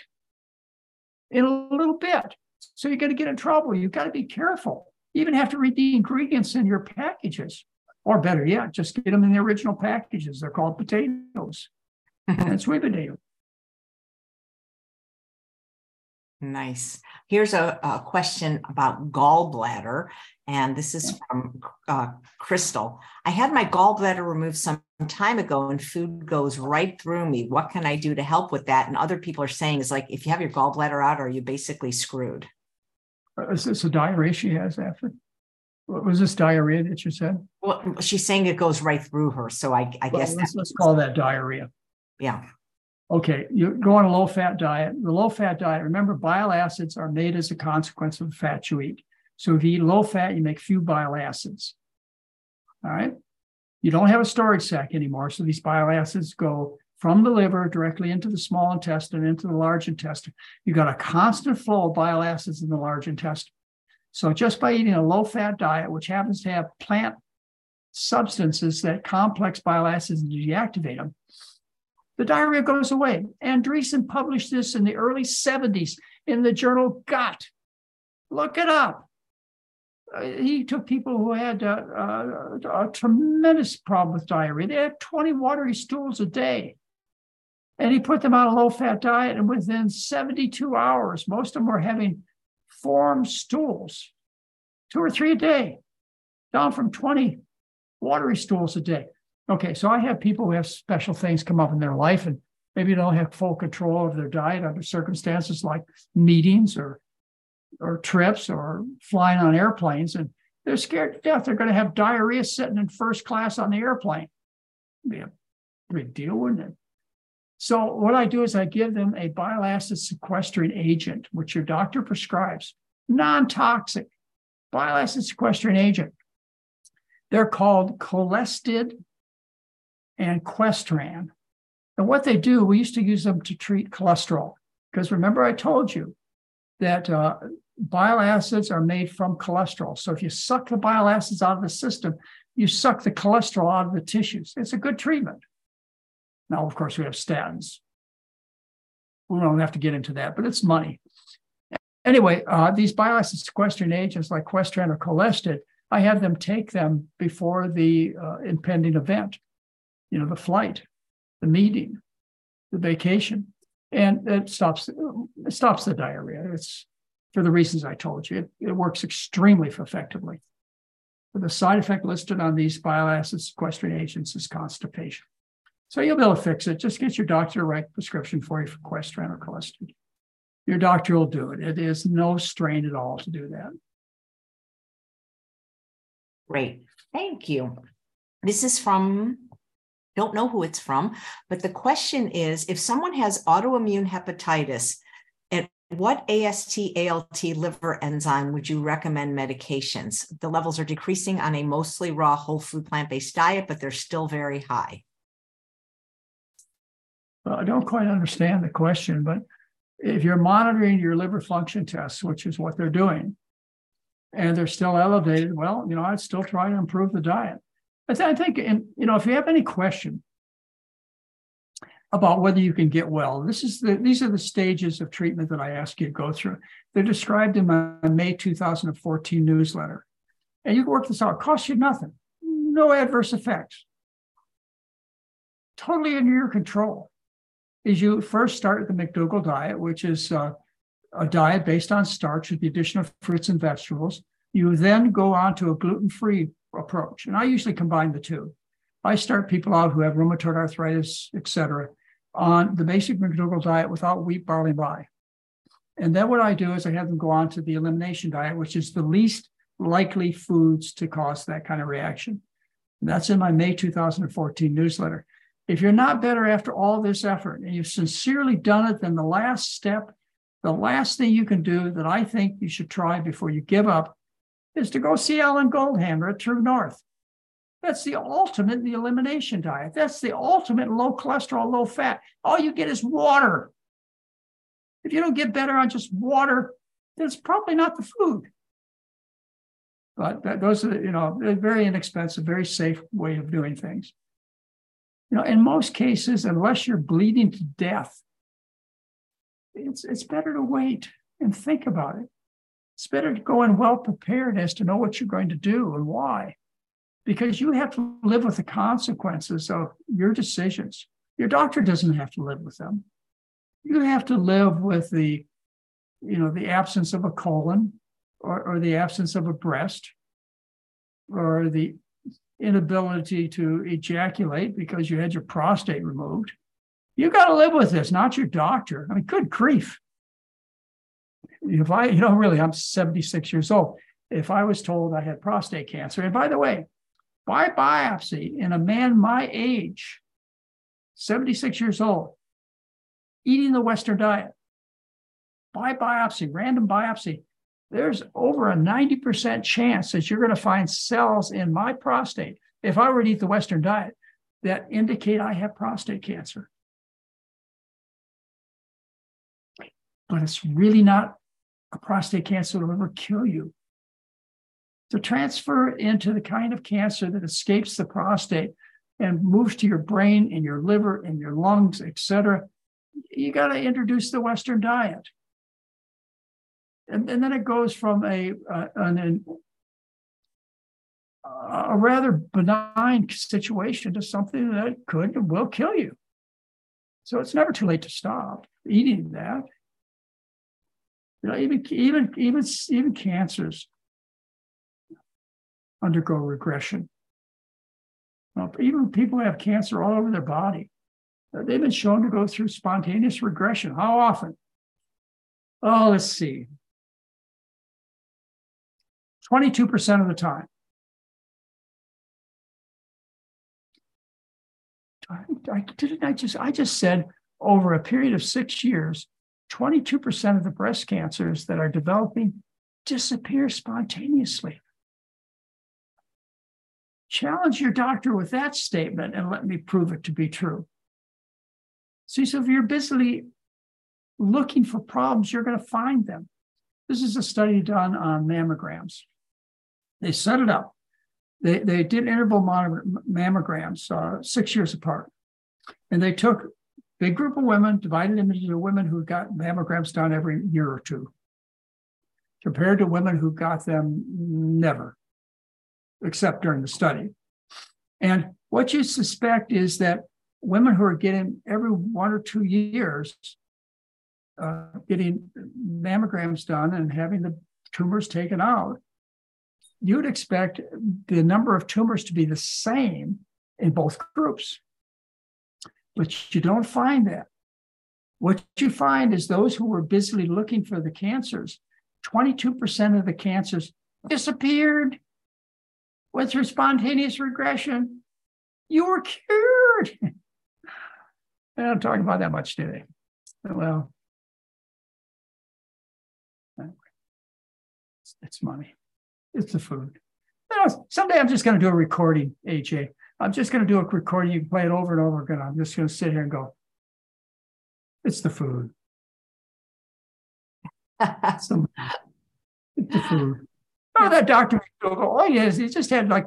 in a little bit. So you're going to get in trouble. You've got to be careful. You even have to read the ingredients in your packages. Or better yet, just get them in the original packages. They're called potatoes sweet potato. Nice. Here's a, a, question about gallbladder, and this is from uh, Crystal. I had my gallbladder removed some time ago, and food goes right through me. What can I do to help with that? And other people are saying is like, if you have your gallbladder out, are you basically screwed? Uh, is this a diarrhea she has after? What was this diarrhea that you said? Well, she's saying it goes right through her. So I, I well, guess let's, let's call that diarrhea. Yeah. Okay, you go on a low fat diet. The low fat diet, remember, bile acids are made as a consequence of the fat you eat. So if you eat low fat, you make few bile acids. All right. You don't have a storage sac anymore. So these bile acids go from the liver directly into the small intestine, into the large intestine. You've got a constant flow of bile acids in the large intestine. So just by eating a low fat diet, which happens to have plant substances that complex bile acids and deactivate them, the diarrhea goes away. Andreessen published this in the early 70s in the journal Gut. Look it up. Uh, he took people who had uh, uh, a tremendous problem with diarrhea. They had 20 watery stools a day. And he put them on a low fat diet. And within 72 hours, most of them were having formed stools, two or three a day, down from 20 watery stools a day. Okay, so I have people who have special things come up in their life and maybe they don't have full control of their diet under circumstances like meetings or or trips or flying on airplanes and they're scared to death. They're going to have diarrhea sitting in first class on the airplane. It'd be a big deal wouldn't it? So what i do is i give them a bile acid sequestering agent which your doctor prescribes. Non-toxic bile acid sequestering agent. They're called Colestid and Questran. And what they do, we used to use them to treat cholesterol. Because remember, I told you that uh, bile acids are made from cholesterol. So if you suck the bile acids out of the system, you suck the cholesterol out of the tissues. It's a good treatment. Now, of course, we have statins. We don't have to get into that, but it's money. Anyway, uh, these bile acid sequestering agents like Questran or Colestid, I have them take them before the uh, impending event, you know, the flight, the meeting, the vacation, and it stops it stops the diarrhea. It's for the reasons I told you. It, it works extremely effectively. But the side effect listed on these bile acid sequestering agents is constipation. So you'll be able to fix it. Just get your doctor to write prescription for you for Questran or Colestid. Your doctor will do it. It is no strain at all to do that. Great. Thank you. This is from, don't know who it's from, but the question is if someone has autoimmune hepatitis, at what AST, ALT liver enzyme would you recommend medications? The levels are decreasing on a mostly raw whole food plant based diet, but they're still very high. Well, I don't quite understand the question, but if you're monitoring your liver function tests, which is what they're doing, and they're still elevated, well, you know, I'd still try to improve the diet. I, th- I think, and you know, if you have any question about whether you can get well, this is the these are the stages of treatment that I ask you to go through. They're described in my May 2014 newsletter, and you can work this out. It costs you nothing, no adverse effects, totally under your control. Is you first start the McDougall diet, which is uh, a diet based on starch with the addition of fruits and vegetables. You then go on to a gluten free approach. And I usually combine the two. I start people out who have rheumatoid arthritis, et cetera, on the basic McDougall diet without wheat, barley, and rye. And then what I do is I have them go on to the elimination diet, which is the least likely foods to cause that kind of reaction. And that's in my May 2014 newsletter. If you're not better after all this effort and you've sincerely done it, then the last step the last thing you can do that I think you should try before you give up is to go see Alan Goldhamer at True North. That's the ultimate the elimination diet. That's the ultimate low cholesterol, low fat. All you get is water. If you don't get better on just water, then it's probably not the food. But that, those are, you know, a very inexpensive, very safe way of doing things. You know, in most cases, unless you're bleeding to death, it's it's better to wait and think about it. It's better to go in well prepared as to know what you're going to do and why, because you have to live with the consequences of your decisions. Your doctor doesn't have to live with them. You have to live with the, you know, the absence of a colon, or, or the absence of a breast, or the inability to ejaculate because you had your prostate removed you got to live with this, not your doctor. I mean, good grief. If I, you know, really, I'm 76 years old. If I was told I had prostate cancer, and by the way, by biopsy in a man my age, 76 years old, eating the Western diet, by biopsy, random biopsy, there's over a 90% chance that you're going to find cells in my prostate, if I were to eat the Western diet, that indicate I have prostate cancer. but it's really not a prostate cancer will ever kill you. to transfer into the kind of cancer that escapes the prostate and moves to your brain and your liver and your lungs, etc., you got to introduce the Western diet. And, and, then it goes from a, uh, an, a rather benign situation to something that could and will kill you. So it's never too late to stop eating that. You know, even even even even cancers undergo regression. Even people who have cancer all over their body, they've been shown to go through spontaneous regression. How often? Oh, let's see. 22% of the time. I, didn't I just I just said over a period of six years, 22% of the breast cancers that are developing disappear spontaneously. Challenge your doctor with that statement and let me prove it to be true. See, so if you're busily looking for problems, you're going to find them. This is a study done on mammograms. They set it up. They, they did interval mammograms uh, six years apart. And they took big group of women, divided into women who got mammograms done every year or two, compared to women who got them never, except during the study. And what you suspect is that women who are getting every one or two years, uh, getting mammograms done and having the tumors taken out, you'd expect the number of tumors to be the same in both groups. But you don't find that. What you find is those who were busily looking for the cancers, 22% of the cancers disappeared, went through spontaneous regression. You were cured. I don't talk about that much today. Well, it's money. It's the food. Someday I'm just going to do a recording, AJ. I'm just going to do a recording. You can play it over and over again. I'm just going to sit here and go, it's the food. it's, the, it's the food. Oh, that doctor oh, yes, he just had like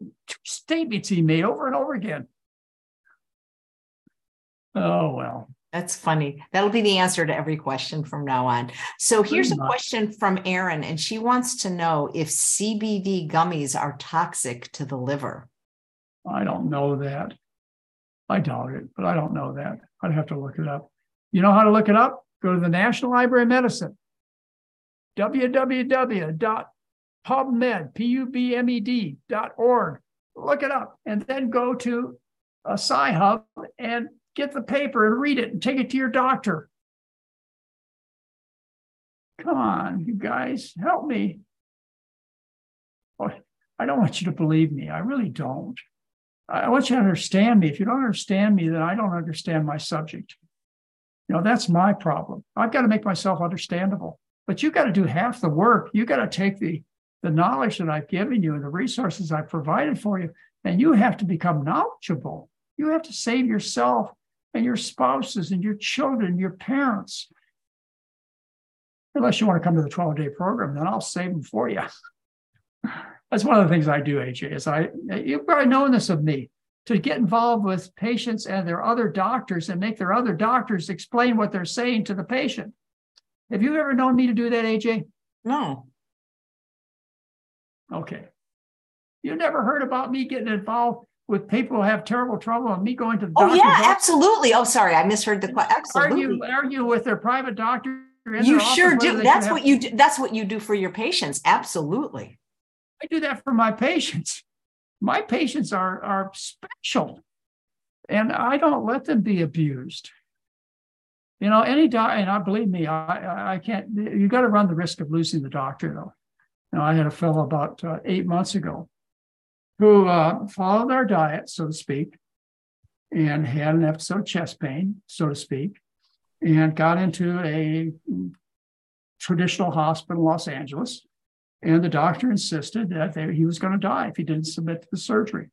two statements he made over and over again. Oh, well. That's funny. That'll be the answer to every question from now on. So here's a question from Erin, and she wants to know if CBD gummies are toxic to the liver. I don't know that. I doubt it, but I don't know that. I'd have to look it up. You know how to look it up? Go to the National Library of Medicine, www.pubmed, Look it up, and then go to a Sci-Hub and get the paper and read it and take it to your doctor. Come on, you guys, help me. Oh, I don't want you to believe me. I really don't. I want you to understand me. If you don't understand me, then I don't understand my subject. You know, that's my problem. I've got to make myself understandable. But you've got to do half the work. You've got to take the, the knowledge that I've given you and the resources I've provided for you, and you have to become knowledgeable. You have to save yourself and your spouses and your children, your parents. Unless you want to come to the 12 day program, then I'll save them for you. That's one of the things I do, AJ, is I, you've probably known this of me, to get involved with patients and their other doctors and make their other doctors explain what they're saying to the patient. Have you ever known me to do that, AJ? No. Okay. You never heard about me getting involved with people who have terrible trouble and me going to the Oh yeah, absolutely. Oh, sorry, I misheard the question. Absolutely. Argue, argue with their private doctor. You sure do. That's what you do. That's what you do for your patients. Absolutely. I do that for my patients. My patients are are special, and I don't let them be abused. You know, any doc, and I believe me, I I can't. You got to run the risk of losing the doctor, though. You know, I had a fellow about uh, eight months ago who uh, followed our diet, so to speak, and had an episode of chest pain, so to speak, and got into a traditional hospital in Los Angeles. And the doctor insisted that they, he was going to die if he didn't submit to the surgery.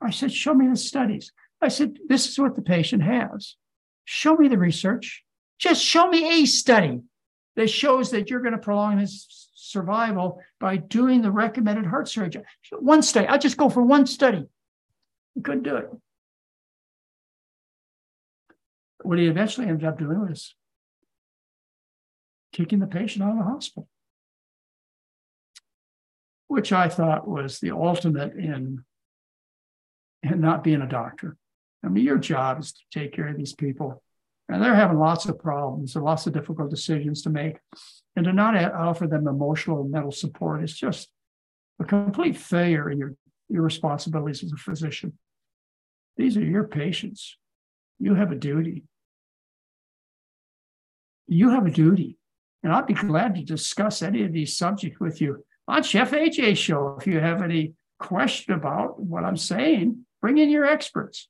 I said, Show me the studies. I said, This is what the patient has. Show me the research. Just show me a study that shows that you're going to prolong his survival by doing the recommended heart surgery. One study, I'll just go for one study. He couldn't do it. What he eventually ended up doing was kicking the patient out of the hospital, which I thought was the ultimate in, in not being a doctor. I mean, your job is to take care of these people, and they're having lots of problems and lots of difficult decisions to make. And to not offer them emotional and mental support is just a complete failure in your, your responsibilities as a physician. These are your patients. You have a duty. You have a duty. And I'd be glad to discuss any of these subjects with you on Chef AJ show. If you have any question about what I'm saying, bring in your experts.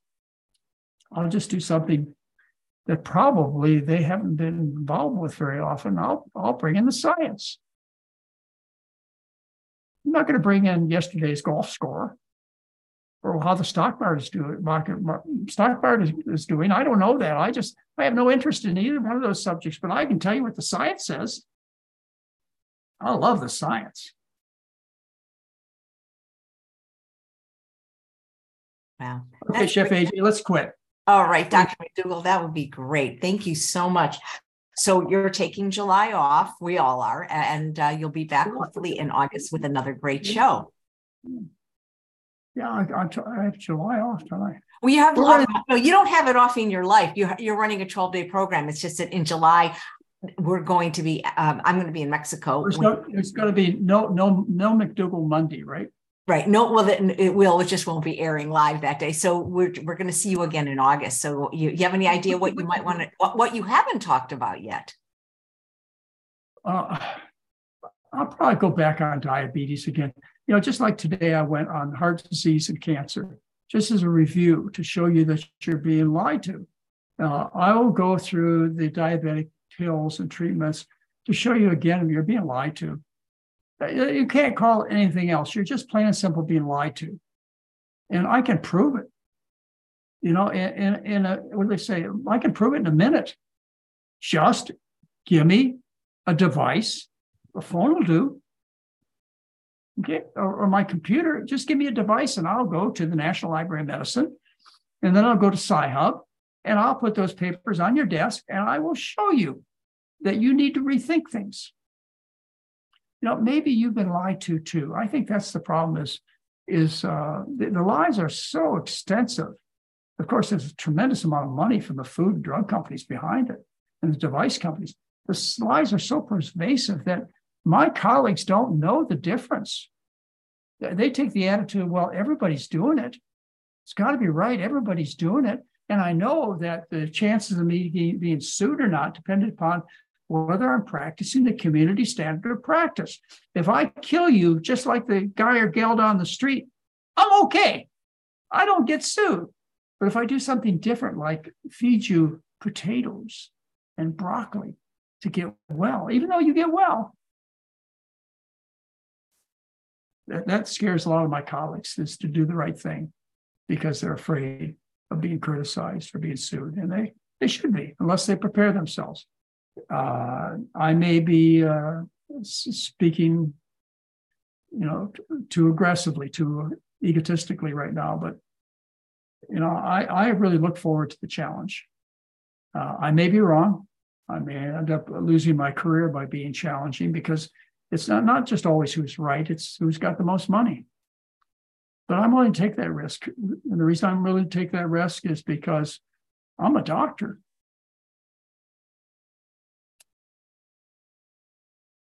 I'll just do something that probably they haven't been involved with very often. I'll, I'll bring in the science. I'm not going to bring in yesterday's golf score or how the stock market is doing. Market, stock market is doing. I don't know that. I just I have no interest in either one of those subjects. But I can tell you what the science says. I love the science. Wow. Okay, That's Chef AJ, let's quit. All right, Dr. McDougall, that would be great. Thank you so much. So you're taking July off. We all are, and uh, you'll be back hopefully in August with another great show. Yeah, I, I, I have July off tonight. Well, you have no, you don't have it off in your life. You you're running a 12 day program. It's just that in July we're going to be. Um, I'm going to be in Mexico. There's no, it's going to be no no no McDougall Monday, right? Right. No, well, it will. It just won't be airing live that day. So we're we're going to see you again in August. So you, you have any idea what you might want to what, what you haven't talked about yet? Uh, I'll probably go back on diabetes again. You know, just like today, I went on heart disease and cancer, just as a review to show you that you're being lied to. Uh, I will go through the diabetic pills and treatments to show you again you're being lied to. Uh, you can't call it anything else. You're just plain and simple being lied to. And I can prove it. You know, in, in, in a, what do they say? I can prove it in a minute. Just give me a device, a phone will do. Okay, or, or my computer, just give me a device and I'll go to the National Library of Medicine. And then I'll go to Sci-Hub and I'll put those papers on your desk and I will show you that you need to rethink things you know, maybe you've been lied to too. I think that's the problem is, is uh, the, the lies are so extensive. Of course, there's a tremendous amount of money from the food and drug companies behind it and the device companies. The lies are so pervasive that my colleagues don't know the difference. They take the attitude, well, everybody's doing it. It's got to be right. Everybody's doing it. And I know that the chances of me being sued or not depended upon whether I'm practicing the community standard of practice. If I kill you just like the guy or gal down the street, I'm okay. I don't get sued. But if I do something different, like feed you potatoes and broccoli to get well, even though you get well, that, that scares a lot of my colleagues is to do the right thing because they're afraid of being criticized or being sued. And they, they should be, unless they prepare themselves uh, I may be uh, speaking, you know, too aggressively, too egotistically right now, but you know, I, I really look forward to the challenge. Uh, I may be wrong. I may end up losing my career by being challenging because it's not, not just always who's right, it's who's got the most money. But I'm willing to take that risk. And the reason I'm willing to take that risk is because I'm a doctor.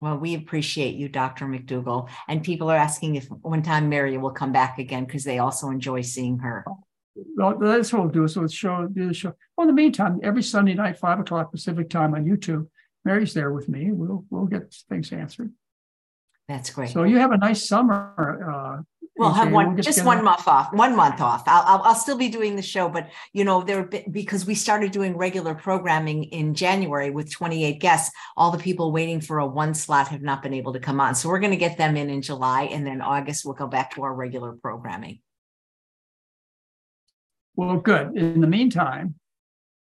Well, we appreciate you, Dr. McDougall. And people are asking if one time Mary will come back again because they also enjoy seeing her. Well, that's what we'll do. So we'll show do the show. Well, in the meantime, every Sunday night, five o'clock Pacific time on YouTube, Mary's there with me. We'll we'll get things answered. That's great. So you have a nice summer. Uh, We'll have one, we'll just one month off, one month off. I'll, I'll, I'll, still be doing the show, but you know, there because we started doing regular programming in January with 28 guests, all the people waiting for a one slot have not been able to come on. So we're going to get them in in July and then August, we'll go back to our regular programming. Well, good. In the meantime,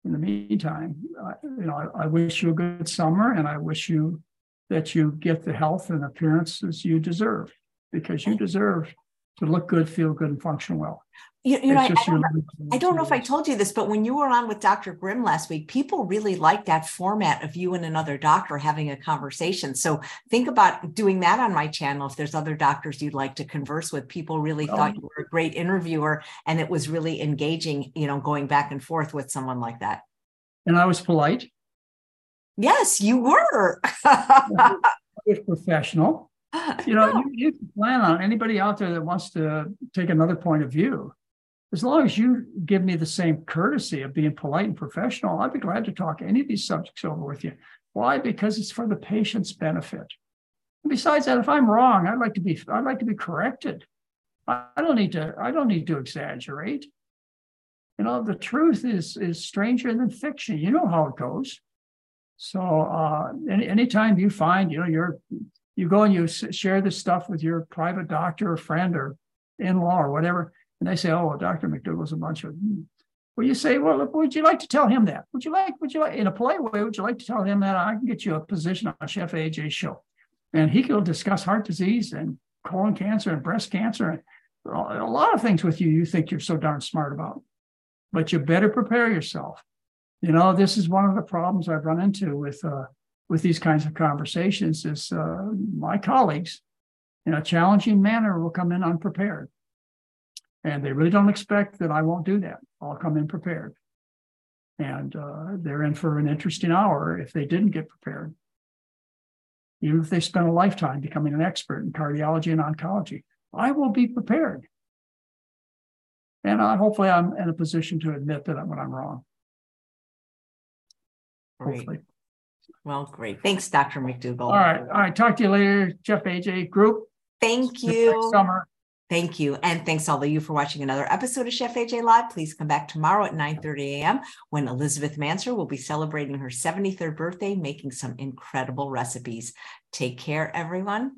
in the meantime, uh, you know, I, I wish you a good summer and I wish you that you get the health and appearances you deserve because you deserve to look good, feel good, and function well. You, you know, I, I, don't know, I, don't know, if I told you this, but when you were on with Dr. Grimm last week, people really liked that format of you and another doctor having a conversation. So think about doing that on my channel. If there's other doctors you'd like to converse with, people really oh. thought you were a great interviewer and it was really engaging, you know, going back and forth with someone like that. And I was polite. Yes, you were. was professional. You know, you, you can plan on anybody out there that wants to take another point of view as long as you give me the same courtesy of being polite and professional, I'd be glad to talk any of these subjects over with you. Why? Because it's for the patient's benefit. And besides that, if I'm wrong, I'd like to be I'd like to be corrected. I don't need to I don't need to exaggerate. You know, the truth is is stranger than fiction. You know how it goes. So uh, any anytime you find, you know, you're you go and you share this stuff with your private doctor or friend or in-law or whatever, and they say, oh, well, Dr. McDougall's a bunch of, well, you say, well, would you like to tell him that? Would you like, would you like, in a polite way, would you like to tell him that I can get you a position on Chef AJ's show? And he will discuss heart disease and colon cancer and breast cancer and a lot of things with you you think you're so darn smart about. But you better prepare yourself. You know, this is one of the problems I've run into with uh, with these kinds of conversations is uh, my colleagues in a challenging manner will come in unprepared and they really don't expect that I won't do that. I'll come in prepared. And uh, they're in for an interesting hour if they didn't get prepared. Even if they spent a lifetime becoming an expert in cardiology and oncology, I will be prepared. And uh, hopefully, I'm in a position to admit that when I'm wrong. Great. Hopefully. Well, great. Thanks, Dr. McDougall. All right. All right. Talk to you later, Chef AJ Group. Thank you. Summer. Thank you. And thanks all of you for watching another episode of Chef AJ Live. Please come back tomorrow at 9 30 a.m. when Elizabeth Manser will be celebrating her 73rd birthday, making some incredible recipes. Take care, everyone.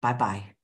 Bye bye.